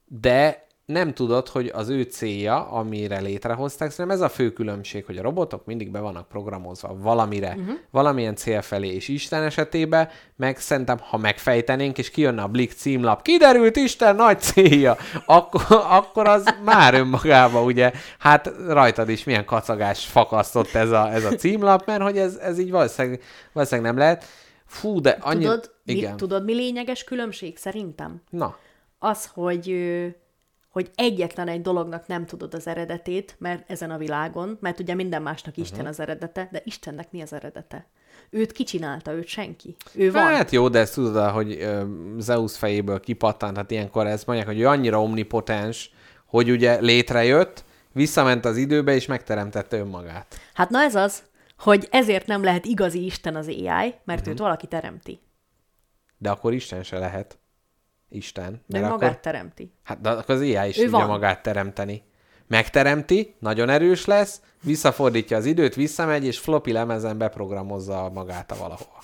de nem tudod, hogy az ő célja, amire létrehozták, szerintem ez a fő különbség, hogy a robotok mindig be vannak programozva valamire, uh-huh. valamilyen cél felé, és Isten esetében meg szerintem, ha megfejtenénk, és kijönne a Blick címlap, kiderült Isten nagy célja, akkor, akkor az már önmagában, ugye, hát rajtad is milyen kacagás fakasztott ez a, ez a címlap, mert hogy ez, ez így valószínűleg, valószínűleg nem lehet. Fú, de annyi... Tudod, Igen. mi, tudod, mi lényeges különbség szerintem? Na, Az, hogy, hogy egyetlen egy dolognak nem tudod az eredetét, mert ezen a világon, mert ugye minden másnak Isten Mhm. az eredete, de Istennek mi az eredete? Őt kicsinálta, őt senki. Ő van. Hát jó, de ezt tudod, hogy Zeus fejéből kipattant, hát ilyenkor ezt mondják, hogy ő annyira omnipotens, hogy ugye létrejött, visszament az időbe, és megteremtette önmagát. Hát na ez az, hogy ezért nem lehet igazi Isten az AI, mert uh-huh. őt valaki teremti. De akkor Isten se lehet. Isten. De Mert magát akkor, teremti. hát de akkor az AI is Ő tudja van. magát teremteni. megteremti, nagyon erős lesz, visszafordítja az időt, visszamegy, és floppy lemezen beprogramozza magát a valahol.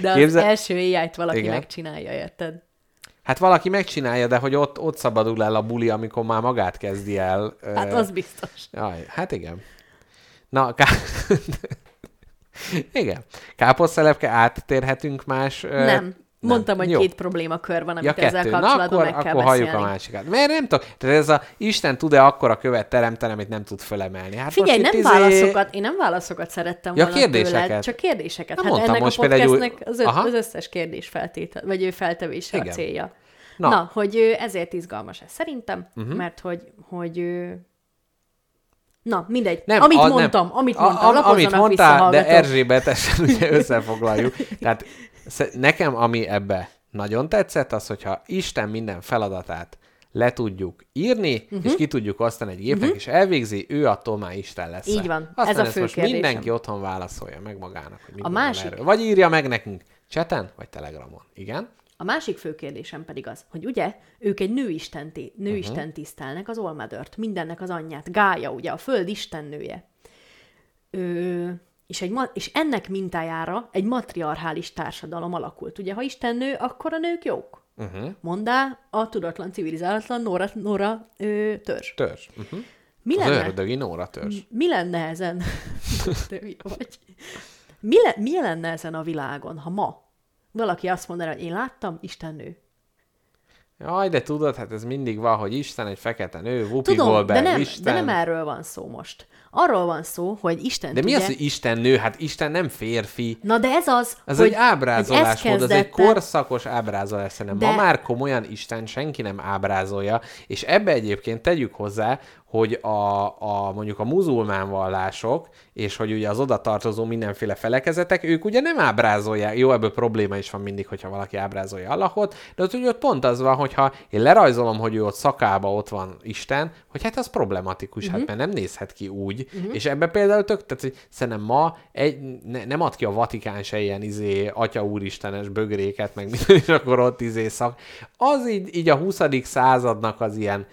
De az Képzel- első AI-t valaki Igen. megcsinálja, érted? Hát valaki megcsinálja, de hogy ott, ott szabadul el a buli, amikor már magát kezdi el. Hát az biztos. Jaj, hát igen. Na, ká... igen. Káposztelepke, áttérhetünk más... ö, Nem. Mondtam, hogy Jó. két problémakör van, amit Ja, ezzel kettő. Na, kapcsolatban akkor, meg kell akkor halljuk a másikat. Mert nem tudom, tehát ez a Isten tud-e akkora követ teremteni, amit nem tud fölemelni. Hát Figyelj, nem izé- válaszokat, én nem válaszokat szerettem Ja, volna kérdéseket. tőled, csak kérdéseket. Na, hát mondtam ennek most a egy új- podcastnek az, ö- az összes kérdés feltétel, vagy ő feltevése a Igen. célja. Na. Na. Hogy ezért izgalmas ez szerintem, uh-huh. mert hogy, hogy Na, mindegy. Nem, amit a- mondtam, nem. amit A- mondtam, am- lapozzanak Amit mondtál, de. Erzsébetesen ugye összefoglaljuk. Tehát nekem, ami ebbe nagyon tetszett, az, hogyha Isten minden feladatát le tudjuk írni, uh-huh. és ki tudjuk osztani egy gépnek, és elvégzi, ő attól már Isten lesz. Így van. Aztán Ez a ezt fő most kérdésem. mindenki otthon válaszolja meg magának, hogy A másik- erről. Vagy írja meg nekünk cseten, vagy telegramon. Igen? A másik fő kérdésem pedig az, hogy ugye ők egy nőisten, Mhm. nőisten uh-huh. tisztelnek, az Olmadört, mindennek az anyját, Gája, ugye, a föld istennője. Ö, és, egy, és ennek mintájára egy matriarchális társadalom alakult. Ugye, ha istennő, akkor a nők jók. Uh-huh. Mondá a tudatlan, civilizálatlan Nora, Nora ö, törzs. Törzs. Uh-huh. Mi Az lenne, ördögi Nóra törzs. mi lenne ezen? Mi lenne ezen a világon, ha ma valaki azt mondaná, hogy én láttam istennő, Jaj, de tudod, hát ez mindig van, hogy Isten egy fekete nő, Whoopi Tudom, Goldberg, de nem, Isten. de nem erről van szó most. Arról van szó, hogy Isten De mi ugye... az, hogy Isten nő? Hát Isten nem férfi. Na de ez az, Ez hogy egy ábrázolás hogy volt, ez egy korszakos ábrázolás. Szerintem De- ma már komolyan Isten senki nem ábrázolja, és ebbe egyébként tegyük hozzá, hogy a, a mondjuk a muzulmán vallások, és hogy ugye az oda tartozó mindenféle felekezetek, ők ugye nem ábrázolják, jó, ebből probléma is van mindig, hogyha valaki ábrázolja Allahot, de ott ugye ott pont az van, hogyha én lerajzolom, hogy ő ott szakába ott van Isten, hogy hát az problematikus, uh-huh. hát mert nem nézhet ki úgy, uh-huh. és ebbe például tök, tehát hogy szerintem ma egy, ne, nem ad ki a Vatikán se ilyen izé, atya úristenes bögréket, meg minden, és akkor ott izé szak. Az így, így a 20. századnak az ilyen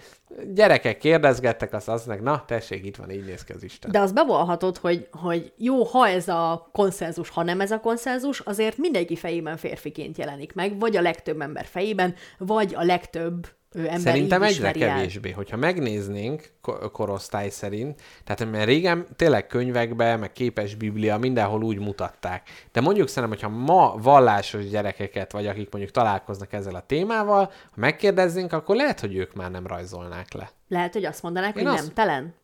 gyerekek kérdezgettek, azt azt mondják, na tessék, itt van, így néz ki az Isten. De azt bevallhatod, hogy, hogy jó, ha ez a konszenzus, ha nem ez a konszenzus, azért mindenki fejében férfiként jelenik meg, vagy a legtöbb ember fejében, vagy a legtöbb ő, Szerintem egyre ismeri el. kevésbé. Hogyha megnéznénk ko- korosztály szerint, tehát mert régen tényleg könyvekbe, meg képes biblia, mindenhol úgy mutatták. De mondjuk szerintem, hogyha ma vallásos gyerekeket, vagy akik mondjuk találkoznak ezzel a témával, ha megkérdeznénk, akkor lehet, hogy ők már nem rajzolnák le. Lehet, hogy azt mondanák, Én hogy azt- nem telen.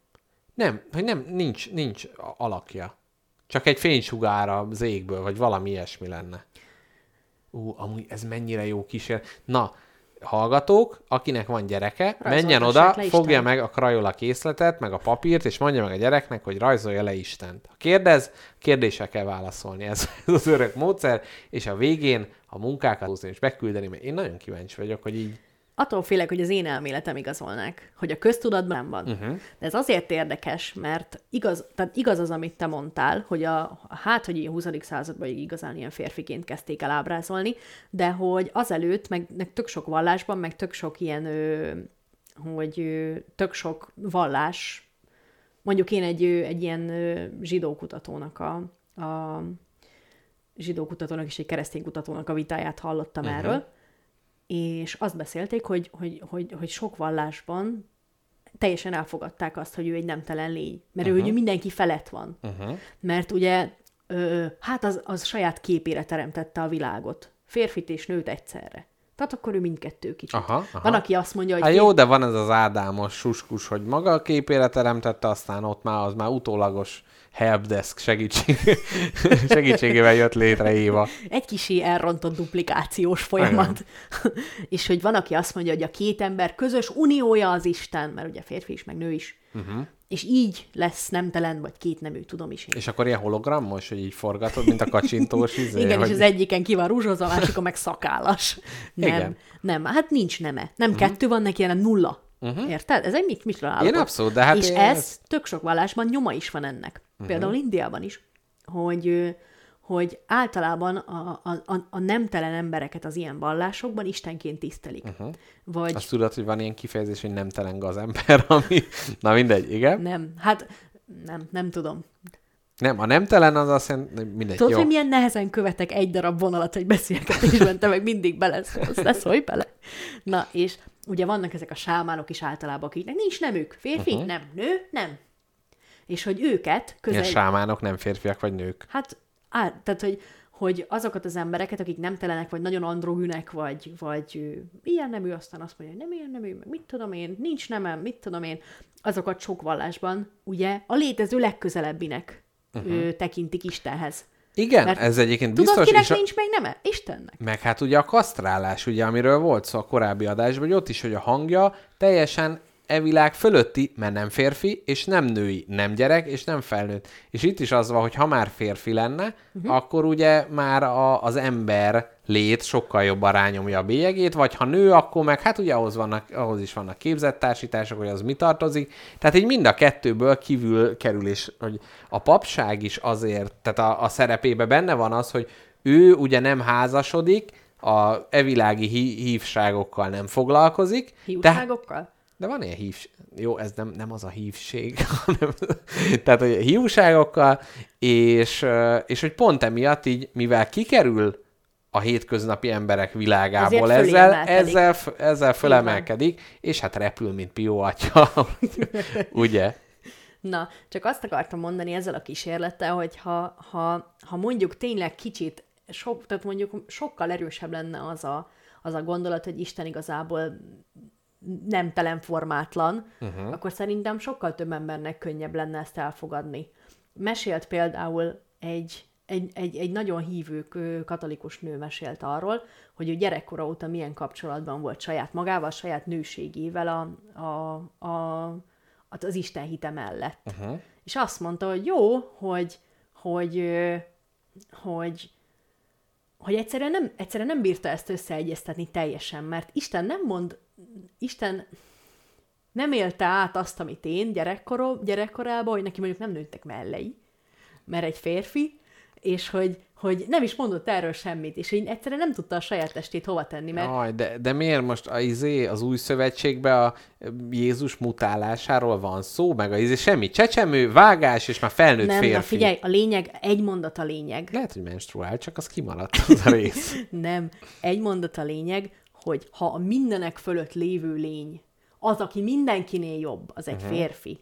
Nem, hogy nem, nincs, nincs alakja. Csak egy fénysugár az égből, vagy valami ilyesmi lenne. Ú, amúgy ez mennyire jó kísér. Na, hallgatók, akinek van gyereke, menjen oda, fogja meg a krajola készletet, meg a papírt, és mondja meg a gyereknek, hogy rajzolja le Istent. Ha kérdez, kérdéssel kell válaszolni. Ez, ez az örök módszer, és a végén a munkákat húzni és beküldeni, mert én nagyon kíváncsi vagyok, hogy így Attól félek, hogy az én elméletem igazolnák, hogy a köztudatban van. Uh-huh. De ez azért érdekes, mert igaz, tehát igaz az, amit te mondtál, hogy a, a hát, hogy a 20. században igazán ilyen férfiként kezdték el ábrázolni, de hogy azelőtt, meg, meg tök sok vallásban, meg tök sok ilyen, ö, hogy ö, tök sok vallás, mondjuk én egy, ö, egy ilyen ö, zsidó kutatónak a, a zsidó kutatónak és egy keresztény kutatónak a vitáját hallottam uh-huh. erről, és azt beszélték, hogy, hogy, hogy, hogy sok vallásban teljesen elfogadták azt, hogy ő egy nemtelen lény, mert uh-huh. ő ugye mindenki felett van. Uh-huh. Mert ugye, ö, hát az, az saját képére teremtette a világot. Férfit és nőt egyszerre. Tehát akkor ő mindkettő kicsit. Aha, aha. Van, aki azt mondja, hogy Hát jó, de van ez az Ádámos suskus, hogy maga a képére teremtette, aztán ott már az már utólagos helpdesk segítség, segítségével jött létre Éva. egy kicsi elrontott duplikációs folyamat. és hogy van, aki azt mondja, hogy a két ember közös uniója az Isten, mert ugye férfi is, meg nő is. Uh-huh. És így lesz nemtelen, vagy két nemű, tudom is én. És akkor ilyen hologramos, hogy így forgatod, mint a kacsintós izé, Igen, hogy... és az egyiken ki van rúzsozva, a másikon meg szakállas. Nem, Igen. nem, hát nincs neme. Nem uh-huh. kettő van neki, hanem nulla. Uh-huh. Érted? Ez egy mit, mit állapot. abszolút, de hát És én ez ezt- tök sok vallásban nyoma is van ennek. Uh-huh. Például Indiában is, hogy, hogy általában a, a, a, a nemtelen embereket az ilyen vallásokban istenként tisztelik. Uh-huh. Vagy Azt tudod, hogy van ilyen kifejezés, hogy nem telen gazember, ami... Na mindegy, igen. nem, hát nem, nem tudom. Nem, a nem telen az azt jelenti, mindegy, Tudod, jó. hogy milyen nehezen követek egy darab vonalat egy beszélgetésben, te meg mindig beleszólsz, ne szólj bele. Na, és ugye vannak ezek a sámánok is általában, akiknek nincs nemük. Férfi? Uh-huh. Nem. Nő? Nem. És hogy őket közel... Ilyen sámánok nem férfiak vagy nők. Hát, á, tehát, hogy, hogy azokat az embereket, akik nem telenek, vagy nagyon androgűnek, vagy, vagy ilyen nemű, aztán azt mondja, hogy nem ilyen nemű, meg mit tudom én, nincs nemem, mit tudom én, azokat sok vallásban, ugye, a létező legközelebbinek uh-huh. tekintik Istenhez. Igen, Mert ez egyébként Tudod, biztos, kinek és a, nincs még neme? Istennek. meg hát ugye a kasztrálás, ugye, amiről volt szó a korábbi adásban, hogy ott is, hogy a hangja teljesen e világ fölötti, mert nem férfi, és nem női, nem gyerek, és nem felnőtt. És itt is az van, hogy ha már férfi lenne, uh-huh. akkor ugye már a, az ember lét sokkal jobban rányomja a bélyegét, vagy ha nő, akkor meg hát ugye ahhoz, vannak, ahhoz is vannak képzettársítások, hogy az mi tartozik. Tehát így mind a kettőből kívül kerül, és hogy a papság is azért, tehát a, a szerepébe benne van az, hogy ő ugye nem házasodik, a evilági hí- hívságokkal nem foglalkozik, Hiúságokkal? De van ilyen hív... Jó, ez nem, nem az a hívség, hanem... Tehát, hogy hiúságokkal, és, és hogy pont emiatt így, mivel kikerül a hétköznapi emberek világából ezzel, ezzel, ezzel fölemelkedik, és hát repül, mint Pió atya, ugye? Na, csak azt akartam mondani ezzel a kísérlettel, hogy ha, ha, ha mondjuk tényleg kicsit, sok, tehát mondjuk sokkal erősebb lenne az a, az a gondolat, hogy Isten igazából nemtelen formátlan, uh-huh. akkor szerintem sokkal több embernek könnyebb lenne ezt elfogadni. Mesélt például egy, egy, egy, egy nagyon hívő katolikus nő mesélt arról, hogy ő gyerekkora óta milyen kapcsolatban volt saját magával, saját nőségével a, a, a, az Isten hite mellett. Uh-huh. És azt mondta, hogy jó, hogy, hogy, hogy, hogy egyszerűen nem, egyszerűen nem bírta ezt összeegyeztetni teljesen, mert Isten nem mond, Isten nem élte át azt, amit én gyerekkoro, gyerekkorában, hogy neki mondjuk nem nőttek mellei, mert egy férfi, és hogy, hogy nem is mondott erről semmit, és én egyszerűen nem tudta a saját testét hova tenni, mert Aj, de, de miért most a izé, az új szövetségben a Jézus mutálásáról van szó, meg a izé semmi csecsemő, vágás, és már felnőtt nem, férfi. na figyelj, a lényeg, egy mondat a lényeg. Lehet, hogy menstruál, csak az kimaradt az a rész. Nem, egy mondat a lényeg, hogy ha a mindenek fölött lévő lény, az, aki mindenkinél jobb, az egy uh-huh. férfi.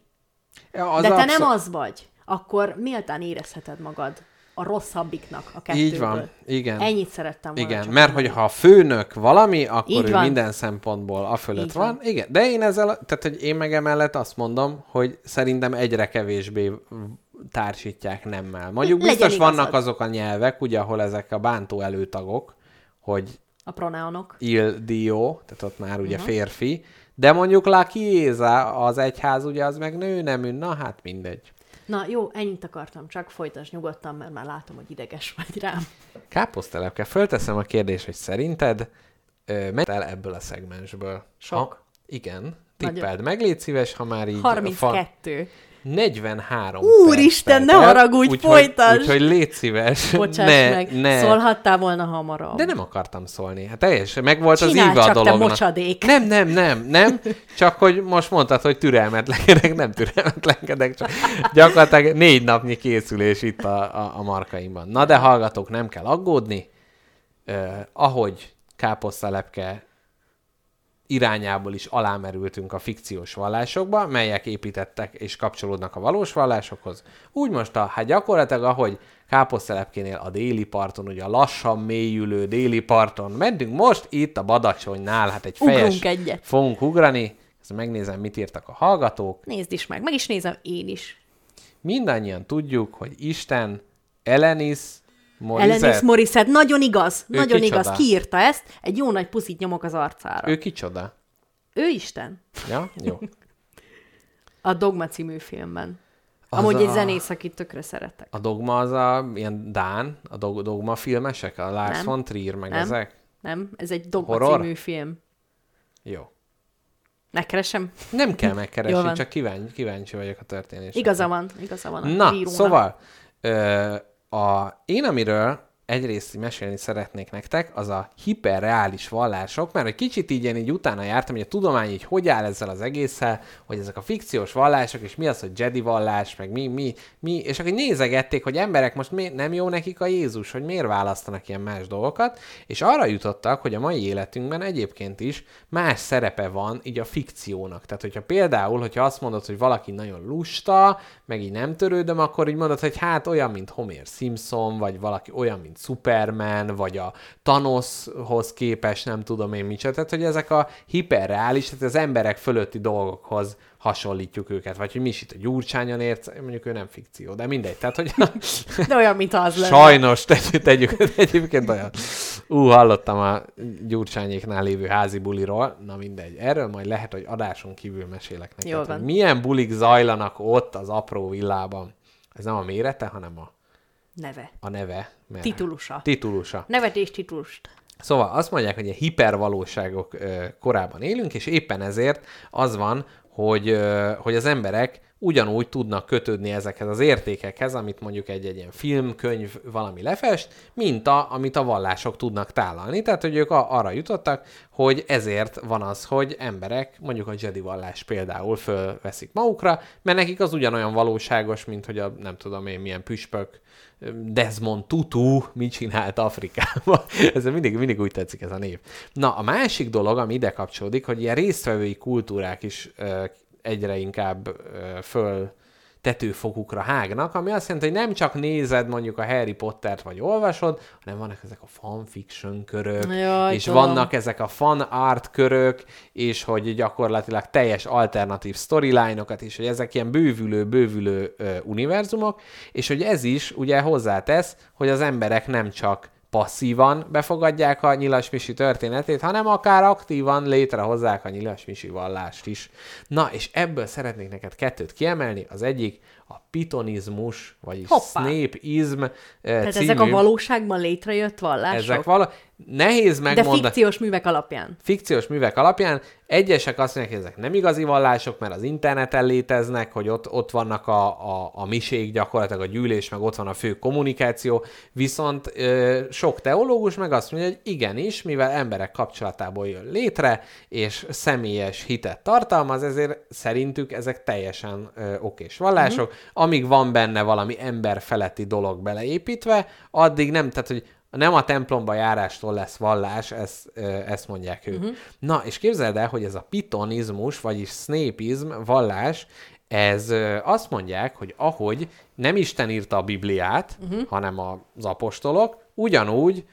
Ja, az De te abszol- nem az vagy, akkor méltán érezheted magad a rosszabbiknak a kettőből. Így van, igen. Ennyit szerettem volna Igen, mert hogy ha a főnök valami, akkor Így ő van. minden szempontból a fölött Így van. van. Igen, de én ezzel, tehát hogy én meg emellett azt mondom, hogy szerintem egyre kevésbé társítják nemmel. Mondjuk Legyen biztos vannak igazad. azok a nyelvek, ugye, ahol ezek a bántó előtagok, hogy A proneonok. il dio, tehát ott már ugye uh-huh. férfi, de mondjuk la chiesa, az egyház ugye az meg nő nemű, na hát mindegy. Na jó, ennyit akartam, csak folytasd nyugodtan, mert már látom, hogy ideges vagy rám. Káposztelepke, fölteszem a kérdést, hogy szerinted megy el ebből a szegmensből? Sok. Ha, igen, Nagyon. tippeld meg, légy szíves, ha már így... a fa- 32. 43 Úristen, ne haragudj, úgyhogy- folytasd! Úgyhogy légy szíves, Bocsáss ne, meg, ne. szólhattál volna hamarabb. De nem akartam szólni. Hát teljesen, meg volt az Csináld íve a csak, te dolognak. mocsadék. Nem, nem, nem, nem. Csak hogy most mondtad, hogy türelmetlenkedek, nem türelmetlenkedek, csak gyakorlatilag négy napnyi készülés itt a, a, a markaimban. Na de hallgatók, nem kell aggódni. Uh, ahogy káposztalepke irányából is alámerültünk a fikciós vallásokba, melyek építettek és kapcsolódnak a valós vallásokhoz. Úgy most, a, hát gyakorlatilag, ahogy káposztelepkénél a déli parton, ugye a lassan mélyülő déli parton mentünk, most itt a Badacsonynál, hát egy fejes... Ugrunk egyet. Fogunk ugrani, ezt megnézem, mit írtak a hallgatók. Nézd is meg, meg is nézem én is. Mindannyian tudjuk, hogy Isten Elenis Morissette, Elenis Morissette, nagyon igaz, Ő nagyon kicsoda? igaz, kiírta ezt, egy jó nagy puszit nyomok az arcára. ő kicsoda? ő Isten. Ja, jó. A Dogma című filmben. Az Amúgy egy a- zenész, akit tökre szeretek. A dogma az a ilyen Dán, a dog- dogma filmesek, a Lars Nem. von Trier, meg Nem. ezek? Nem? Ez egy Dogma Horror? című film. Jó. Megkeresem? Nem kell megkeresni, csak kíváncsi, kíváncsi vagyok a történésre. Igaza van, igaza van. Na, bírónak. szóval, ö, a, én amiről egyrészt mesélni szeretnék nektek, az a hiperreális vallások, mert egy kicsit így én így utána jártam, hogy a tudomány így hogy áll ezzel az egésszel, hogy ezek a fikciós vallások, és mi az, hogy Jedi vallás, meg mi, mi, mi, és akkor nézegették, hogy emberek most mi, nem jó nekik a Jézus, hogy miért választanak ilyen más dolgokat, és arra jutottak, hogy a mai életünkben egyébként is más szerepe van így a fikciónak. Tehát, hogyha például, hogyha azt mondod, hogy valaki nagyon lusta, meg így nem törődöm, akkor így mondod, hogy hát olyan, mint Homer Simpson, vagy valaki olyan, mint Superman, vagy a Thanoshoz képes, nem tudom én micsoda. Tehát, hogy ezek a hiperreális, tehát az emberek fölötti dolgokhoz hasonlítjuk őket, vagy hogy mi is itt a gyurcsányon ért, mondjuk ő nem fikció, de mindegy. Tehát, hogy De olyan, mint az lenne. Sajnos, tegyük, tegyük egyébként olyan. Ú, hallottam a gyurcsányéknál lévő házi buliról, na mindegy. Erről majd lehet, hogy adáson kívül mesélek neked, Jól van. hogy milyen bulik zajlanak ott az apró villában. Ez nem a mérete, hanem a, Neve. a neve. Mert Titulusa. Titulusa. Nevet és titulust. Szóval azt mondják, hogy a hipervalóságok korában élünk, és éppen ezért az van, hogy, hogy az emberek ugyanúgy tudnak kötődni ezekhez az értékekhez, amit mondjuk egy-egy ilyen film, könyv, valami lefest, mint a, amit a vallások tudnak tálalni. Tehát, hogy ők a, arra jutottak, hogy ezért van az, hogy emberek, mondjuk a Jedi vallás például fölveszik magukra, mert nekik az ugyanolyan valóságos, mint hogy a nem tudom én milyen püspök Desmond Tutu mit csinált Afrikában. ez mindig, mindig úgy tetszik ez a név. Na, a másik dolog, ami ide kapcsolódik, hogy ilyen résztvevői kultúrák is egyre inkább föl tetőfokukra hágnak, ami azt jelenti, hogy nem csak nézed mondjuk a Harry Pottert, vagy olvasod, hanem vannak ezek a fanfiction körök, Jaj, és tudom. vannak ezek a fan art körök, és hogy gyakorlatilag teljes alternatív storyline-okat is, hogy ezek ilyen bővülő, bővülő ö, univerzumok, és hogy ez is ugye hozzátesz, hogy az emberek nem csak passzívan befogadják a nyilasmisi történetét, hanem akár aktívan létrehozzák a nyilasmisi vallást is. Na, és ebből szeretnék neked kettőt kiemelni. Az egyik a pitonizmus, vagyis Hoppá. Snapeizm Tehát című, ezek a valóságban létrejött vallások? ezek vala... Nehéz De megmondani fikciós művek alapján. fikciós művek alapján egyesek azt mondják, hogy ezek nem igazi vallások, mert az interneten léteznek, hogy ott, ott vannak a, a, a misék gyakorlatilag a gyűlés, meg ott van a fő kommunikáció, viszont ö, sok teológus meg azt mondja, hogy igenis, mivel emberek kapcsolatából jön létre, és személyes hitet tartalmaz, ezért szerintük ezek teljesen ö, okés vallások, uh-huh. Amíg van benne valami emberfeletti dolog beleépítve, addig nem, tehát hogy nem a templomba járástól lesz vallás, ezt, ezt mondják ők. Uh-huh. Na, és képzeld el, hogy ez a pitonizmus, vagyis snapeizm vallás, ez azt mondják, hogy ahogy nem Isten írta a Bibliát, uh-huh. hanem az apostolok, ugyanúgy,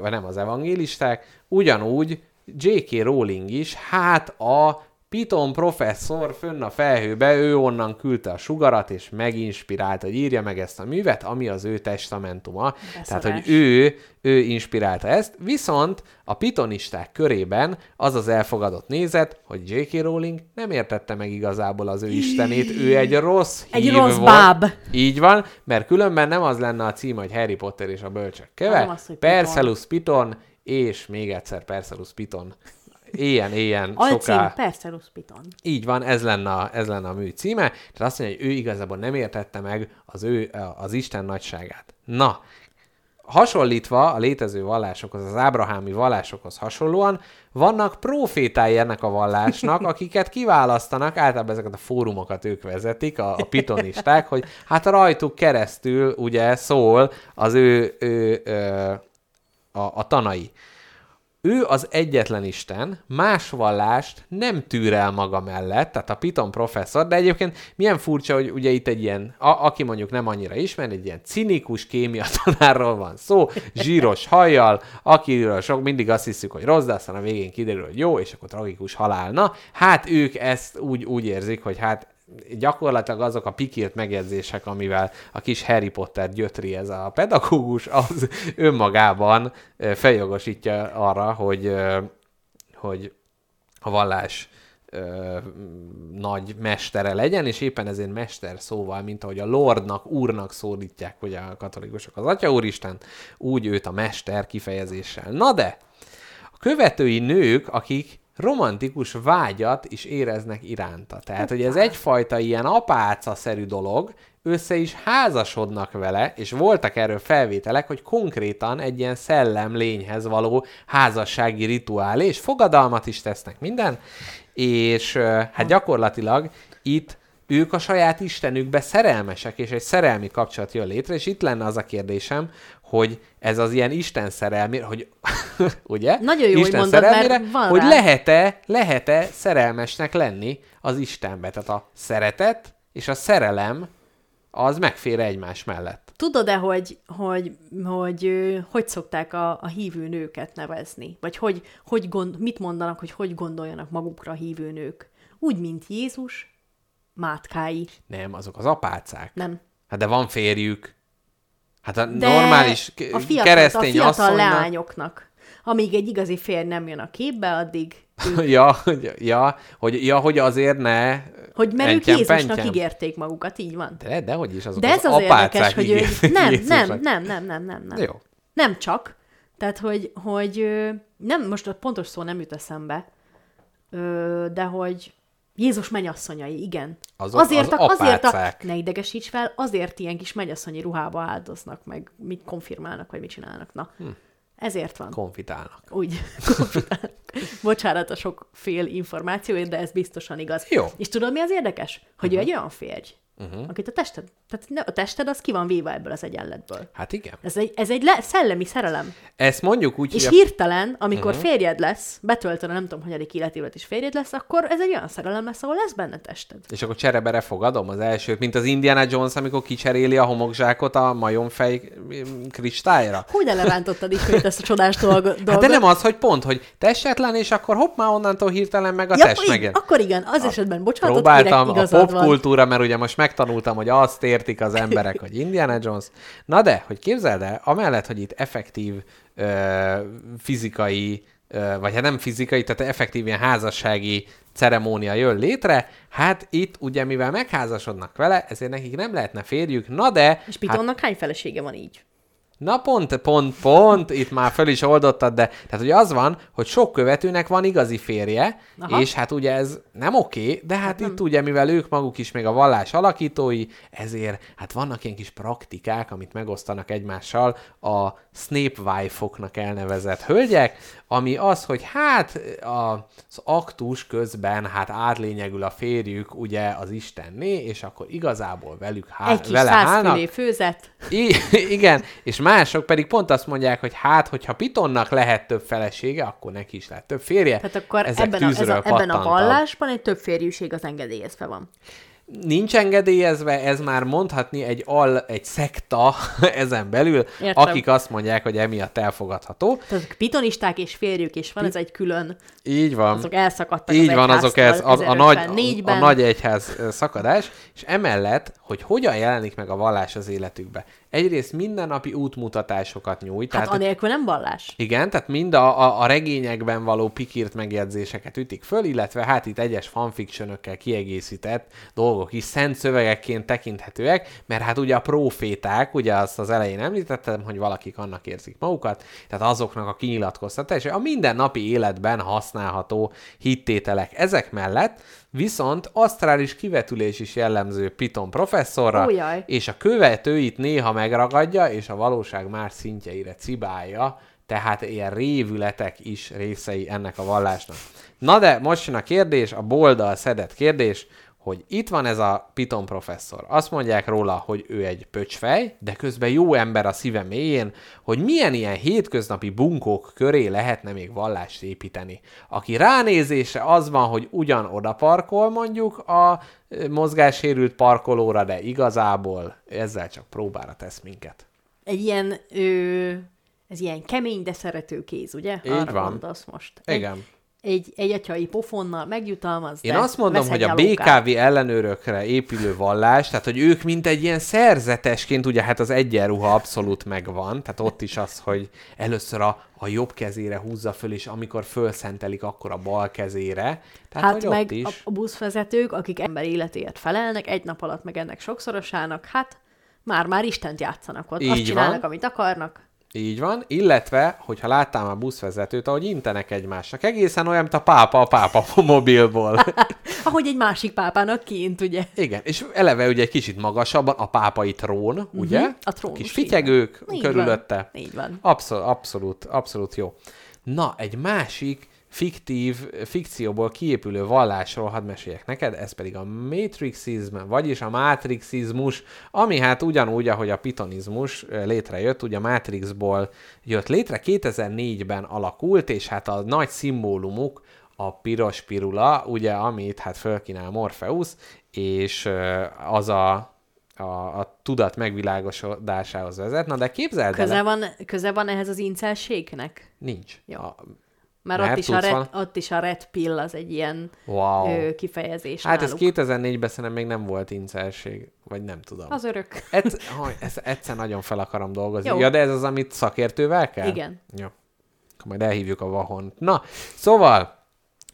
vagy nem az evangélisták, ugyanúgy J.K. Rowling is, hát a Piton professzor fönn a felhőbe, ő onnan küldte a sugarat, és meginspirált, hogy írja meg ezt a művet, ami az ő testamentuma. Tehát, hogy ő, ő inspirálta ezt, viszont a pitonisták körében az az elfogadott nézet, hogy J.K. Rowling nem értette meg igazából az ő istenét, ő egy rossz Egy hív rossz volt. báb. Így van, mert különben nem az lenne a cím, hogy Harry Potter és a bölcsök az, hogy Piton. Perseus Piton, és még egyszer Perseus Piton. Ilyen, ilyen, Alcím, soká. Perseus Piton. Így van, ez lenne, a, ez lenne a mű címe. Tehát azt mondja, hogy ő igazából nem értette meg az, ő, az Isten nagyságát. Na, hasonlítva a létező vallásokhoz, az ábrahámi vallásokhoz hasonlóan, vannak profétái ennek a vallásnak, akiket kiválasztanak, általában ezeket a fórumokat ők vezetik, a, a pitonisták, hogy hát rajtuk keresztül ugye szól az ő, ő, ő a, a tanai. Ő az egyetlen Isten, más vallást nem tűr el maga mellett, tehát a Piton professzor, de egyébként milyen furcsa, hogy ugye itt egy ilyen, a, aki mondjuk nem annyira ismer, egy ilyen cinikus kémia tanárról van szó, zsíros hajjal, akiről sok mindig azt hiszük, hogy rossz, de aztán a végén kiderül, hogy jó, és akkor tragikus halál. Na, hát ők ezt úgy, úgy érzik, hogy hát gyakorlatilag azok a pikilt megjegyzések, amivel a kis Harry Potter gyötri ez a pedagógus, az önmagában feljogosítja arra, hogy, hogy a vallás ö, nagy mestere legyen, és éppen ezért mester szóval, mint ahogy a lordnak, úrnak szólítják, hogy a katolikusok az Atya Úristen, úgy őt a mester kifejezéssel. Na de, a követői nők, akik romantikus vágyat is éreznek iránta. Tehát, hogy ez egyfajta ilyen apáca-szerű dolog, össze is házasodnak vele, és voltak erről felvételek, hogy konkrétan egy ilyen szellem lényhez való házassági rituálé, és fogadalmat is tesznek minden, és hát gyakorlatilag itt ők a saját istenükbe szerelmesek, és egy szerelmi kapcsolat jön létre, és itt lenne az a kérdésem, hogy ez az ilyen Isten szerelmi, hogy ugye? Nagyon jó, hogy Isten mondod, mert szerelmére, van hogy rá. lehet-e, lehet-e szerelmesnek lenni az Istenbe. Tehát a szeretet és a szerelem az megfér egymás mellett. Tudod-e, hogy hogy, hogy, ö, hogy szokták a, a hívő nőket nevezni? Vagy hogy, hogy gond, mit mondanak, hogy hogy gondoljanak magukra a hívő nők? Úgy, mint Jézus, mátkái. Nem, azok az apácák. Nem. Hát de van férjük. Hát a De normális a fiatal, keresztény a fiatal asszonynak... leányoknak. Amíg egy igazi férj nem jön a képbe, addig ja, hogy- ja, hogy, ja, hogy azért ne... Hogy mert ők entjem, Jézusnak pentjem. ígérték magukat, így van. De, de hogy is azok De ez az az érdekes, hogy ő... Nem, nem, nem, nem, nem, nem, nem. Jó. Nem csak. Tehát, hogy, hogy nem, most a pontos szó nem jut eszembe, de hogy Jézus mennyasszonyai, igen. Azok azért, az a, azért a, ne idegesíts fel, azért ilyen kis mennyasszonyi ruhába áldoznak, meg mit konfirmálnak, vagy mit csinálnak. Na, hm. ezért van. Konfitálnak. Úgy. konfirmálnak. Bocsánat a sok fél információért, de ez biztosan igaz. Jó. És tudod, mi az érdekes? Hogy uh-huh. ő egy olyan férj, uh-huh. akit a tested, tehát ne- a tested az ki van véve ebből az egyenletből. Hát igen. Ez egy, ez egy le, szellemi szerelem. Ezt mondjuk úgy, És hogy a- hirtelen, amikor uh-huh. férjed lesz, betöltöd a nem tudom, hanyadik életévet is férjed lesz, akkor ez egy olyan szerelem lesz, ahol lesz benne tested. És akkor cserebere fogadom az elsőt, mint az Indiana Jones, amikor kicseréli a homokzsákot a majomfej mm, kristályra. Hogy ne lerántottad ismét ezt a csodás dolgot? Hát de nem az, hogy pont, hogy testetlen, és akkor hopp, már onnantól hirtelen meg a ja, test megint. Akkor igen, az esetben bocsánatot Próbáltam kérek, a popkultúra, mert ugye most megtanultam, hogy azt értik az emberek, hogy Indiana Jones. Na de, hogy képzeld el, amellett, hogy itt effektív ö, fizikai, ö, vagy hát nem fizikai, tehát effektív ilyen házassági ceremónia jön létre, hát itt ugye mivel megházasodnak vele, ezért nekik nem lehetne férjük, na de... És hát, Pitonnak hány felesége van így? Na pont, pont, pont, itt már föl is oldottad, de tehát ugye az van, hogy sok követőnek van igazi férje, Aha. és hát ugye ez nem oké, de hát itt ugye, mivel ők maguk is még a vallás alakítói, ezért hát vannak ilyen kis praktikák, amit megosztanak egymással a Snape wife-oknak elnevezett hölgyek, ami az, hogy hát az aktus közben hát átlényegül a férjük ugye az Istenné, és akkor igazából velük há- Egy kis vele állnak. főzet. I- igen, és mások pedig pont azt mondják, hogy hát, hogyha Pitonnak lehet több felesége, akkor neki is lehet több férje. Tehát akkor Ezek ebben a, ez a, ebben a vallásban egy több férjűség az engedélyezve van. Nincs engedélyezve, ez már mondhatni egy al, egy szekta ezen belül, Értem. akik azt mondják, hogy emiatt elfogadható. Tehát azok pitonisták és férjük is van, ez egy külön, Így van. azok elszakadtak Így az van, azok ez, a, a, nagy, a, 1054-ben. a nagy egyház szakadás, és emellett, hogy hogyan jelenik meg a vallás az életükbe. Egyrészt mindennapi útmutatásokat nyújt. Hát tehát, anélkül nem vallás. Igen, tehát mind a, a, a regényekben való pikírt megjegyzéseket ütik föl, illetve hát itt egyes fanfictionökkel kiegészített dolgok is szent szövegekként tekinthetőek, mert hát ugye a proféták, ugye azt az elején említettem, hogy valakik annak érzik magukat, tehát azoknak a kinyilatkoztatása, a mindennapi életben használható hittételek. Ezek mellett viszont asztrális kivetülés is jellemző Piton professzorra, Ó, jaj. és a követőit néha megragadja, és a valóság más szintjeire cibálja, tehát ilyen révületek is részei ennek a vallásnak. Na de most jön a kérdés, a boldal szedett kérdés, hogy itt van ez a Piton professzor. Azt mondják róla, hogy ő egy pöcsfej, de közben jó ember a szíve mélyén, hogy milyen ilyen hétköznapi bunkók köré lehetne még vallást építeni. Aki ránézése az van, hogy ugyan oda parkol mondjuk a mozgássérült parkolóra, de igazából ezzel csak próbára tesz minket. Egy ilyen, ö, ez ilyen kemény, de szerető kéz, ugye? Így Arra van. gondolsz most. Igen. egy, egy atyai pofonnal megjutalmaz, Én azt mondom, hogy egy a. BKV ellenőrökre épülő vallás, tehát hogy ők mint egy ilyen szerzetesként, ugye hát az egyenruha abszolút megvan, tehát ott is az, hogy először a, a jobb kezére húzza föl, és amikor fölszentelik, akkor a bal kezére. Tehát, Hát meg is. a, a buszvezetők, akik ember életéért felelnek, egy nap alatt meg ennek sokszorosának, hát már-már Istent játszanak ott. Így Azt csinálnak, van. amit akarnak. Így van, illetve, hogyha láttam a buszvezetőt, ahogy intenek egymásnak, egészen olyan, mint a pápa a pápa mobilból. Ahogy egy másik pápának kint, ugye? Igen, és eleve ugye egy kicsit magasabban a pápai trón, ugye? Mhm, a trónus, Kis fityegők. Így körülötte. van, így van. Abszolút, abszolút, abszolút jó. Na, egy másik fiktív, fikcióból kiépülő vallásról hadd meséljek neked, ez pedig a matrixizm, vagyis a matrixizmus, ami hát ugyanúgy, ahogy a pitonizmus létrejött, ugye a Matrixból jött létre, 2004-ben alakult, és hát a nagy szimbólumuk a piros pirula, ugye, amit hát fölkínál Morpheus, és az a, a, a tudat megvilágosodásához vezet. Na de képzeld Köze el, van, köze van ehhez az incelségnek? nincs. Jó. A, Mert, ott, is a red, ott is a red pill az egy ilyen wow. ö, kifejezés Hát ez náluk. 2004-ben szerintem még nem volt incelség, vagy nem tudom. Az örök. Egyszer, haj, ezt egyszer nagyon fel akarom dolgozni. Jó. Ja, de ez az, amit szakértővel kell? Igen. Jó. Akkor majd elhívjuk a vahont. Na, szóval,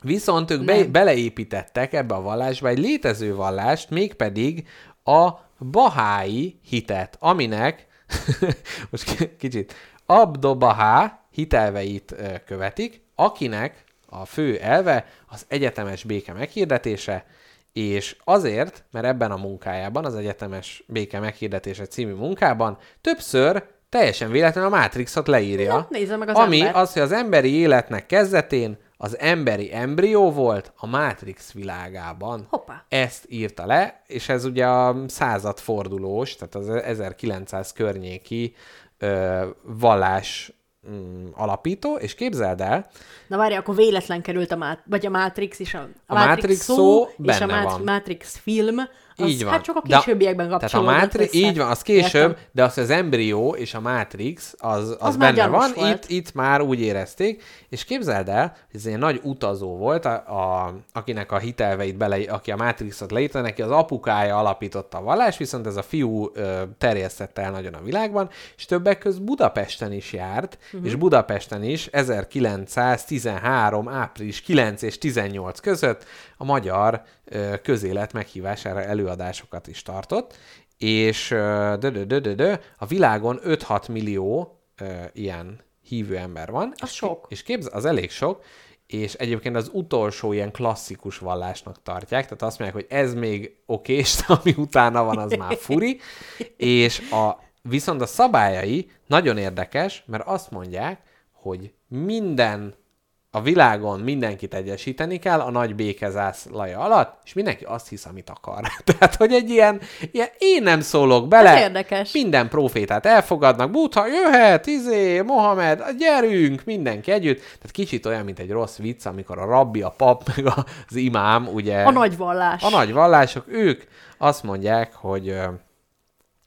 viszont ők be, beleépítettek ebbe a vallásba egy létező vallást, mégpedig a bahái hitet, aminek, most ki- kicsit, Abdo-Bahá hitelveit követik, akinek a fő elve az egyetemes béke meghirdetése, és azért, mert ebben a munkájában, az egyetemes béke meghirdetése című munkában többször teljesen véletlenül a Matrixot leírja. Na, meg az ami ember. az, hogy az emberi életnek kezdetén az emberi embrió volt a Matrix világában. Hoppá. Ezt írta le, és ez ugye a századfordulós, tehát az 1900 környéki ö, vallás mm, alapító, és képzeld el, Na várj, akkor véletlen került a, Mát- vagy a Matrix is, a, A Matrix szó és a Mat- van. Matrix film, az így van. hát csak a De- későbbiekben Tehát a Matrix, így van, az később, Értem. de az az embrió és a Matrix, az, az, Az benne van, volt. itt, itt már úgy érezték, és képzeld el, hogy ez egy nagy utazó volt, a, a, akinek a hitelveit bele, aki a Matrixot leírta, neki az apukája alapította a vallás, viszont ez a fiú ö, terjesztette el nagyon a világban, és többek között Budapesten is járt, uh-huh. és Budapesten is 1913. április 9 és 18 között a magyar közélet meghívására előadásokat is tartott, és dö, dö, dö, dö, a világon 5-6 millió ilyen hívő ember van. Az és, sok. És képz, az elég sok, és egyébként az utolsó ilyen klasszikus vallásnak tartják, tehát azt mondják, hogy ez még okés, ami utána van, az már furi, és a, viszont a szabályai nagyon érdekes, mert azt mondják, hogy minden a világon mindenkit egyesíteni kell a nagy békezászlaja alatt, és mindenki azt hisz, amit akar. Tehát, hogy egy ilyen, ilyen én nem szólok bele. Ez érdekes. Minden profétát elfogadnak, Buddha jöhet, izé, Mohamed, gyerünk, mindenki együtt. Tehát kicsit olyan, mint egy rossz vicc, amikor a rabbi, a pap, meg az imám, ugye... A nagy vallás. A nagy vallások, ők azt mondják, hogy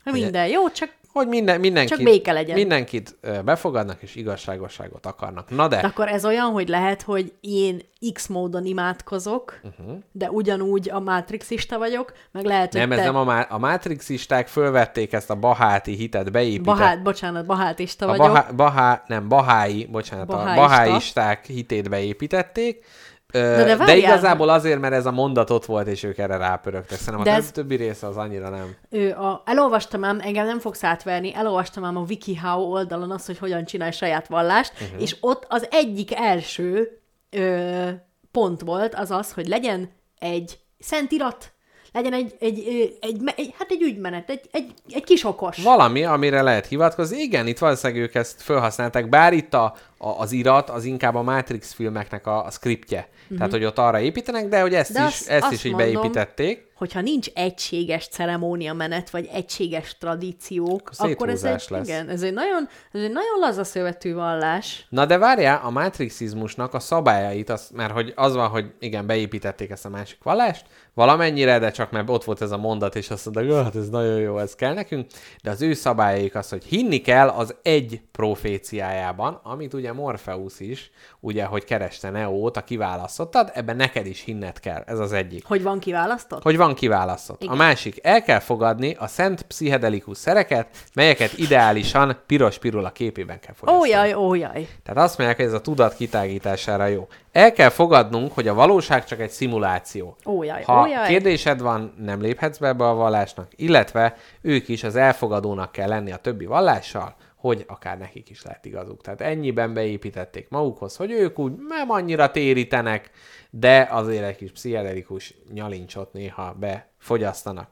Minden jó, csak hogy minden, mindenkit, Csak béke legyen. mindenkit befogadnak, és igazságosságot akarnak. Na de, akkor ez olyan, hogy lehet, hogy én X módon imádkozok, uh-huh. de ugyanúgy a matrixista vagyok, meg lehet, hogy nem, ez te... nem a, má- a matrixisták fölvették ezt a baháti hitet, beépített. Bahát, bocsánat, bahátista a vagyok. bahá, bahá, nem, bahái, bocsánat, Baháista. a baháisták hitét beépítették, De de, igazából azért, mert ez a mondat ott volt, és ők erre rápörögtek. Szerintem De a ez- több, többi része az annyira nem. Ő a, elolvastam ám, engem nem fogsz átverni, elolvastam ám a WikiHow oldalon azt, hogy hogyan csinálj saját vallást, uh-huh. és ott az egyik első ö, pont volt az az, hogy legyen egy szentirat, legyen egy, egy, ö, egy, egy, hát egy ügymenet, egy, egy, egy kis okos. Valami, amire lehet hivatkozni. Igen, itt valószínűleg ők ezt felhasználták, bár itt a, a, az irat az inkább a Matrix filmeknek a, a skriptje. Mm-hmm. Tehát, hogy ott arra építenek, de hogy ezt Mhm. De is, azt- ezt azt is így mondom, beépítették. Hogyha nincs egységes ceremónia menet, vagy egységes tradíciók, Akkor ez egy, lesz. igen, ez egy nagyon, ez egy nagyon laza szövetű vallás. Na de várjál, a matrixizmusnak a szabályait, az, mert hogy az van, hogy igen, beépítették ezt a másik vallást, valamennyire, de csak mert ott volt ez a mondat, és azt mondták, hogy hát ez nagyon jó, ez kell nekünk, de az ő szabályaik az, hogy hinni kell az egy proféciájában, amit ugye Morpheus is, ugye, hogy kereste Neót, a kiválasztottad, ebben neked is hinned kell, ez az egyik. Hogy van kiválasztott? Hogy van kiválasztott. Igen. A másik, el kell fogadni a szent pszichedelikus szereket, melyeket ideálisan piros pirula képében kell fogyasztani. jaj, ó, jaj. Tehát azt mondják, hogy ez a tudat kitágítására jó. El kell fogadnunk, hogy a valóság csak egy szimuláció. Ójaj, ha ójaj. kérdésed van, nem léphetsz be ebbe a vallásnak, illetve ők is az elfogadónak kell lenni a többi vallással, hogy akár nekik is lehet igazuk. Tehát ennyiben beépítették magukhoz, hogy ők úgy nem annyira térítenek, de azért egy kis pszichedelikus nyalincsot néha befogyasztanak.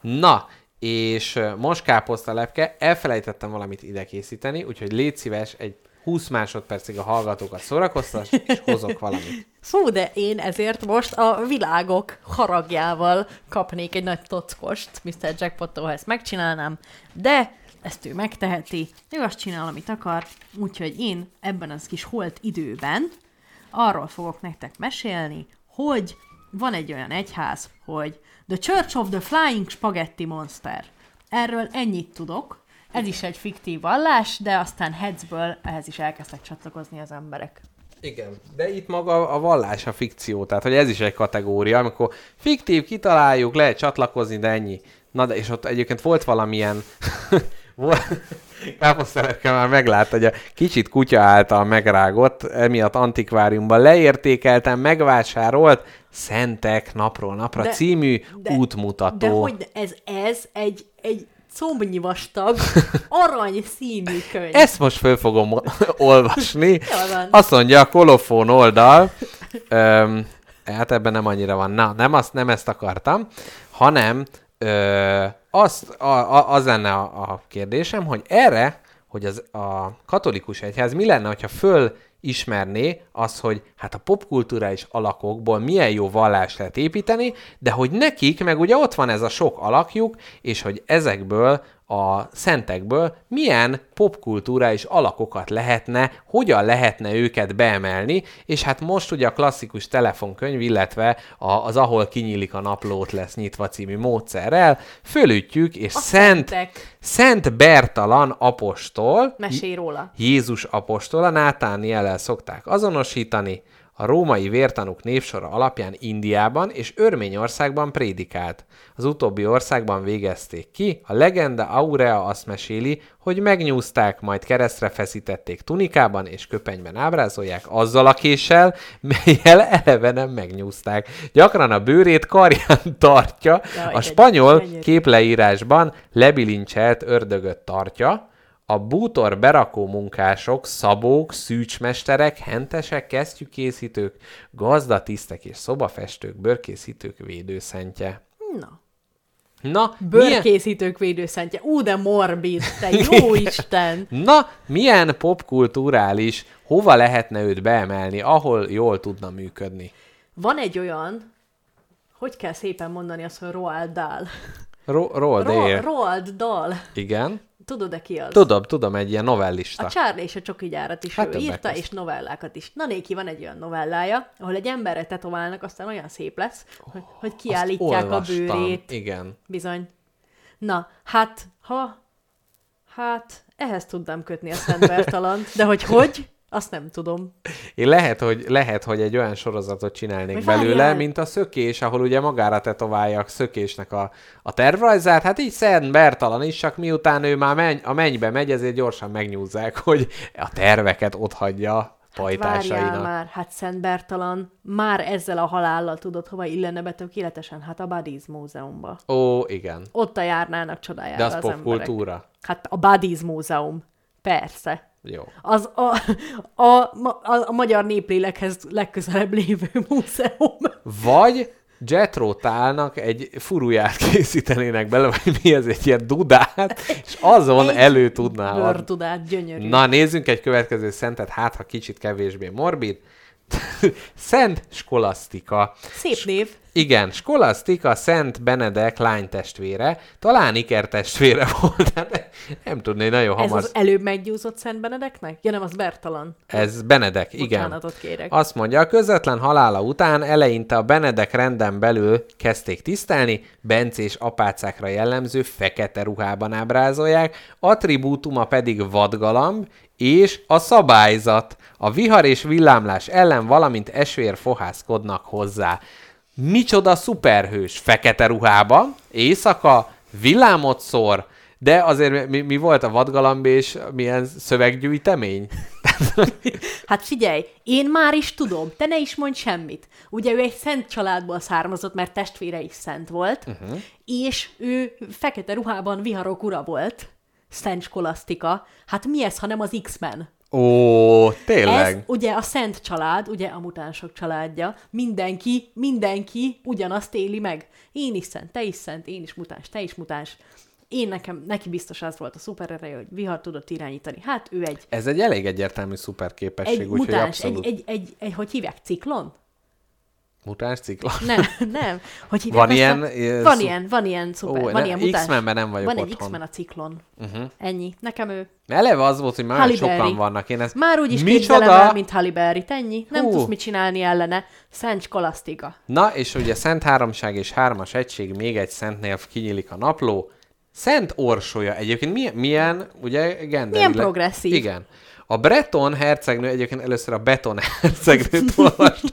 Na, és most káposzta lepke, elfelejtettem valamit ide készíteni, úgyhogy légy szíves, egy 20 másodpercig a hallgatókat szórakoztass, és hozok valamit. Fú, de én ezért most a világok haragjával kapnék egy nagy tockost Mr. Jackpottól, ha ezt megcsinálnám, de ezt ő megteheti, ő azt csinál, amit akar, úgyhogy én ebben az kis holt időben arról fogok nektek mesélni, hogy van egy olyan egyház, hogy The Church of the Flying Spaghetti Monster. Erről ennyit tudok, ez is egy fiktív vallás, de aztán headsből ehhez is elkezdtek csatlakozni az emberek. Igen, de itt maga a vallás a fikció, tehát hogy ez is egy kategória, amikor fiktív, kitaláljuk, lehet csatlakozni, de ennyi. Na de és ott egyébként volt valamilyen... Káposztelepke már meglát, hogy a kicsit kutya által megrágott, emiatt antikváriumban leértékeltem, megvásárolt Szentek napról napra De- című de- útmutató. De hogy ez, ez egy, egy combnyi vastag, arany színű könyv. Ezt most föl fogom olvasni. Azt mondja, a kolofón oldal, öm, hát ebben nem annyira van. Na, nem, azt, nem ezt akartam, hanem ö, azt, a, a, az lenne a, a kérdésem, hogy erre, hogy az, a katolikus egyház mi lenne, hogyha föl ismerné az, hogy hát a popkulturális alakokból milyen jó vallást lehet építeni, de hogy nekik meg ugye ott van ez a sok alakjuk, és hogy ezekből a szentekből milyen popkulturális alakokat lehetne, hogyan lehetne őket beemelni, és hát most ugye a klasszikus telefonkönyv, illetve az Ahol kinyílik a naplót lesz nyitva című módszerrel, fölütjük, és A Szent, szentek. Szent Bertalan apostol, Mesélj róla. Jézus apostola Nátániellel szokták azonosítani, a római vértanúk névsora alapján Indiában és Örményországban prédikált. Az utóbbi országban végezték ki, a legenda Aurea azt meséli, hogy megnyúzták, majd keresztre feszítették tunikában és köpenyben ábrázolják azzal a késsel, melyel eleve nem megnyúzták. Gyakran a bőrét karján tartja, a spanyol képleírásban lebilincselt ördögöt tartja, a bútor berakó munkások, szabók, szűcsmesterek, hentesek, kesztyűkészítők, gazdatisztek és szobafestők, bőrkészítők védőszentje. Na. Na, milyen, Bőrkészítők védőszentje. Ú, de morbid, te jó Isten! na, milyen popkulturális, hova lehetne őt beemelni, ahol jól tudna működni? Van egy olyan, hogy kell szépen mondani azt, hogy Roald Dahl. Ro- Roald Ro-. Roald Dahl. Igen. Tudod-e ki az? Tudom, tudom, egy ilyen novellista. A Charlie és a Csoki gyárat is Hát ő írta, közt. és novellákat is. Na néki van egy olyan novellája, ahol egy emberre tetoválnak, aztán olyan szép lesz, hogy, hogy Azt kiállítják a bőrét. Igen. Bizony. Na, hát, ha... Hát, ehhez tudnám kötni a Szent Bertalant, de hogy hogy, azt nem tudom. Én lehet, hogy, lehet, hogy egy olyan sorozatot csinálnék Vagy belőle, várjál! mint a szökés, ahol ugye magára tetoválják szökésnek a, a tervrajzát. Hát így Szent Bertalan is, csak miután ő már menny, a mennybe megy, ezért gyorsan megnyúzzák, hogy a terveket ott hagyja a Várjál pajtásainak. már, hát Szent Bertalan már ezzel a halállal tudod, hova illene be tökéletesen? Hát a Buddies Múzeumba. Ó, igen. Ott a járnának csodájára De az az popkultúra. Hát a Buddies Múzeum. Persze. Jó. Az a, a, a, a magyar néplélekhez legközelebb lévő múzeum. Vagy Jetro Tálnak egy furuját készítenének bele, vagy mi ez, egy ilyen dudát, és azon Egy elő tudná adni. Bőrdudát, gyönyörű. Na, nézzünk egy következő szentet, hát ha kicsit kevésbé morbid. Szent Skolasztika. Szép név. Igen, Skolasztika Szent Benedek lánytestvére, talán ikertestvére volt, hát nem tudné, nagyon Ez hamar. az előbb meggyúzott Szent Benedeknek? Ja nem, az Bertalan. Ez Benedek, igen. Bocsánatot kérek. Azt mondja, a közvetlen halála után eleinte a Benedek renden belül kezdték tisztelni, bencés apácákra jellemző fekete ruhában ábrázolják, attribútuma pedig vadgalamb, és a szabályzat. A vihar és villámlás ellen, valamint esvér fohászkodnak hozzá. Micsoda szuperhős fekete ruhában, éjszaka, villámot szór, de azért mi, mi volt a vadgalamb és milyen szöveggyűjtemény? Hát figyelj, én már is tudom, te ne is mondj semmit. Ugye ő egy szent családból származott, mert testvére is szent volt, uh-huh. és ő fekete ruhában viharok ura volt, Szent Skolasztika. Hát mi ez, ha nem az X-Men? Ó, tényleg? Ez ugye a szent család, ugye a mutánsok családja, mindenki, mindenki ugyanazt éli meg. Én is szent, te is szent, én is mutáns, te is mutáns. Én nekem, neki biztos az volt a szuperereje, hogy vihar tudott irányítani. Hát ő egy, Ez egy elég egyértelmű szuper képesség, egy úgyhogy mutáns, egy, abszolút. egy, egy, egy, hogy hívják, ciklon? Mutáns ciklon. Nem, nem. Hogy hívják Van ilyen, A... Van ilyen, van ilyen szuper, Ó, van ne- ilyen mutáns. X-Menben nem vagyok Van egy otthon. X-Men a ciklon. Uh-huh. Ennyi. Nekem ő. Eleve az volt, hogy már sokan vannak. Én ezt... Már úgy is Micsoda? képzelem el, mint Halle Berry. Ennyi. Nem Hú. tudsz mit csinálni ellene. Szent Skolasztika. Na, és ugye Szent Háromság és Hármas Egység, még egy szentnél kinyílik a napló. Szent Orsolya. Egyébként milyen, milyen ugye genderileg... Milyen progresszív. Igen. A Breton hercegnő, egyébként először a Beton hercegnőt olvast.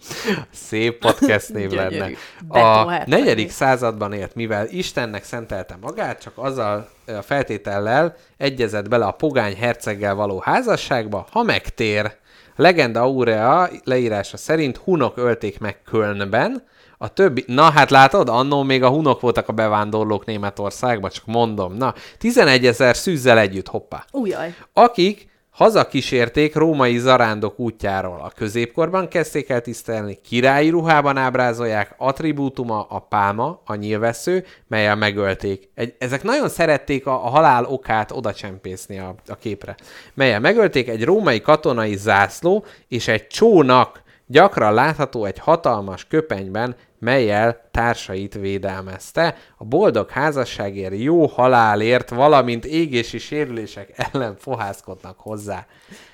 Szép podcast név lenne. A negyedik században élt, mivel Istennek szentelte magát, csak azzal a feltétellel egyezett bele a pogány herceggel való házasságba, ha megtér. Legenda aurea leírása szerint hunok ölték meg Kölnben, a többi, na hát látod, annó még a hunok voltak a bevándorlók Németországba, csak mondom. Na, 11 ezer szűzzel együtt, hoppá Újjaj. akik hazakísérték római zarándok útjáról. A középkorban kezdték el tisztelni, királyi ruhában ábrázolják, attribútuma a pálma, a nyilvessző, melyel megölték. Egy, ezek nagyon szerették a, a halál okát oda csempészni a, a képre. Melyel megölték egy római katonai zászló és egy csónak, gyakran látható egy hatalmas köpenyben, melyel társait védelmezte, a boldog házasságért, jó halálért, valamint égési sérülések ellen fohászkodnak hozzá.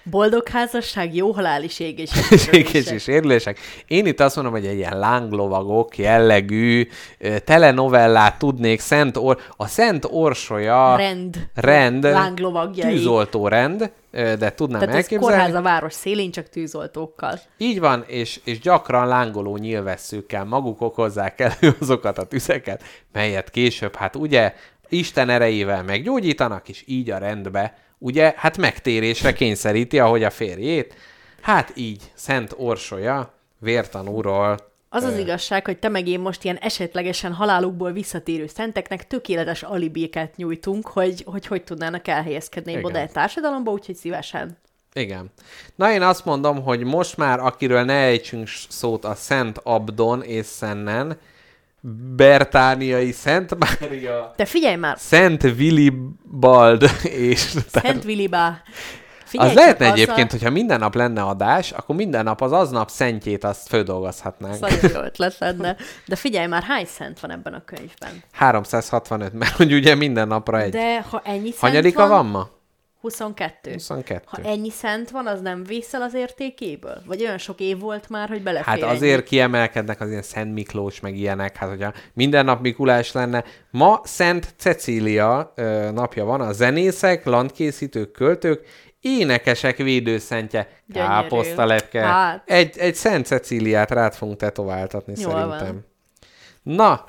Boldog házasság, jó halál is égés. Égési sérülések. Én itt azt mondom, hogy egy ilyen lánglovagok jellegű telenovellát tudnék, Szent Or- a Szent Orsolya Rend. rend Lánglovagjai. tűzoltó rend, de tudnám Tehát elképzelni. kórház a város szélén, csak tűzoltókkal. Így van, és, és gyakran lángoló nyilvesszőkkel maguk okozzák elő azokat a tüzeket, melyet később, hát ugye, Isten erejével meggyógyítanak, és így a rendbe, ugye, hát megtérésre kényszeríti, ahogy a férjét. Hát így, Szent Orsolya, vértanúról, Az az igazság, hogy te meg én most ilyen esetlegesen halálukból visszatérő szenteknek tökéletes alibéket nyújtunk, hogy hogy, hogy tudnának elhelyezkedni egy modern társadalomba, úgyhogy szívesen. Igen. Na én azt mondom, hogy most már, akiről ne ejtsünk szót a Szent Abdon és Szennen, Bertániai Szent Mária, De figyelj már, Szent Willibald és... Szent Vilibá. Figyelj az lehetne azzal- egyébként, hogyha minden nap lenne adás, akkor minden nap az aznap szentjét azt földolgozhatnánk. Nagyon jó ötlet lenne. De figyelj már, hány szent van ebben a könyvben? 365, mert hogy ugye minden napra egy. De ha ennyi szent Hanyadika van ma? 22. 22. Ha ennyi szent van, az nem vészel az értékéből? Vagy olyan sok év volt már, hogy belefér Hát ennyi? azért kiemelkednek az ilyen Szent Miklós, meg ilyenek, hát hogyha minden nap Mikulás lenne. Ma Szent Cecília ö, napja van, a zenészek, landkészítők, költők, énekesek védőszentje, káposztalepke. Hát. Egy, egy Szent Cecíliát rád fogunk tetováltatni Jól szerintem. van. Na,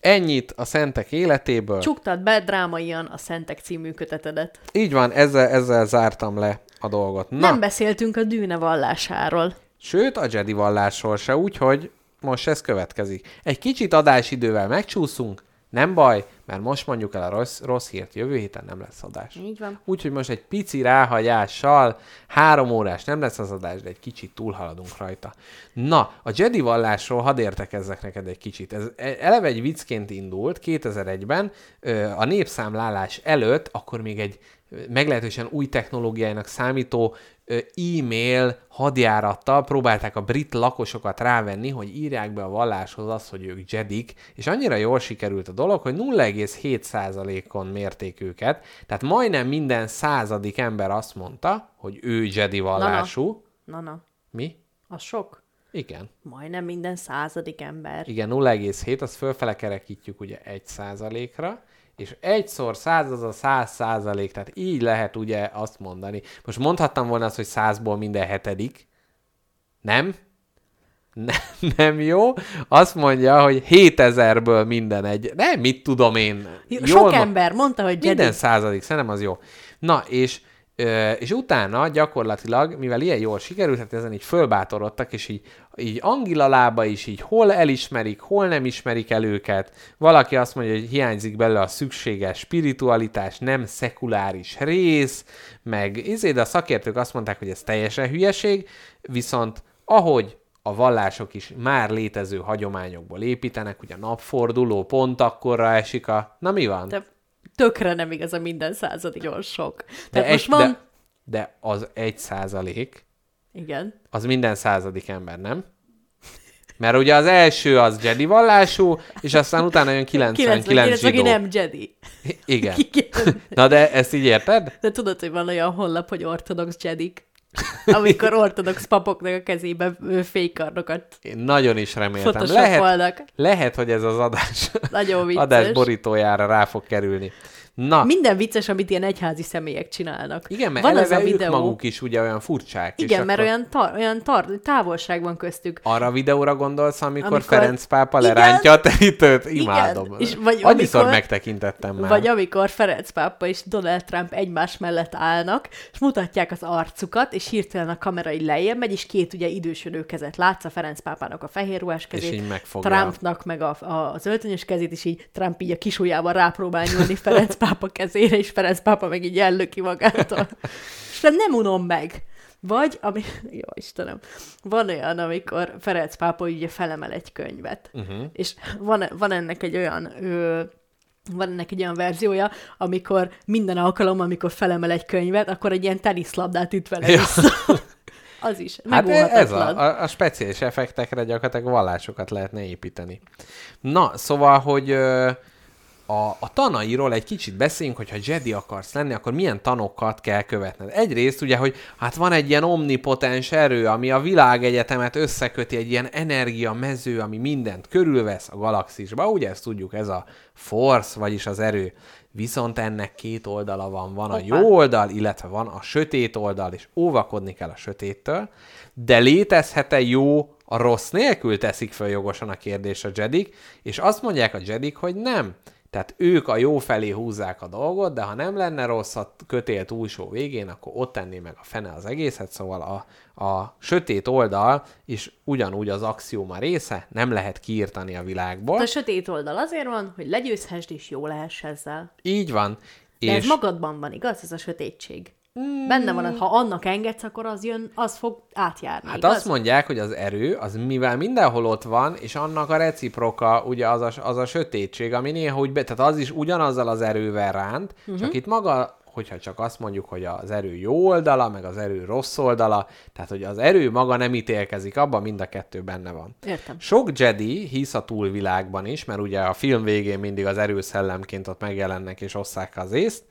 ennyit a szentek életéből. Csuktad be drámaian a Szentek című kötetedet. Így van, ezzel, ezzel zártam le a dolgot. Na, Nem beszéltünk a dűne vallásáról. Sőt, a Jedi vallásról se, úgyhogy most ez következik. Egy kicsit adásidővel megcsúszunk, nem baj, mert most mondjuk el a rossz, rossz hírt, jövő héten nem lesz adás. Így van. Úgyhogy most egy pici ráhagyással, három órás nem lesz az adás, de egy kicsit túlhaladunk rajta. Na, a Jedi vallásról hadd értekezzek neked egy kicsit. Ez eleve egy viccként indult 2001-ben, ö, a népszámlálás előtt, akkor még egy meglehetősen új technológiának számító e-mail hadjárattal próbálták a brit lakosokat rávenni, hogy írják be a valláshoz azt, hogy ők jedik, és annyira jól sikerült a dolog, hogy 0,7%-on mérték őket, tehát majdnem minden századik ember azt mondta, hogy ő jedi vallású. Na-na, Mi? az sok. Igen. Majdnem minden századik ember. Igen, 0,7, azt fölfele kerekítjük ugye 1 százalékra, és egyszor száz az a 100 százalék, tehát így lehet ugye azt mondani. Most mondhattam volna azt, hogy százból minden hetedik. Nem? Nem, nem jó. Azt mondja, hogy 7000-ből minden egy. Nem, mit tudom én. Jó, Jól Sok ma- ember mondta, hogy Jedi. Minden századik, szerintem az jó. Na, és és utána gyakorlatilag, mivel ilyen jól sikerült, hát ezen így fölbátorodtak, és így, így Angila lába is így hol elismerik, hol nem ismerik el őket. Valaki azt mondja, hogy hiányzik belőle a szükséges spiritualitás, nem szekuláris rész, meg izé, de a szakértők azt mondták, hogy ez teljesen hülyeség, viszont ahogy a vallások is már létező hagyományokból építenek, ugye a napforduló pont akkorra esik a... Na mi van? De tökre nem igaz a minden századi sok. De, egy, most van... de, de az egy százalék, Igen. az minden századik ember, nem? Mert ugye az első az Jedi vallású, és aztán utána jön 99 99, aki zsidó. nem Jedi. Igen. Igen. Na de ezt így érted? De tudod, hogy van olyan honlap, hogy ortodox Jedik? Amikor ortodox papoknak a kezébe ö, fékkardokat Én nagyon is reméltem. Lehet, lehet, hogy ez az adás, Nagyon vicces. adás borítójára rá fog kerülni. Na, Minden vicces, amit ilyen egyházi személyek csinálnak. igen, mert van eleve az a ők videó, maguk is ugye olyan furcsák. és Igen, mert akkor olyan, tar- olyan tar- távolság van köztük. Arra a videóra gondolsz, amikor, Amikor- Ferenc pápa Igen. lerántja a terítőt? Imádom. És vagy Annyiszor amikor- megtekintettem már. Vagy amikor Ferenc pápa és Donald Trump egymás mellett állnak, és mutatják az arcukat, és hirtelen a kamera így lejjebb megy, és két ugye idősödő kezet látsz, a Ferenc pápának a fehér ruhás kezét, így megfogja. Trumpnak meg a, a, az öltönyös kezét, és így Trump így a kis ujjával rápróbál nyúlni Ferenc pápa kezére, és Ferenc pápa meg így ellöki magától. és nem, unom meg. Vagy, ami, jó Istenem, van olyan, amikor Ferenc pápa ugye felemel egy könyvet, uh-huh. és van, van ennek egy olyan ö, van ennek egy olyan verziója, amikor minden alkalom, amikor felemel egy könyvet, akkor egy ilyen teniszlabdát üt vele Ja. vissza. Az is. Hát ez a, a, a speciális effektekre gyakorlatilag vallásokat lehetne építeni. Na, szóval, hogy ö, a, a tanairól egy kicsit beszéljünk, hogyha Jedi akarsz lenni, akkor milyen tanokat kell követned. Egyrészt ugye, hogy hát van egy ilyen omnipotens erő, ami a világegyetemet összeköti, egy ilyen energia mező, ami mindent körülvesz a galaxisba. Ugye ezt tudjuk, ez a force, vagyis az erő. Viszont ennek két oldala van. Van a Hoppá. jó oldal, illetve van a sötét oldal, és óvakodni kell a sötéttől. De létezhet-e jó a rossz nélkül teszik fel jogosan a kérdés a Jedik, és azt mondják a Jedik, hogy nem. Tehát ők a jó felé húzzák a dolgot, de ha nem lenne rossz a kötél túlsó végén, akkor ott tenné meg a fene az egészet, szóval a, a sötét oldal is ugyanúgy az axióma része, nem lehet kiírtani a világból. A sötét oldal azért van, hogy legyőzhessd és jó lehess ezzel. Így van. De és ez magadban van, igaz? Ez a sötétség. Benne van, ha annak engedsz, akkor az jön, az fog átjárni, Hát igaz? azt mondják, hogy az erő, az mivel mindenhol ott van, és annak a reciproka, ugye az a, az a sötétség, ami néha úgy, be, tehát az is ugyanazzal az erővel ránt, uh-huh. csak itt maga, hogyha csak azt mondjuk, hogy az erő jó oldala, meg az erő rossz oldala, tehát hogy az erő maga nem ítélkezik, abban mind a kettő benne van. Értem. Sok Jedi hisz a túlvilágban is, mert ugye a film végén mindig az erőszellemként ott megjelennek és osszák az észt,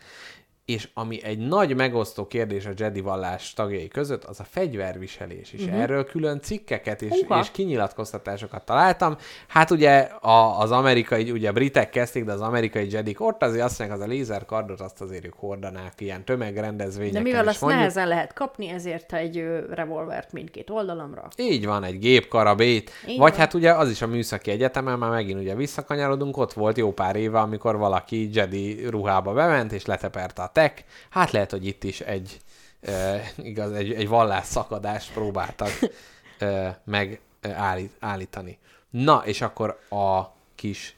és ami egy nagy megosztó kérdés a Jedi vallás tagjai között, az a fegyverviselés is. Uh-huh. Erről külön cikkeket és, Uha. és kinyilatkoztatásokat találtam. Hát ugye a, az amerikai, ugye a britek kezdték, de az amerikai Jedik ott azért azt mondják, az a lézerkardot azt azért ők hordanák ilyen De tömegrendezvényeken mivel is azt mondjuk. nehezen lehet kapni, ezért egy revolvert mindkét oldalamra. Így van, egy gépkarabét. Így Vagy van. hát ugye az is a műszaki egyetemen, már megint ugye visszakanyarodunk, ott volt jó pár éve, amikor valaki Jedi ruhába bement, és leteperte a tech. Hát lehet, hogy itt is egy, e, igaz, egy, egy vallás szakadást próbáltak e, meg e, állít, állítani. Na, és akkor a kis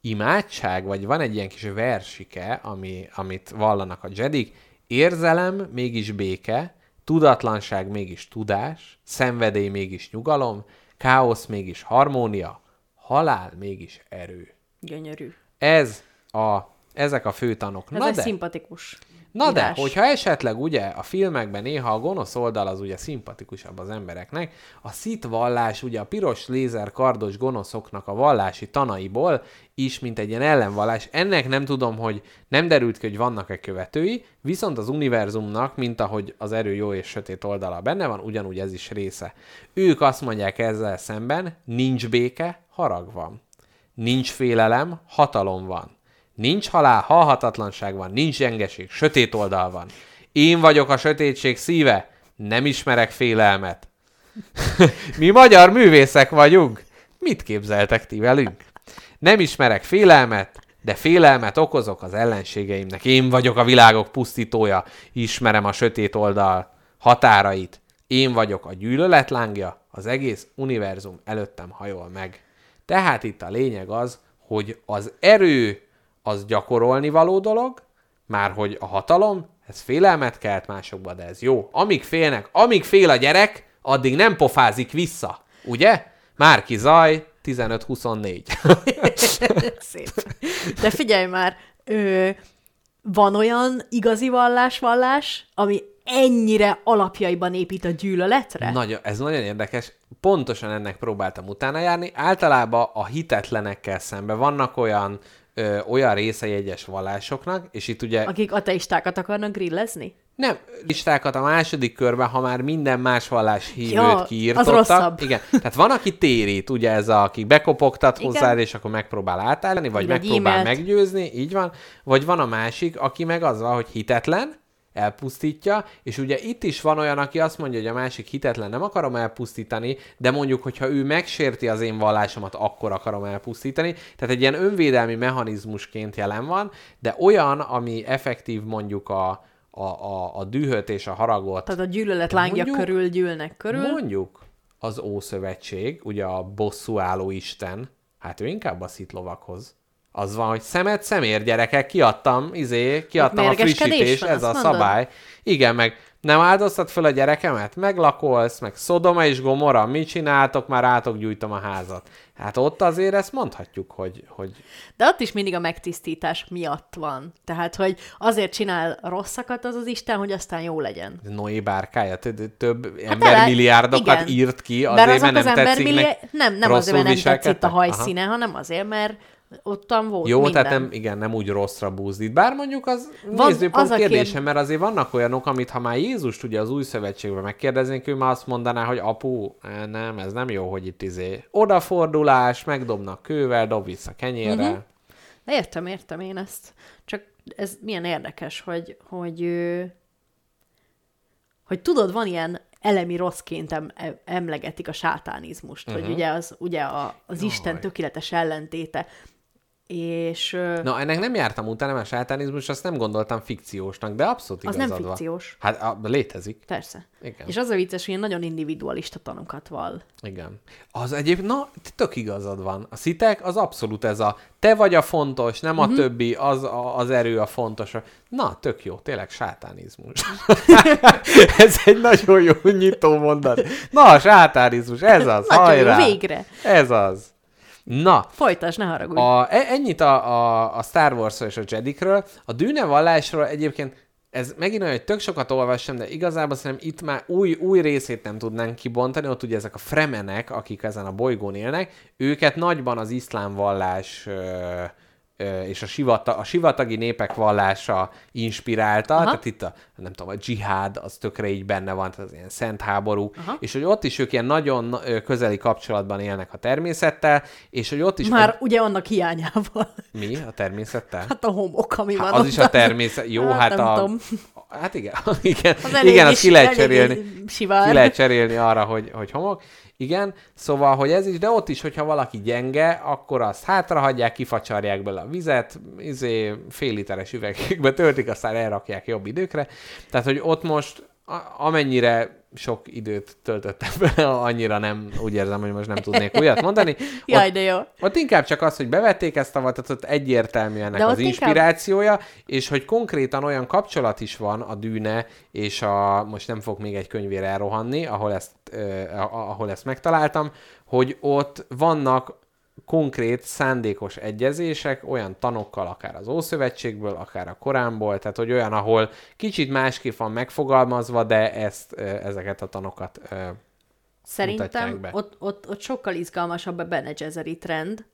imádság, vagy van egy ilyen kis versike, ami, amit vallanak a Jedik, érzelem, mégis béke, tudatlanság, mégis tudás, szenvedély, mégis nyugalom, káosz, mégis harmónia, halál, mégis erő. Gyönyörű. Ez a, ezek a fő tanok. Ez Na egy de, szimpatikus Na de, írás. hogyha esetleg ugye a filmekben néha a gonosz oldal az ugye szimpatikusabb az embereknek, a szit vallás ugye a piros lézer kardos gonoszoknak a vallási tanaiból is, mint egy ilyen ellenvallás. Ennek nem tudom, hogy nem derült ki, hogy vannak-e követői, viszont az univerzumnak, mint ahogy az erő jó és sötét oldala benne van, ugyanúgy ez is része. Ők azt mondják ezzel szemben, nincs béke, harag van. Nincs félelem, hatalom van. Nincs halál, halhatatlanság van, nincs gyengeség, sötét oldal van. Én vagyok a sötétség szíve, nem ismerek félelmet. Mi magyar művészek vagyunk. Mit képzeltek ti velünk? Nem ismerek félelmet, de félelmet okozok az ellenségeimnek. Én vagyok a világok pusztítója, ismerem a sötét oldal határait. Én vagyok a gyűlölet lángja, az egész univerzum előttem hajol meg. Tehát itt a lényeg az, hogy az erő az gyakorolni való dolog, már hogy a hatalom, ez félelmet kelt másokba, de ez jó. Amíg félnek, amíg fél a gyerek, addig nem pofázik vissza. Ugye? Márki Zaj, 15-24. Szép. De figyelj már, ö, van olyan igazi vallás-vallás, ami ennyire alapjaiban épít a gyűlöletre? Nagyon, ez nagyon érdekes. Pontosan ennek próbáltam utána járni. Általában a hitetlenekkel szemben vannak olyan ö, olyan részei egyes vallásoknak, és itt ugye... Akik ateistákat akarnak grillezni? Nem, listákat a második körben, ha már minden más vallás hívőt Ja, kiírtottak. Igen, tehát van, aki térít, ugye ez a, aki bekopogtat Igen. hozzá, és akkor megpróbál átállni, vagy megpróbál e-mailt. meggyőzni, így van. Vagy van a másik, aki meg az van, hogy hitetlen, elpusztítja, és ugye itt is van olyan, aki azt mondja, hogy a másik hitetlen, nem akarom elpusztítani, de mondjuk, hogyha ő megsérti az én vallásomat, akkor akarom elpusztítani. Tehát egy ilyen önvédelmi mechanizmusként jelen van, de olyan, ami effektív mondjuk a, a, a, a dühöt és a haragot Tehát a gyűlölet lángja Mondjuk- körül gyűlnek körül. Mondjuk az Ószövetség, ugye a bosszúálló isten, hát ő inkább a szitlovakhoz. Az van, hogy szemet szemér, gyerekek, kiadtam, izé, kiadtam a frissítés, ez a mondod? szabály. Igen, meg nem áldoztad fel a gyerekemet? Meglakolsz, meg Szodoma és Gomora, mit csináltok, már átok gyújtom a házat. Hát ott azért ezt mondhatjuk, hogy, hogy De ott is mindig a megtisztítás miatt van. Tehát, hogy azért csinál rosszakat az az Isten, hogy aztán jó legyen. Noé bárkája tö- több Hát embermilliárdokat írt ki, azért, mert nem tetszik. Nem, nem azért, mert nem tetszik a hajszíne, hanem azért, mert ottan volt Jó, minden. tehát nem, igen, nem úgy rosszra búzdít. Bár mondjuk az Van- nézőpont az a kérdése, kérd- mert azért vannak olyanok, amit ha már Jézust ugye az új szövetségben megkérdeznénk, ő már azt mondaná, hogy apu, eh, nem, ez nem jó, hogy itt izé odafordulás, megdobnak kővel, dob vissza kenyérre. Mhm. Értem, értem én ezt. Csak ez milyen érdekes, hogy, hogy, ö, hogy tudod, van ilyen elemi rosszként em, em- emlegetik a sátánizmust, uh-huh. hogy ugye az ugye a, az Isten tökéletes ellentéte. És Na, ennek nem jártam utána, mert a sátánizmus azt nem gondoltam fikciósnak, de abszolút Az igazad nem van. fikciós. Hát a, létezik. persze. Igen. És az a vicces, hogy nagyon individualista tanokat val. Igen. Az egyéb, na, tök igazad van. A szitek az abszolút ez a te vagy a fontos, nem a Mhm. többi, az, a, az erő a fontos. Na, tök jó, tényleg sátánizmus. ez egy nagyon jó nyitó mondat. Na, sátánizmus, ez az, Nagyon hajrá. jó, végre. Ez az. Na, Folytasd, ne haragudj. a, e- ennyit a, a, a Star Wars-ról és a Jedikről. A Dűne vallásról egyébként ez megint olyan, hogy tök sokat olvastam, de igazából szerintem itt már új, új részét nem tudnánk kibontani. Ott ugye ezek a fremenek, akik ezen a bolygón élnek, őket nagyban az iszlám vallás ö, és a, sivata, a sivatagi népek vallása inspirálta, Aha. tehát itt a, nem tudom, a dzsihád, az tökre így benne van, tehát az ilyen szent háború, Aha. és hogy ott is ők ilyen nagyon közeli kapcsolatban élnek a természettel, és hogy ott is... Már ugye annak hiányával. Mi? A természettel? Hát a homok, ami Hát van az is ott, a természet. Jó, hát, Hát a... tudom. Hát igen, igen, Az elég igen, azt ki lehet cserélni. sivár. Ki lehet cserélni arra, hogy, hogy homok. Igen, szóval, hogy ez is, de ott is, hogyha valaki gyenge, akkor azt hátrahagyják, kifacsarják bele a vizet, izé, fél literes üvegekbe töltik, aztán elrakják jobb időkre. Tehát, hogy ott most amennyire sok időt töltöttem bele, annyira nem, úgy érzem, hogy most nem tudnék újat mondani. Jaj, Ott, de jó. ott inkább csak az, hogy bevették ezt a vatat, ott egyértelmű ennek De az ott inkább- inspirációja, és hogy konkrétan olyan kapcsolat is van a dűne, és a, most nem fog még egy könyvére elrohanni, ahol ezt, eh, ahol ezt megtaláltam, hogy ott vannak konkrét, szándékos egyezések olyan tanokkal, akár az Ószövetségből, akár a Koránból, tehát hogy olyan, ahol kicsit másképp van megfogalmazva, de ezt, ezeket a tanokat Szerintem be. ott, ott, ott sokkal izgalmasabb a Bene Gesserit trend.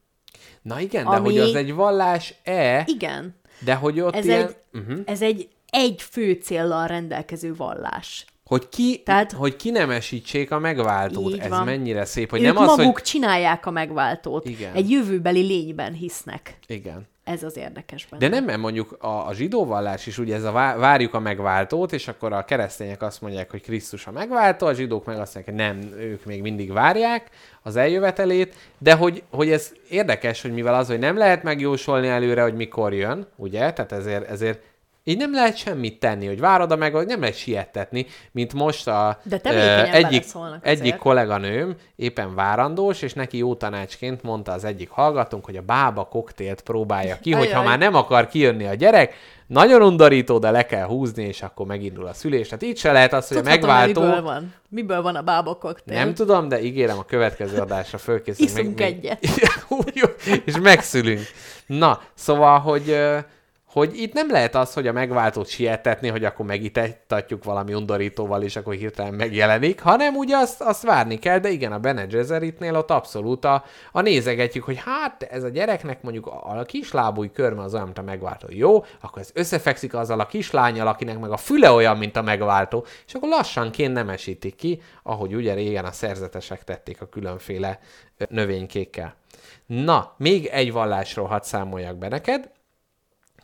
Na igen, de Ami- hogy az egy vallás-e, Igen, de hogy ott ez ilyen... egy, uh-huh. ez egy egy fő céllal rendelkező vallás. Hogy ki, Tehát- hogy kinemesítsék a megváltót. Ez van. mennyire szép, hogy Ők nem az, maguk hogy... csinálják a megváltót. Igen. Egy jövőbeli lényben hisznek. Igen. Ez az érdekes benne. De nem, mert mondjuk a, a zsidó vallás is ugye ez a vá- várjuk a megváltót, és akkor a keresztények azt mondják, hogy Krisztus a megváltó, a zsidók meg azt mondják, hogy nem, ők még mindig várják az eljövetelét, de hogy, hogy ez érdekes, hogy mivel az, hogy nem lehet megjósolni előre, hogy mikor jön, ugye, tehát ezért, ezért így nem lehet semmit tenni, hogy várod a meg, hogy nem lehet siettetni, mint most a De ö, egyik, egyik kolléganőm éppen várandós, és neki jó tanácsként mondta az egyik hallgatónk, hogy a bába koktélt próbálja ki, hogy ha már nem akar kijönni a gyerek, nagyon undorító, de le kell húzni, és akkor megindul a szülés. Tehát itt se lehet az, hogy Tudhatom, megváltó... Miből van? Miből van a bába koktél? Nem tudom, de ígérem a következő adásra fölkészülünk. Iszunk egyet. Ú, Jó, és megszülünk. Na, szóval, hogy, ö, hogy itt nem lehet az, hogy a megváltót sietetni, hogy akkor megítetjük valami undorítóval, és akkor hirtelen megjelenik, hanem ugye azt, azt várni kell, de igen, a Bene Gesseritnél ott abszolút a, a nézegetjük, hogy hát ez a gyereknek mondjuk a, a kislábúj körme az olyan, mint a megváltó. Jó, akkor ez összefekszik azzal a kislányjal, akinek meg a füle olyan, mint a megváltó, és akkor lassanként nemesítik ki, ahogy ugye régen a szerzetesek tették a különféle növénykékkel. Na, még egy vallásról hadd számoljak be neked.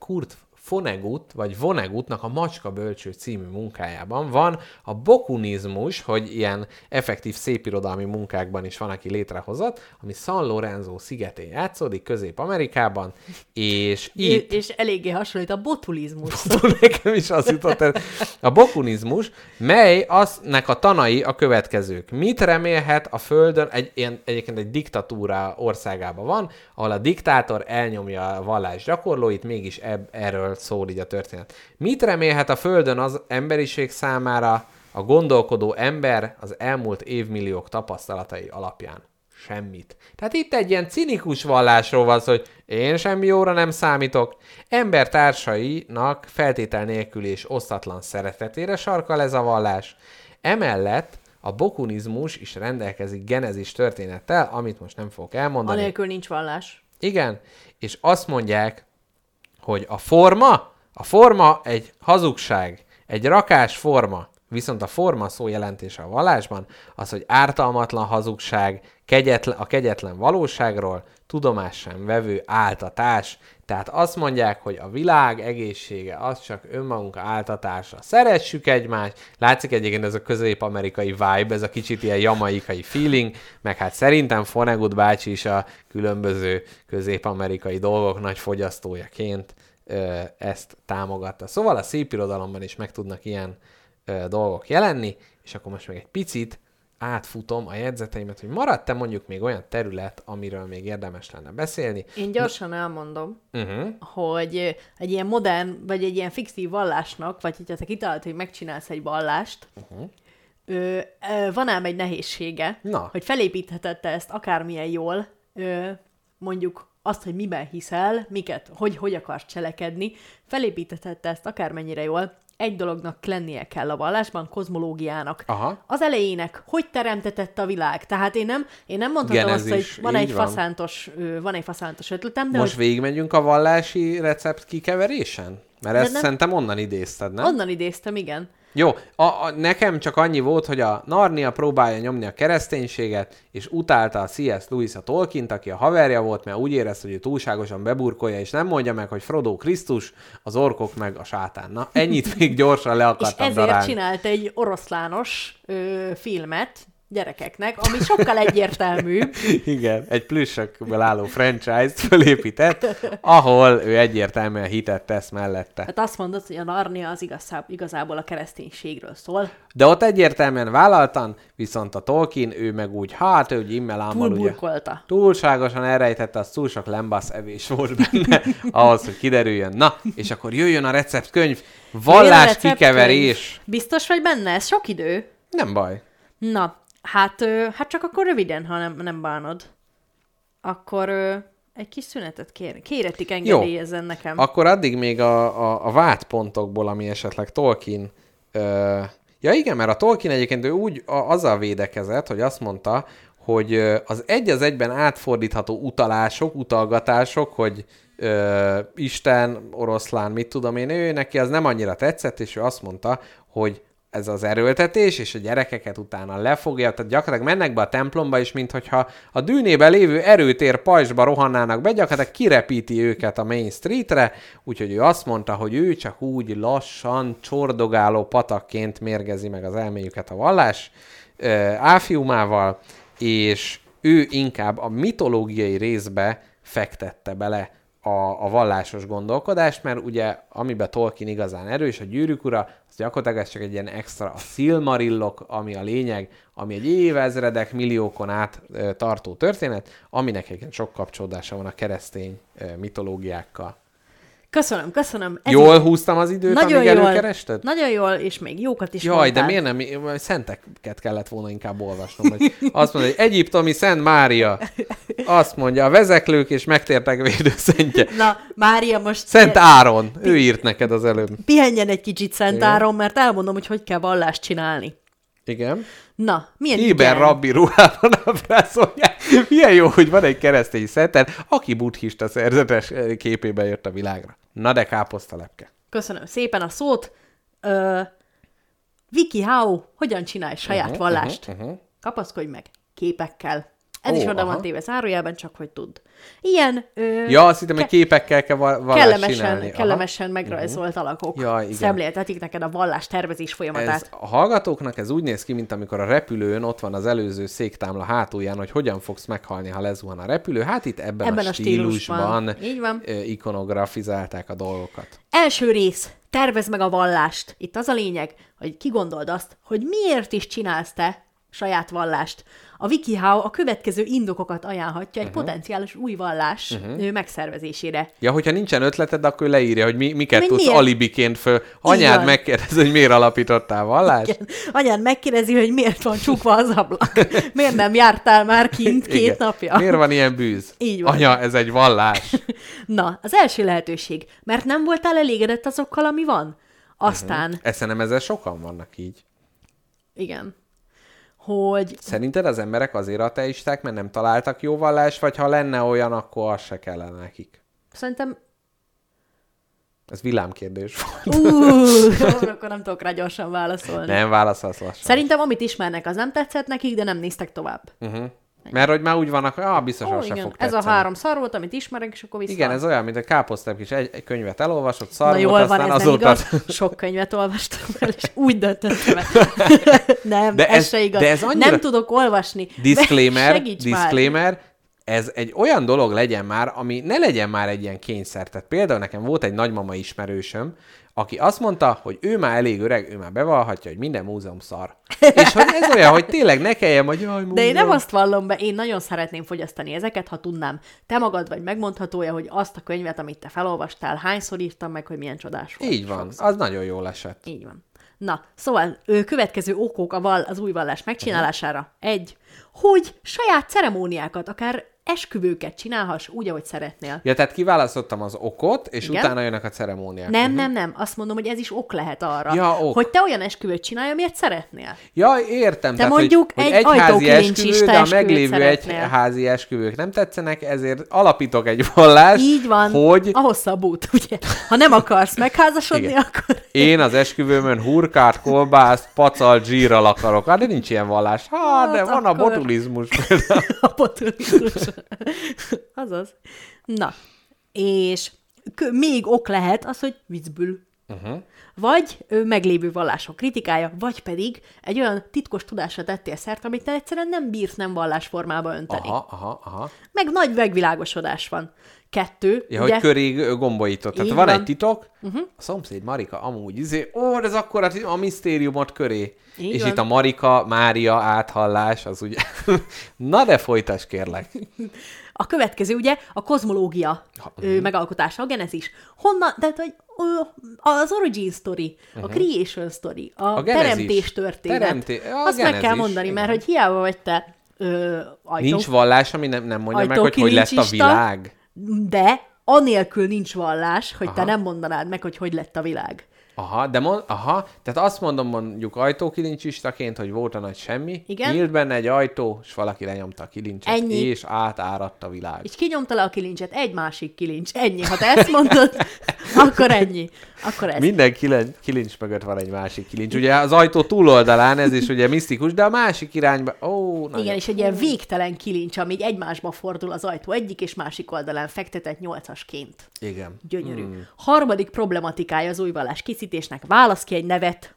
Kurt Fonegut, vagy Vonegutnak a Macska Bölcső című munkájában van a bokunizmus, hogy ilyen effektív szépirodalmi munkákban is van, aki létrehozott, ami San Lorenzo szigetén játszódik, Közép-Amerikában, és itt És eléggé hasonlít a botulizmus. nekem is az jutott el. A bokunizmus, mely aznek a tanai a következők. Mit remélhet a Földön, egy, ilyen, egyébként egy diktatúra országában van, ahol a diktátor elnyomja a vallás gyakorlóit, mégis eb, erről szól így a történet. Mit remélhet a Földön az emberiség számára a gondolkodó ember az elmúlt évmilliók tapasztalatai alapján? Semmit. Tehát itt egy ilyen cinikus vallásról van szó, hogy én semmi jóra nem számítok. Ember társainak feltétel nélkül és osztatlan szeretetére sarkal ez a vallás. Emellett a bokunizmus is rendelkezik genezis történettel, amit most nem fogok elmondani. Anélkül nincs vallás. Igen, és azt mondják, hogy a forma, a forma egy hazugság, egy rakás forma, viszont a forma szó jelentése a vallásban az, hogy ártalmatlan hazugság, kegyetlen, a kegyetlen valóságról, tudomás sem vevő áltatás. Tehát azt mondják, hogy a világ egészsége az csak önmagunk áltatása. Szeressük egymást, látszik egyébként ez a közép-amerikai vibe, ez a kicsit ilyen jamaikai feeling, meg hát szerintem Fonegut bácsi is a különböző közép-amerikai dolgok nagy fogyasztójaként ezt támogatta. Szóval a szépirodalomban is meg tudnak ilyen dolgok jelenni, és akkor most meg egy picit átfutom a jegyzeteimet, hogy maradt-e mondjuk még olyan terület, amiről még érdemes lenne beszélni. Én gyorsan elmondom, Uh-huh. hogy egy ilyen modern, vagy egy ilyen fiktív vallásnak, vagy hogyha te kitalálod, hogy megcsinálsz egy vallást, uh-huh. ö, ö, van ám egy nehézsége, Na. hogy felépítheted te ezt akármilyen jól, ö, mondjuk azt, hogy miben hiszel, miket, hogy, hogy akarsz cselekedni, felépítheted te ezt akármennyire jól, egy dolognak lennie kell a vallásban, kozmológiának. Aha. Az elejének, hogy teremtetett a világ. Tehát én nem, én nem mondhatom Genezis, azt, hogy van egy, van. faszántos, van egy faszántos ötletem, de Most hogy végigmegyünk a vallási recept kikeverésen? Mert ezt nem- szerintem onnan idézted, nem? onnan idéztem, igen. Jó, a, a, nekem csak annyi volt, hogy a Narnia próbálja nyomni a kereszténységet, és utálta a C.S. Lewis a Tolkient, aki a haverja volt, mert úgy érezte, hogy ő túlságosan beburkolja, és nem mondja meg, hogy Frodo Krisztus, az orkok meg a sátán. Na, ennyit még gyorsan le És akartam ezért darálni. csinált egy oroszlános ö, filmet gyerekeknek, ami sokkal egyértelműbb. Igen, egy plüssökből álló franchise-t fölépített, ahol ő egyértelműen hitet tesz mellette. Hát azt mondod, hogy a Narnia az igazá, igazából a kereszténységről szól. De ott egyértelműen vállaltan, viszont a Tolkien, ő meg úgy, hát ő úgy immel ámmal ugye túlságosan elrejtette, az túl sok lembasz evés volt benne, ahhoz, hogy kiderüljön. Na, és akkor jöjjön a receptkönyv, vallás receptkönyv. kikeverés. Biztos vagy benne? Ez sok idő. Nem baj. Na, hát, hát csak akkor röviden, ha nem, nem bánod. Akkor egy kis szünetet kér. Kéretik engedélyezzen nekem. Akkor addig még a, a, a vádpontokból, ami esetleg Tolkien... Ö, ja igen, mert a Tolkien egyébként ő úgy a, azzal védekezett, hogy azt mondta, hogy az egy az egyben átfordítható utalások, utalgatások, hogy ö, Isten, oroszlán, mit tudom én, ő neki az nem annyira tetszett, és ő azt mondta, hogy ez az erőltetés, és a gyerekeket utána lefogja, tehát gyakorlatilag mennek be a templomba, és minthogyha a dűnében lévő erőtér pajzsba rohannának be, gyakorlatilag kirepíti őket a Main Streetre, úgyhogy ő azt mondta, hogy ő csak úgy lassan, csordogáló patakként mérgezi meg az elméjüket a vallás ö, áfiumával, és ő inkább a mitológiai részbe fektette bele a, a vallásos gondolkodást, mert ugye amiben Tolkien igazán erős, a gyűrűk ura, az gyakorlatilag ez csak egy ilyen extra, a Silmarillok, ami a lényeg, ami egy évezredek, milliókon át tartó történet, aminek egyébként sok kapcsolódása van a keresztény mitológiákkal. Köszönöm, köszönöm. Ez Jól így- húztam az időt, nagyon amíg jól, előkerested? Nagyon jól, és még jókat is Jaj, de mondtál. miért nem? Szenteket kellett volna inkább olvasnom. Hogy azt mondja, hogy Egyiptomi Szent Mária. Azt mondja, a vezeklők és megtértek védőszentje. Na, Mária most Szent Áron. Ő írt neked az előbb. pihenjen egy kicsit Szent. Áron, mert elmondom, hogy hogy kell vallást csinálni. Igen. Na, milyen Éber rabbi ruhában ábrázolják. Milyen jó, hogy van egy keresztény szenter, aki buddhista szerzetes képében jött a világra. Na de káposztalepke. Köszönöm szépen a szót. Ö, Viki How, hogyan csinálj saját uh-huh, vallást? mhm, mhm. Kapaszkodj meg képekkel. Ez Ó, is oda aha. van téve zárójelben, csak hogy tudd. Ilyen ö, Ja, azt hittem, hogy képekkel kell val- vallást kellemesen, csinálni. Aha. kellemesen megrajzolt alakok Ja, igen. szemléltetik neked a vallás tervezés folyamatát. Ez a hallgatóknak ez úgy néz ki, mint amikor a repülőn ott van az előző széktámla hátulján, hogy hogyan fogsz meghalni, ha lezuhan a repülő. Hát itt ebben, Ebben a a stílusban, stílusban. Így van. ikonografizálták a dolgokat. Első rész, tervezd meg a vallást. Itt az a lényeg, hogy kigondold azt, hogy miért is csinálsz te saját vallást. A WikiHow a következő indokokat ajánlhatja egy Mhm. potenciális új vallás uh-huh. megszervezésére. Ja, hogyha nincsen ötleted, akkor leírja, hogy mi, miket Mi- tudsz miért? alibiként föl. Anyád van. megkérdez, hogy miért alapítottál vallást. Anyád megkérdezi, hogy miért van csukva az ablak. miért nem jártál már kint két Igen. napja? Miért van ilyen bűz? Így van. Anya, ez egy vallás. Na, az első lehetőség. Mert nem voltál elégedett azokkal, ami van? Aztán, uh-huh. Ezt nem ezzel sokan vannak így. igen, hogy Szerinted az emberek azért ateisták, mert nem találtak jó vallást, vagy ha lenne olyan, akkor az se kellene nekik? szerintem Ez villámkérdés volt. Uh, akkor nem tudok rá gyorsan válaszolni. Nem válaszolsz lassan. Szerintem amit ismernek, az nem tetszett nekik, de nem néztek tovább. Uh-huh. Mert hogy már úgy vannak, ah, biztos Ó, se igen. fog Ez a három szar volt, amit ismerek, és akkor vissza. Igen, ez olyan, mint a káposztáp is egy, egy könyvet elolvasott, szar Na volt, jól van, aztán ez nem azóta... igaz. Sok könyvet olvastam el, és úgy döntöttem el. nem, De ez, ez- se igaz. de ez annyira- Nem tudok olvasni. Disclaimer, már. disclaimer, ez egy olyan dolog legyen már, ami ne legyen már egy ilyen kényszer. Tehát például nekem volt egy nagymama ismerősöm, aki azt mondta, hogy ő már elég öreg, ő már bevallhatja, hogy minden múzeum szar. És hogy ez olyan, hogy tényleg ne kelljen, hogy jaj, múzeum. De én nem azt vallom be, én nagyon szeretném fogyasztani ezeket, ha tudnám. Te magad vagy megmondhatója, hogy azt a könyvet, amit te felolvastál, hányszor írtam meg, hogy milyen csodás volt. Így van, az nagyon jól esett. Így van. Na, szóval ő, következő okok a val, az új vallás megcsinálására. Egy, hogy saját ceremóniákat, akár esküvőket csinálhass úgy, ahogy szeretnél. Ja, tehát kiválasztottam az okot, és Igen. utána jönnek a ceremóniák. Nem, nem, nem. Azt mondom, hogy ez is ok lehet arra, Ja, ok. hogy te olyan esküvőt csinálj, amilyet szeretnél. Ja, értem. tehát, mondjuk hogy, egy egyházi ajtókilincsista esküvő, de a meglévő szeretnél. egyházi esküvők nem tetszenek, ezért alapítok egy vallást, Így van, hogy a hosszabb út, ugye? Ha nem akarsz megházasodni, Igen. akkor én az esküvőmön hurkát, kolbászt, pacal, dzsírral akarok. Hát de nincs ilyen vallás. Hát, de Hát van a akkor- botulizmus például. a potulizmus. Azaz. Na, és még ok lehet az, hogy viccből. Uh-huh. Vagy ö, meglévő vallások kritikája, vagy pedig egy olyan titkos tudásra tettél szert, amit te egyszerűen nem bírsz nem vallásformába önteni. Aha, aha, aha. Meg nagy megvilágosodás van. Kettő, Ja, ugye, hogy köré gombolított. Tehát van, van. Mhm. egy titok, uh-huh. a szomszéd Marika amúgy, izé, ó, ez akkor a, a misztériumot köré. Így és van. itt a Marika, Mária áthallás, az ugye... Na de folytas kérlek. a következő ugye a kozmológia ö, megalkotása, a genezis. Honnan, tehát hogy az origin story, a creation story, a, Mhm. A genezis. teremtés történet. Teremté- a Azt meg kell genezis, mondani, mert igen. hogy hiába vagy te ö, ajtó, Nincs vallás, ami nem, nem mondja meg, hogy hogy lett a világ. De anélkül nincs vallás, hogy Aha. te nem mondanád meg, hogy hogy lett a világ. Aha, de mond, aha, tehát azt mondom mondjuk ajtókilincsistaként, hogy volt a nagy semmi, Igen. nyílt benne egy ajtó, és valaki lenyomta a kilincset, Ennyi. és átáradt a világ. És kinyomta le a kilincset, egy másik kilincs. Ennyi. Ha te ezt mondod, akkor ennyi. Akkor ez. Minden kilen- kilincs mögött van egy másik kilincs. Ugye az ajtó túloldalán, ez is ugye misztikus, de a másik irányba, ó, nagyon. Igen, és egy ilyen végtelen kilincs, amíg egymásba fordul az ajtó egyik és másik oldalán fektetett nyolcasként. Igen. Gyönyörű. Hmm. Harmadik problematikája az új vallás készítésnek. Válasz ki egy nevet.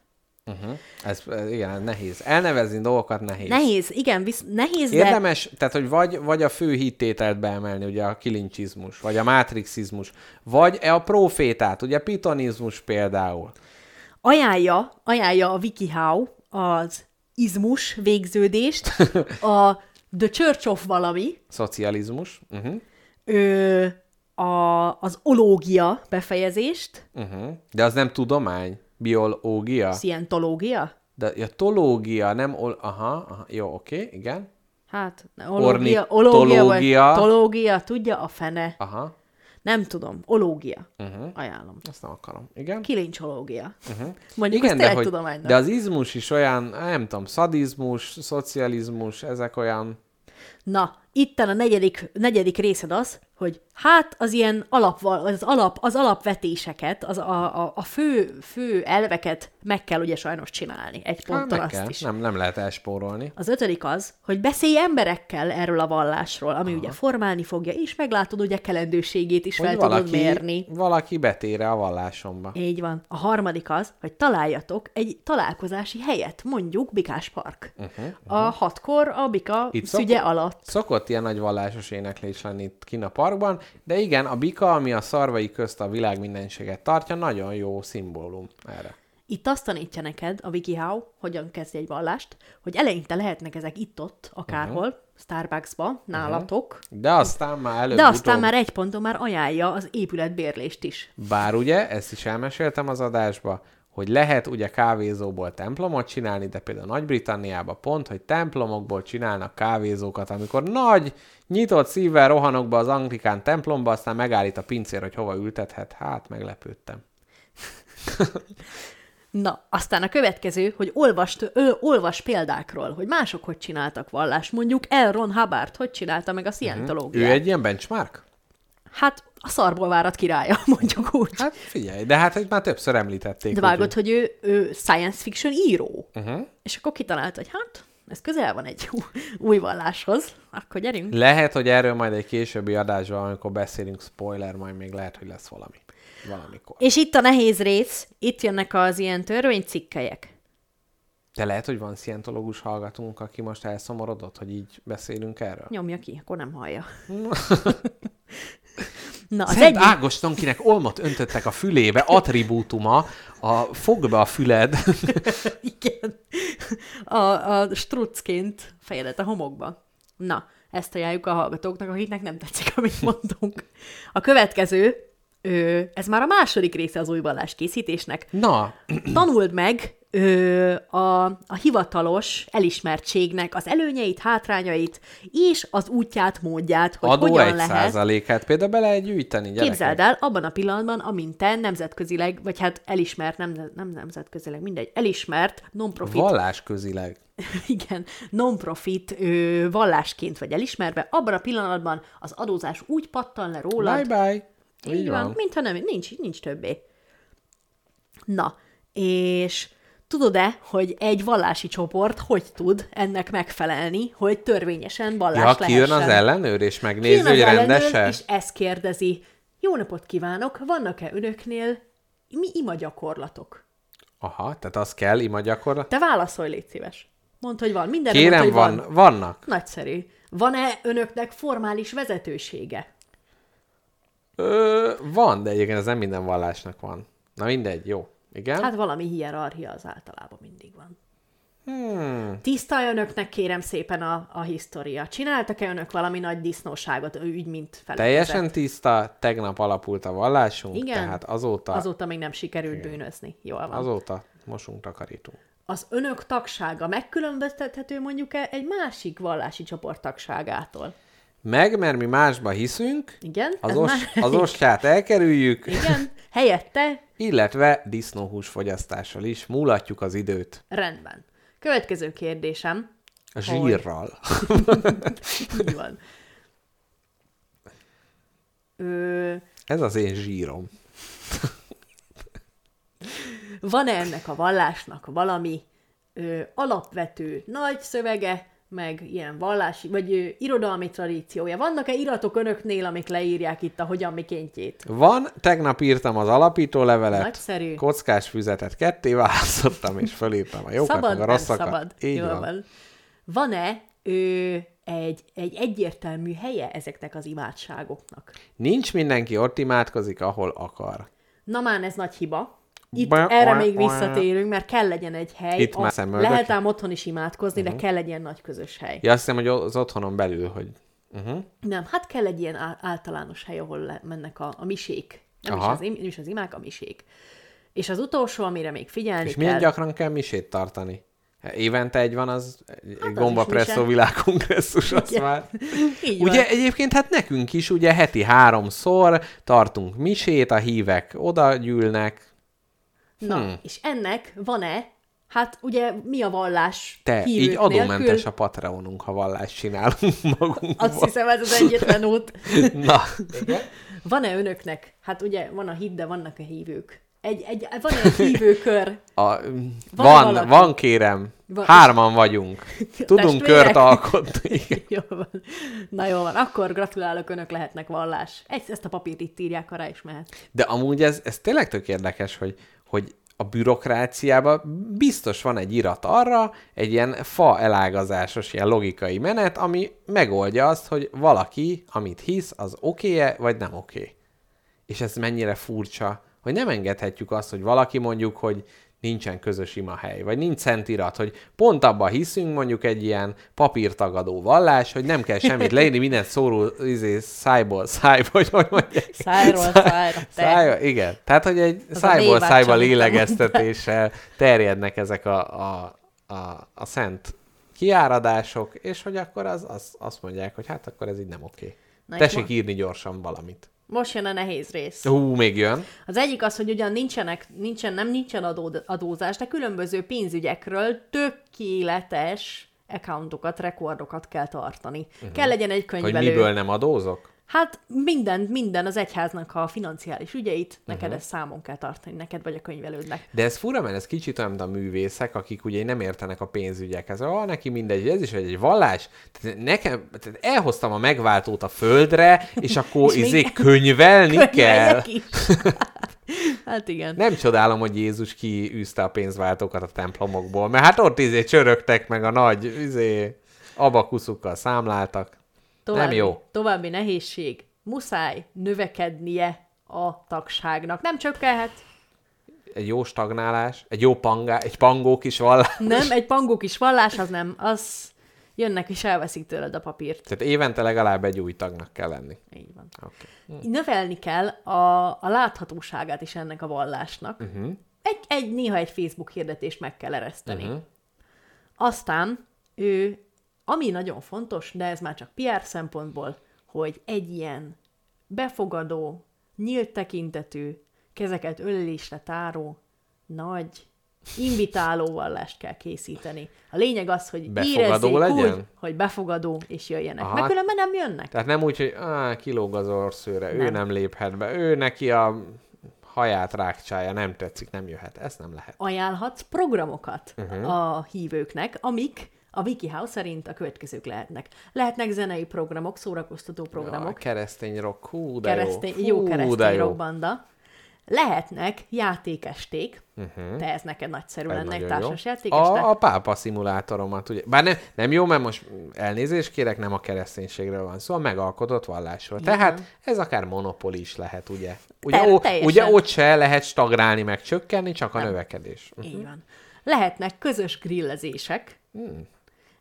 Ez, ez, igen, nehéz. Elnevezni dolgokat nehéz. Nehéz, igen, visz, nehéz, de Érdemes, tehát hogy vagy, vagy a fő hittételt beemelni, ugye a kilincsizmus, vagy a mátrixizmus, vagy e a profétát, ugye pitonizmus például. ajánlja, ajánlja a WikiHow az izmus végződést, a The Church of valami, Szocializmus. Uh-huh. ö, a, az ológia befejezést, Uh-huh. De az nem tudomány, biológia. szientológia, De a tológia, nem ol... Aha, aha, jó, oké, igen. hát ológia, ológia vagy tológia, tudja a fene. Aha, Nem tudom, ológia. Uh-huh. Ajánlom. azt nem akarom. Igen. Kilincsológia. Uh-huh. Mondjuk. Igen, de, hogy, tudománynak. de az izmus is olyan, nem tudom, szadizmus, szocializmus, ezek olyan... Na, itten a negyedik, negyedik részed az, hogy hát az ilyen alap, az, alap, az alapvetéseket, az a, a, a fő, fő elveket meg kell ugye sajnos csinálni. Egy Hát ponton meg azt kell, is. nem, nem lehet elspórolni. Az ötödik az, hogy beszélj emberekkel erről a vallásról, ami Aha. ugye formálni fogja, és meglátod ugye kelendőségét is Hogy fel tudod valaki, mérni. valaki betére a vallásomba. Így van. A harmadik az, hogy találjatok egy találkozási helyet, mondjuk Bikás Park. Uh-huh, uh-huh. A hatkor a Bika Itt szügye szokott- alatt. Szokott ilyen nagy vallásos éneklés lenni itt kint a parkban, de igen, a bika, ami a szarvai közt a világ mindenséget tartja, nagyon jó szimbólum erre. Itt azt tanítja neked a WikiHow, hogyan kezdj egy vallást, hogy eleinte lehetnek ezek itt-ott, akárhol, uh-huh. Starbucksba, nálatok, De aztán már előbb de aztán már egy ponton már ajánlja az épületbérlést is. Bár ugye, ezt is elmeséltem az adásba, hogy lehet ugye kávézóból templomot csinálni, de például Nagy-Britanniában pont, hogy templomokból csinálnak kávézókat, amikor nagy, nyitott szívvel rohanok be az anglikán templomba, aztán megállít a pincér, hogy hova ültethet. Hát, meglepődtem. Na, aztán a következő, hogy olvast, ö, olvas példákról, hogy mások hogy csináltak vallást. Mondjuk L. Ron Hubbard hogy csinálta meg a szientológiát. Ő egy ilyen benchmark? Hát a szarból várat királya, mondjuk úgy. Hát, figyelj, de hát hogy már többször említették. De vágod, hogy ő, ő science fiction író. Uh-huh. És akkor kitalálta, hogy hát, ez közel van egy új, új valláshoz, akkor gyerünk. Lehet, hogy erről majd egy későbbi adásban, amikor beszélünk, spoiler, majd még lehet, hogy lesz valami. Valamikor. És itt a nehéz rész, itt jönnek az ilyen törvénycikkelyek. De lehet, hogy van szientológus hallgatónk, aki most elszomorodott, hogy így beszélünk erről. Nyomja ki, akkor nem hallja. Na, az Szent egyik... Ágoston, kinek olmot öntöttek a fülébe, attribútuma, a fogd be a füled. Igen. A, a strucként fejedet a homokba. Na, ezt ajánljuk a hallgatóknak, akiknek nem tetszik, amit mondunk. A következő, ö, ez már a második része az új vallás készítésnek. Na, Tanuld meg ö, a, a hivatalos elismertségnek az előnyeit, hátrányait, és az útját, módját, hogy adó hogyan egy lehet. százalékát például be lehet gyűjteni, gyerekek. Képzeld el, abban a pillanatban, amint te nemzetközileg, vagy hát elismert, nem, nem nemzetközileg, mindegy, elismert, non-profit, Vallásközileg. igen, non-profit ö, vallásként vagy elismerve, abban a pillanatban az adózás úgy pattan le rólad, Bye-bye. így, így van, van, mintha nem, nincs, nincs többé. Na, és tudod-e, hogy egy vallási csoport hogy tud ennek megfelelni, hogy törvényesen vallás Ja, kijön lehessen? az ellenőr, és megnézi, Kijön hogy az ellenőr, rendese? És ezt kérdezi, jó napot kívánok, vannak-e önöknél mi ima gyakorlatok? Aha, tehát az kell, ima gyakorlat. Te válaszolj, légy szíves. Mondd, hogy van. Mindenre Kérem, mondd, van, van. vannak. Nagyszerű. Van-e önöknek formális vezetősége? Ö, van, de egyébként ez nem minden vallásnak van. Na mindegy, jó. Igen? Hát valami hierarchia az általában mindig van. Hmm. Tiszta önöknek kérem szépen a, a história. Csináltak-e önök valami nagy disznóságot, ügy, mint felekezet? Teljesen tiszta, tegnap alapult a vallásunk, Igen. tehát azóta, Azóta még nem sikerült bűnözni. Jól van. azóta mosunk, takarítunk. Az önök tagsága megkülönböztethető mondjuk -e egy másik vallási csoport tagságától? Meg, mert mi másba hiszünk, Igen, az, os, már- az ostját elkerüljük, Igen, helyette illetve disznóhús fogyasztással is múlatjuk az időt. rendben. Következő kérdésem. A zsírral. Így van. Ö, Ez az én zsírom. van-e ennek a vallásnak valami ö, alapvető nagy szövege, meg ilyen vallási, vagy ö, irodalmi tradíciója? Vannak-e iratok önöknél, amik leírják itt a hogyan mikéntjét? Van, tegnap írtam az alapító levelet, Nagyszerű. kockás füzetet ketté választottam, és fölírtam a jókat, szabad, meg a rosszakat. szabad. Így Jól van. van. Van-e ö, egy, egy egyértelmű helye ezeknek az imádságoknak? Nincs mindenki ott imádkozik, ahol akar. Na már ez nagy hiba. Itt erre még visszatérünk, mert kell legyen egy hely. Itt már szemöldök. lehet ám otthon is imádkozni, Mhm. de kell egy ilyen nagy közös hely. Ja, azt hiszem, hogy az otthonon belül, hogy uh-huh. Nem, hát kell egy ilyen általános hely, ahol le- mennek a, a misék. Nem is, Aha. az, im- nem is az imák, a misék. És az utolsó, amire még figyelni És kell... milyen gyakran kell misét tartani? Évente egy van, az Hát az Gomba is Presszó mise. világkongresszus, az Igen. már. Így Ugye van. egyébként hát nekünk is ugye heti háromszor tartunk misét, a hívek oda gyűlnek. Na, Hmm. és ennek van-e, hát ugye mi a vallás Te, így adómentes nélkül? a Patreonunk, ha vallást csinálunk magunkból. Azt hiszem, ez az egyetlen út. Na, Van-e önöknek? Hát ugye van a hit, de vannak a hívők. Egy, egy, van egy hívőkör? a, Van van, valaki? van kérem. Van- Hárman vagyunk. Tudunk Testvérek? kört alkotni. Jó van. Na jó van, akkor gratulálok, önök lehetnek vallás. Ezt, ezt a papírt itt írják, arra is mehet. De amúgy ez, ez tényleg tök érdekes, hogy, hogy a bürokráciában biztos van egy irat arra, egy ilyen fa elágazásos, ilyen logikai menet, ami megoldja azt, hogy valaki, amit hisz, az oké-e, vagy nem oké. És ez mennyire furcsa, hogy nem engedhetjük azt, hogy valaki mondjuk, hogy nincsen közös imahely, vagy nincs szent irat, hogy pont abban hiszünk mondjuk egy ilyen papírtagadó vallás, hogy nem kell semmit leírni, mindent szóró izé, szájból szájba, vagy hogy mondják. Szájról szájra, te. Szájba, igen. Tehát, hogy egy Az szájból szájba lélegeztetéssel terjednek ezek a, a, a, a szent kiáradások, és hogy akkor az, az, azt mondják, hogy hát akkor ez így nem oké. Na és Tessék mo- írni gyorsan valamit. Most jön a nehéz rész. Hú, még jön. Az egyik az, hogy ugyan nincsenek, nincsen, nem nincsen adó, adózás, de különböző pénzügyekről tökéletes accountokat, rekordokat kell tartani. Uh-huh. Kell legyen egy Hogy könyvelő. miből nem adózok? Hát minden, minden az egyháznak a financiális ügyeit, neked ezt számon kell tartani, neked vagy a könyvelődnek. De ez fura, mert ez kicsit olyan, mint a művészek, akik ugye nem értenek a pénzügyekhez. Ah, neki mindegy, ez is egy, egy vallás. Tehát nekem, tehát elhoztam a megváltót a földre, és akkor És még izé könyvelni kell. Hát igen. Nem csodálom, hogy Jézus kiűzte a pénzváltókat a templomokból, mert hát ott izé csörögtek meg a nagy izé, abakuszukkal számláltak. További, Nem jó. További nehézség. Muszáj növekednie a tagságnak. Nem csökkenhet. Egy jó stagnálás, egy jó pangá, egy pangó kis vallás. Nem, egy pangók is vallás, az nem. Az jönnek és elveszik tőled a papírt. Tehát évente legalább egy új tagnak kell lenni. Így van. Okay. Növelni kell a, a láthatóságát is ennek a vallásnak. Uh-huh. Egy, egy, néha egy Facebook hirdetést meg kell ereszteni. Uh-huh. Aztán ő, ami nagyon fontos, de ez már csak PR szempontból, hogy egy ilyen befogadó, nyílt tekintetű, kezeket ölelésre táró, nagy, invitáló vallást kell készíteni. A lényeg az, hogy Befogadó érezzék legyen? úgy, hogy befogadó, és jöjjenek. Aha. Mert különben nem jönnek. Tehát nem úgy, hogy á, kilóg az orszőre, ő Nem. nem léphet be, ő neki a haját rákcsája, nem tetszik, nem jöhet. Ez nem lehet. ajánlhatsz programokat uh-huh. a hívőknek, amik a WikiHow szerint a következők lehetnek. Lehetnek zenei programok, szórakoztató programok, keresztény rock, hú, de keresztény, jó. jó, Fú, de keresztény jó. rockbanda. Lehetnek játékesték, uh-huh. te ez neked nagyszerű Mhm. Ez lenne egy társas játékestek. A, a pápa szimulátoromat, ugye. Bár nem, nem jó, mert most elnézést kérek, nem a kereszténységről van szó, a megalkotott vallásról. Tehát ez akár monopoli is lehet, ugye? Ugye, Ter- ó, teljesen. ugye ott se lehet stagnálni, meg csökkenni, csak a növekedés. Így van. Lehetnek közös grillezések, Hmm.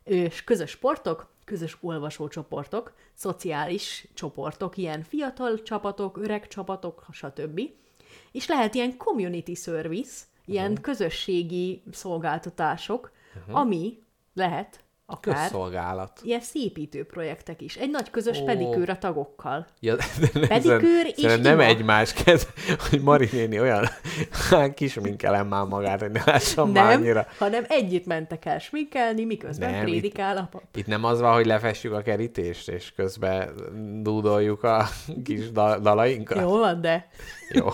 És közös sportok, közös olvasócsoportok, szociális csoportok, ilyen fiatal csapatok, öreg csapatok, stb. És lehet ilyen community service, ilyen Hmm. közösségi szolgáltatások, ami lehet akár. Közszolgálat. Ilyen szépítő projektek is. Egy nagy közös Ó. pedikőr a tagokkal. Ja, de Pedikőr és nem ima. egymás kez, hogy Mari néni olyan hát kis minkelem már magát, hogy ne lássam már Nem, annyira. hanem együtt mentek el sminkelni, miközben Nem, prédikál a pap. Itt nem az van, hogy lefestjük a kerítést, és közben dúdoljuk a kis da- dalainkat? Jó van, de Jó.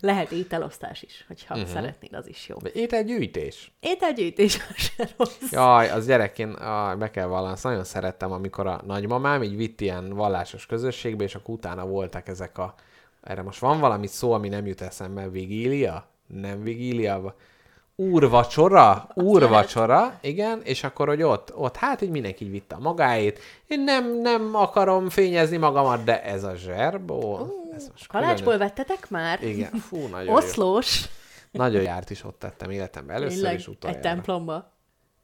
lehet ételosztás is, hogyha Mhm. uh-huh. szeretnéd, az is jó. Ételgyűjtés. Ételgyűjtés se rossz. Jaj, az gyerekként, ah, be kell vallani, azt nagyon szerettem, amikor a nagymamám így vitt ilyen vallásos közösségbe, és akkor utána voltak ezek a... Erre most van valami szó, ami nem jut eszembe. Vigília? Nem vigília? Úrvacsora? Úrvacsora, igen, és akkor, hogy ott, ott hát így mindenki így vitte a magáét. Én nem, nem akarom fényezni magamat, de ez a zserbó, ez most Kalácsból különös. vettetek már? Igen, fú, nagyon jó. Oszlós. Nagyon járt is ott tettem életemben először Tényleg, is utoljára. egy templomba.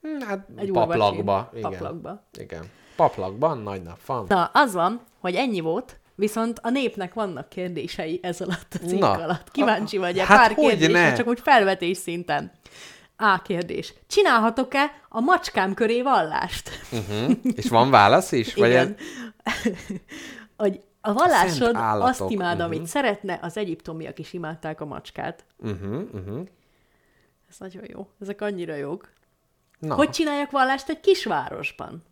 Hm, Hát Egy paplakba. Igen. Paplakba. Igen. Paplakban nagy nap van. Na, az van, hogy ennyi volt, viszont a népnek vannak kérdései ez alatt a cikk Na. alatt. Kíváncsi vagy -e? Hát Pár kérdés, ne? csak úgy felvetés szinten. A kérdés. Csinálhatok-e a macskám köré vallást? Uh-huh. És van válasz is? Vagy Igen. hogy a vallásod állatok. azt imád, Mhm. amit szeretne, az egyiptomiak is imádták a macskát. Uh-huh, uh-huh. Ez nagyon jó. Ezek annyira jók. Na. Hogy csináljak vallást egy kisvárosban?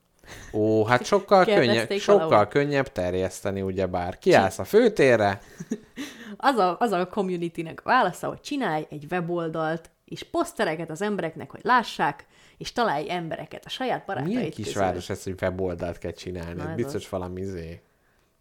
Ó, hát sokkal könnyebb, sokkal könnyebb terjeszteni, ugyebár. Kiállsz a főtérre, Az a, az a communitynek a válasza, hogy csinálj egy weboldalt, és posztereket az embereknek, hogy lássák, és találj embereket, a saját barátaid milyen kisváros ez, hogy weboldalt kell csinálni? Na, Biztos valami izé,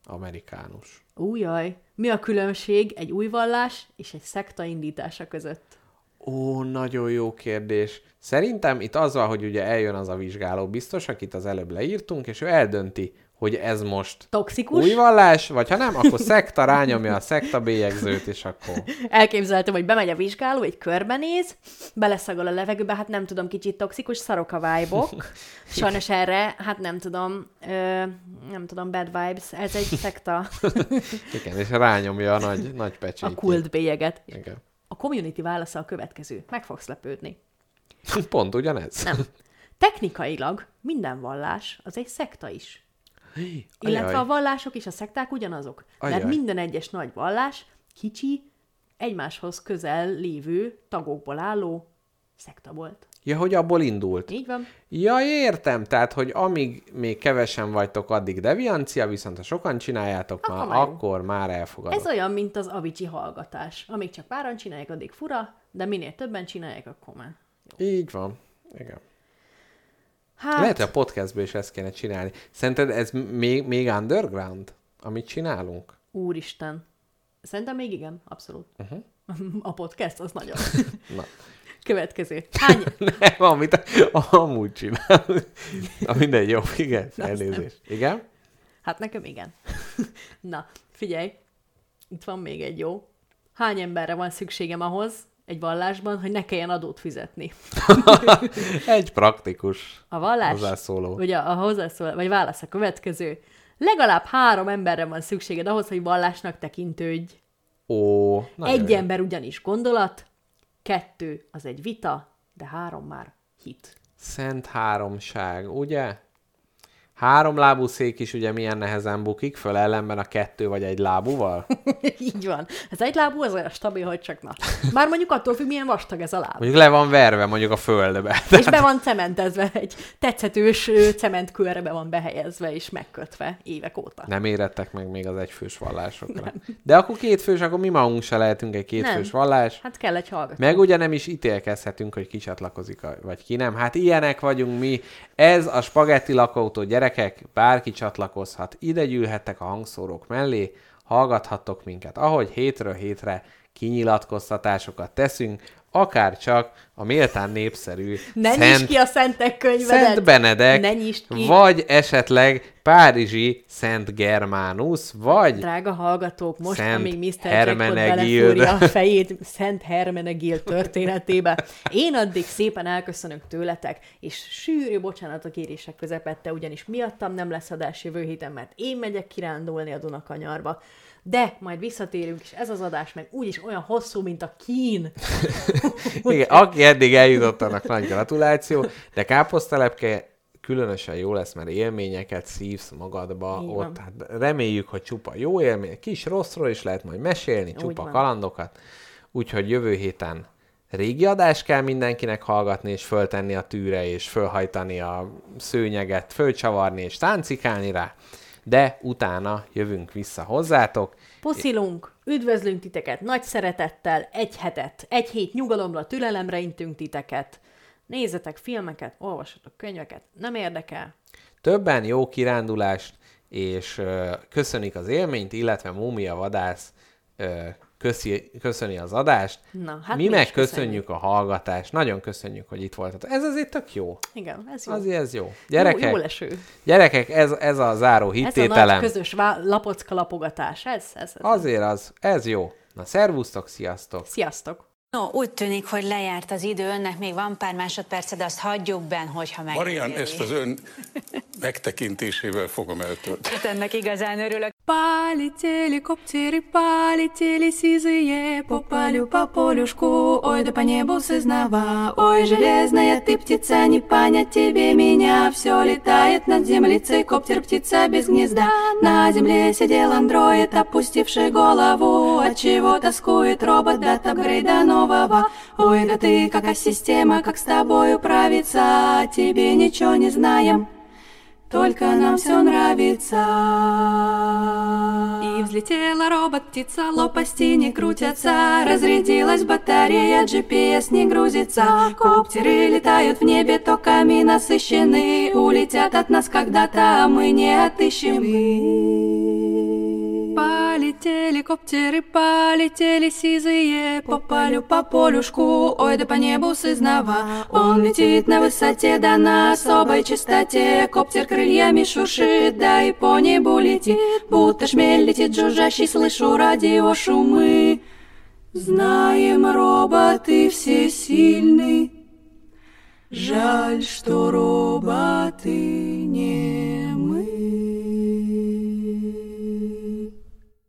amerikánus. Újjaj, mi a különbség egy új vallás és egy szekta indítása között? Ó, nagyon jó kérdés. Szerintem itt az van, hogy ugye eljön az a vizsgáló biztos, akit az előbb leírtunk, és ő eldönti, hogy ez most Toxikus? új vallás, vagy ha nem, akkor szekta rányomja a szekta bélyegzőt, és akkor... Elképzeltem, hogy bemegy a vizsgáló, egy körbenéz, beleszagol a levegőbe, hát nem tudom, kicsit toxikus, szarok a vibe-ok. Sajnos erre, hát nem tudom, ö, nem tudom, bad vibes, ez egy szekta, Igen, és rányomja a nagy, nagy a pecsétjét. kult bélyeget. Igen. A community válasza a következő. Meg fogsz lepődni. Pont ugyanez. Nem. Technikailag minden vallás az egy szekta is. Illetve Ajaj. a vallások és a szekták ugyanazok. Mert Ajaj. minden egyes nagy vallás kicsi, egymáshoz közel lévő tagokból álló szekta volt. Ja, hogy abból indult. Így van? Ja, értem. Tehát, hogy amíg még kevesen vagytok, addig deviancia, viszont ha sokan csináljátok Akkor már, akkor már elfogadod. Ez olyan, mint az avicii hallgatás. Amíg csak páran csinálják, addig fura, de minél többen csinálják, akkor már. Így van. Igen. Hát, Lehet, hogy a podcastből is ezt kéne csinálni. Szerinted ez még, még underground, amit csinálunk? úristen. Szerintem még igen, abszolút. Uh-huh. A podcast az nagyon. Na. Következő. Hány, Nem, amit amúgy csinál. Na mindegy, jó, igen, elnézést. Igen? Hát nekem igen. Na, figyelj, itt van még egy jó. Hány emberre van szükségem ahhoz, egy vallásban, hogy ne kelljen adót fizetni? Egy praktikus A vallás, hozzászóló. ugye a hozzászól, vagy válasz a következő. Legalább három emberre van szükséged ahhoz, hogy vallásnak tekintődj. Ó, egy jó. ember ugyanis gondolat, kettő az egy vita, de három már hit. Szent háromság, ugye? Három lábú szék is ugye milyen nehezen bukik föl ellenben a kettő vagy egy lábúval? Így van. Ez egy lábú, az olyan stabil, hogy csak na. Már mondjuk attól függ, milyen vastag ez a láb. Mondjuk le van verve mondjuk a földbe. És be van cementezve, egy tetszetős cementkőre be van behelyezve és megkötve évek óta. Nem érettek meg még az egyfős vallásokra. Nem. De akkor kétfős, akkor mi magunk se lehetünk egy kétfős Nem. vallás. Hát kell egy hallgató. Meg ugye nem is ítélkezhetünk, hogy ki csatlakozik, a- vagy ki nem. Hát ilyenek vagyunk mi. Ez a spagetti lakótó gyerekek, bárki csatlakozhat. Ide gyűlhettek a hangszórók mellé, hallgathattok minket, ahogy hétről hétre kinyilatkoztatásokat teszünk, akár csak a méltán népszerű Ne Szent, ki a szentek könyvedet! Szent Benedek, Ne ki! vagy esetleg Párizsi Szent Germánus, vagy Drága hallgatók, most, Szent amíg Mr. Jackpot belefúrja a fejét Szent Hermenegild történetébe, én addig szépen elköszönök tőletek, és sűrű bocsánatok kérések közepette, ugyanis miattam nem lesz adás jövő héten, mert én megyek kirándulni a Dunakanyarba. De majd visszatérünk, és ez az adás meg úgyis olyan hosszú, mint a kín. Igen, aki eddig eljutott, annak nagy gratuláció, de káposztelepke különösen jó lesz, mert élményeket szívsz magadba Így ott. Hát reméljük, hogy csupa jó élmény, kis rosszról is lehet majd mesélni, csupa van. kalandokat. Úgyhogy jövő héten régi adást kell mindenkinek hallgatni, és föltenni a tűre, és fölhajtani a szőnyeget, fölcsavarni, és táncikálni rá. De utána jövünk vissza hozzátok. Puszilunk, üdvözlünk titeket nagy szeretettel, egy hetet, egy hét nyugalomra, türelemre intünk titeket. Nézzetek filmeket, olvassatok könyveket, nem érdekel. Többen jó kirándulást, és ö, köszönik az élményt, illetve Múmia Vadász ö, köszi, köszöni az adást. Na, hát mi, mi köszönjük. a hallgatást. Nagyon köszönjük, hogy itt voltatok. Ez azért tök jó. Igen, ez jó. Azért ez jó. jó, Gyerekek, jó leső. gyerekek ez, ez a záró Ez a nagy hittételem. közös vá- lapocka lapogatás, ez, ez, ez. Azért az, ez jó. Na, szervusztok, sziasztok! Sziasztok! No, úgy tűnik, hogy lejárt az idő, önnek még van pár másodperce, de azt hagyjuk benn, hogyha meg. Marian, ezt az ön megtekintésével fogom eltölteni. Hát ennek igazán örülök. Полетели коптеры, полетели сизые По полю, по полюшку, ой, да по небу сызнова Ой, железная ты птица, не понять тебе меня Все летает над землицей, коптер птица без гнезда На земле сидел андроид, опустивший голову Отчего тоскует робот, да апгрейда нового Ой, да ты какая система, как с тобой управиться Тебе ничего не знаем только нам все нравится. И взлетела робот-птица, лопасти не крутятся, разрядилась батарея, GPS не грузится. Коптеры летают в небе, токами насыщены, улетят от нас когда-то, а мы не отыщем их. Полетели коптеры, полетели сизые По полю, по полюшку, ой, да по небу сызнова. Он летит на высоте, да на особой частоте. Коптер крыльями шуршит, да и по небу летит. Будто шмель летит жужжащий, слышу радиошумы Знаем, роботы все сильны. Жаль, что роботы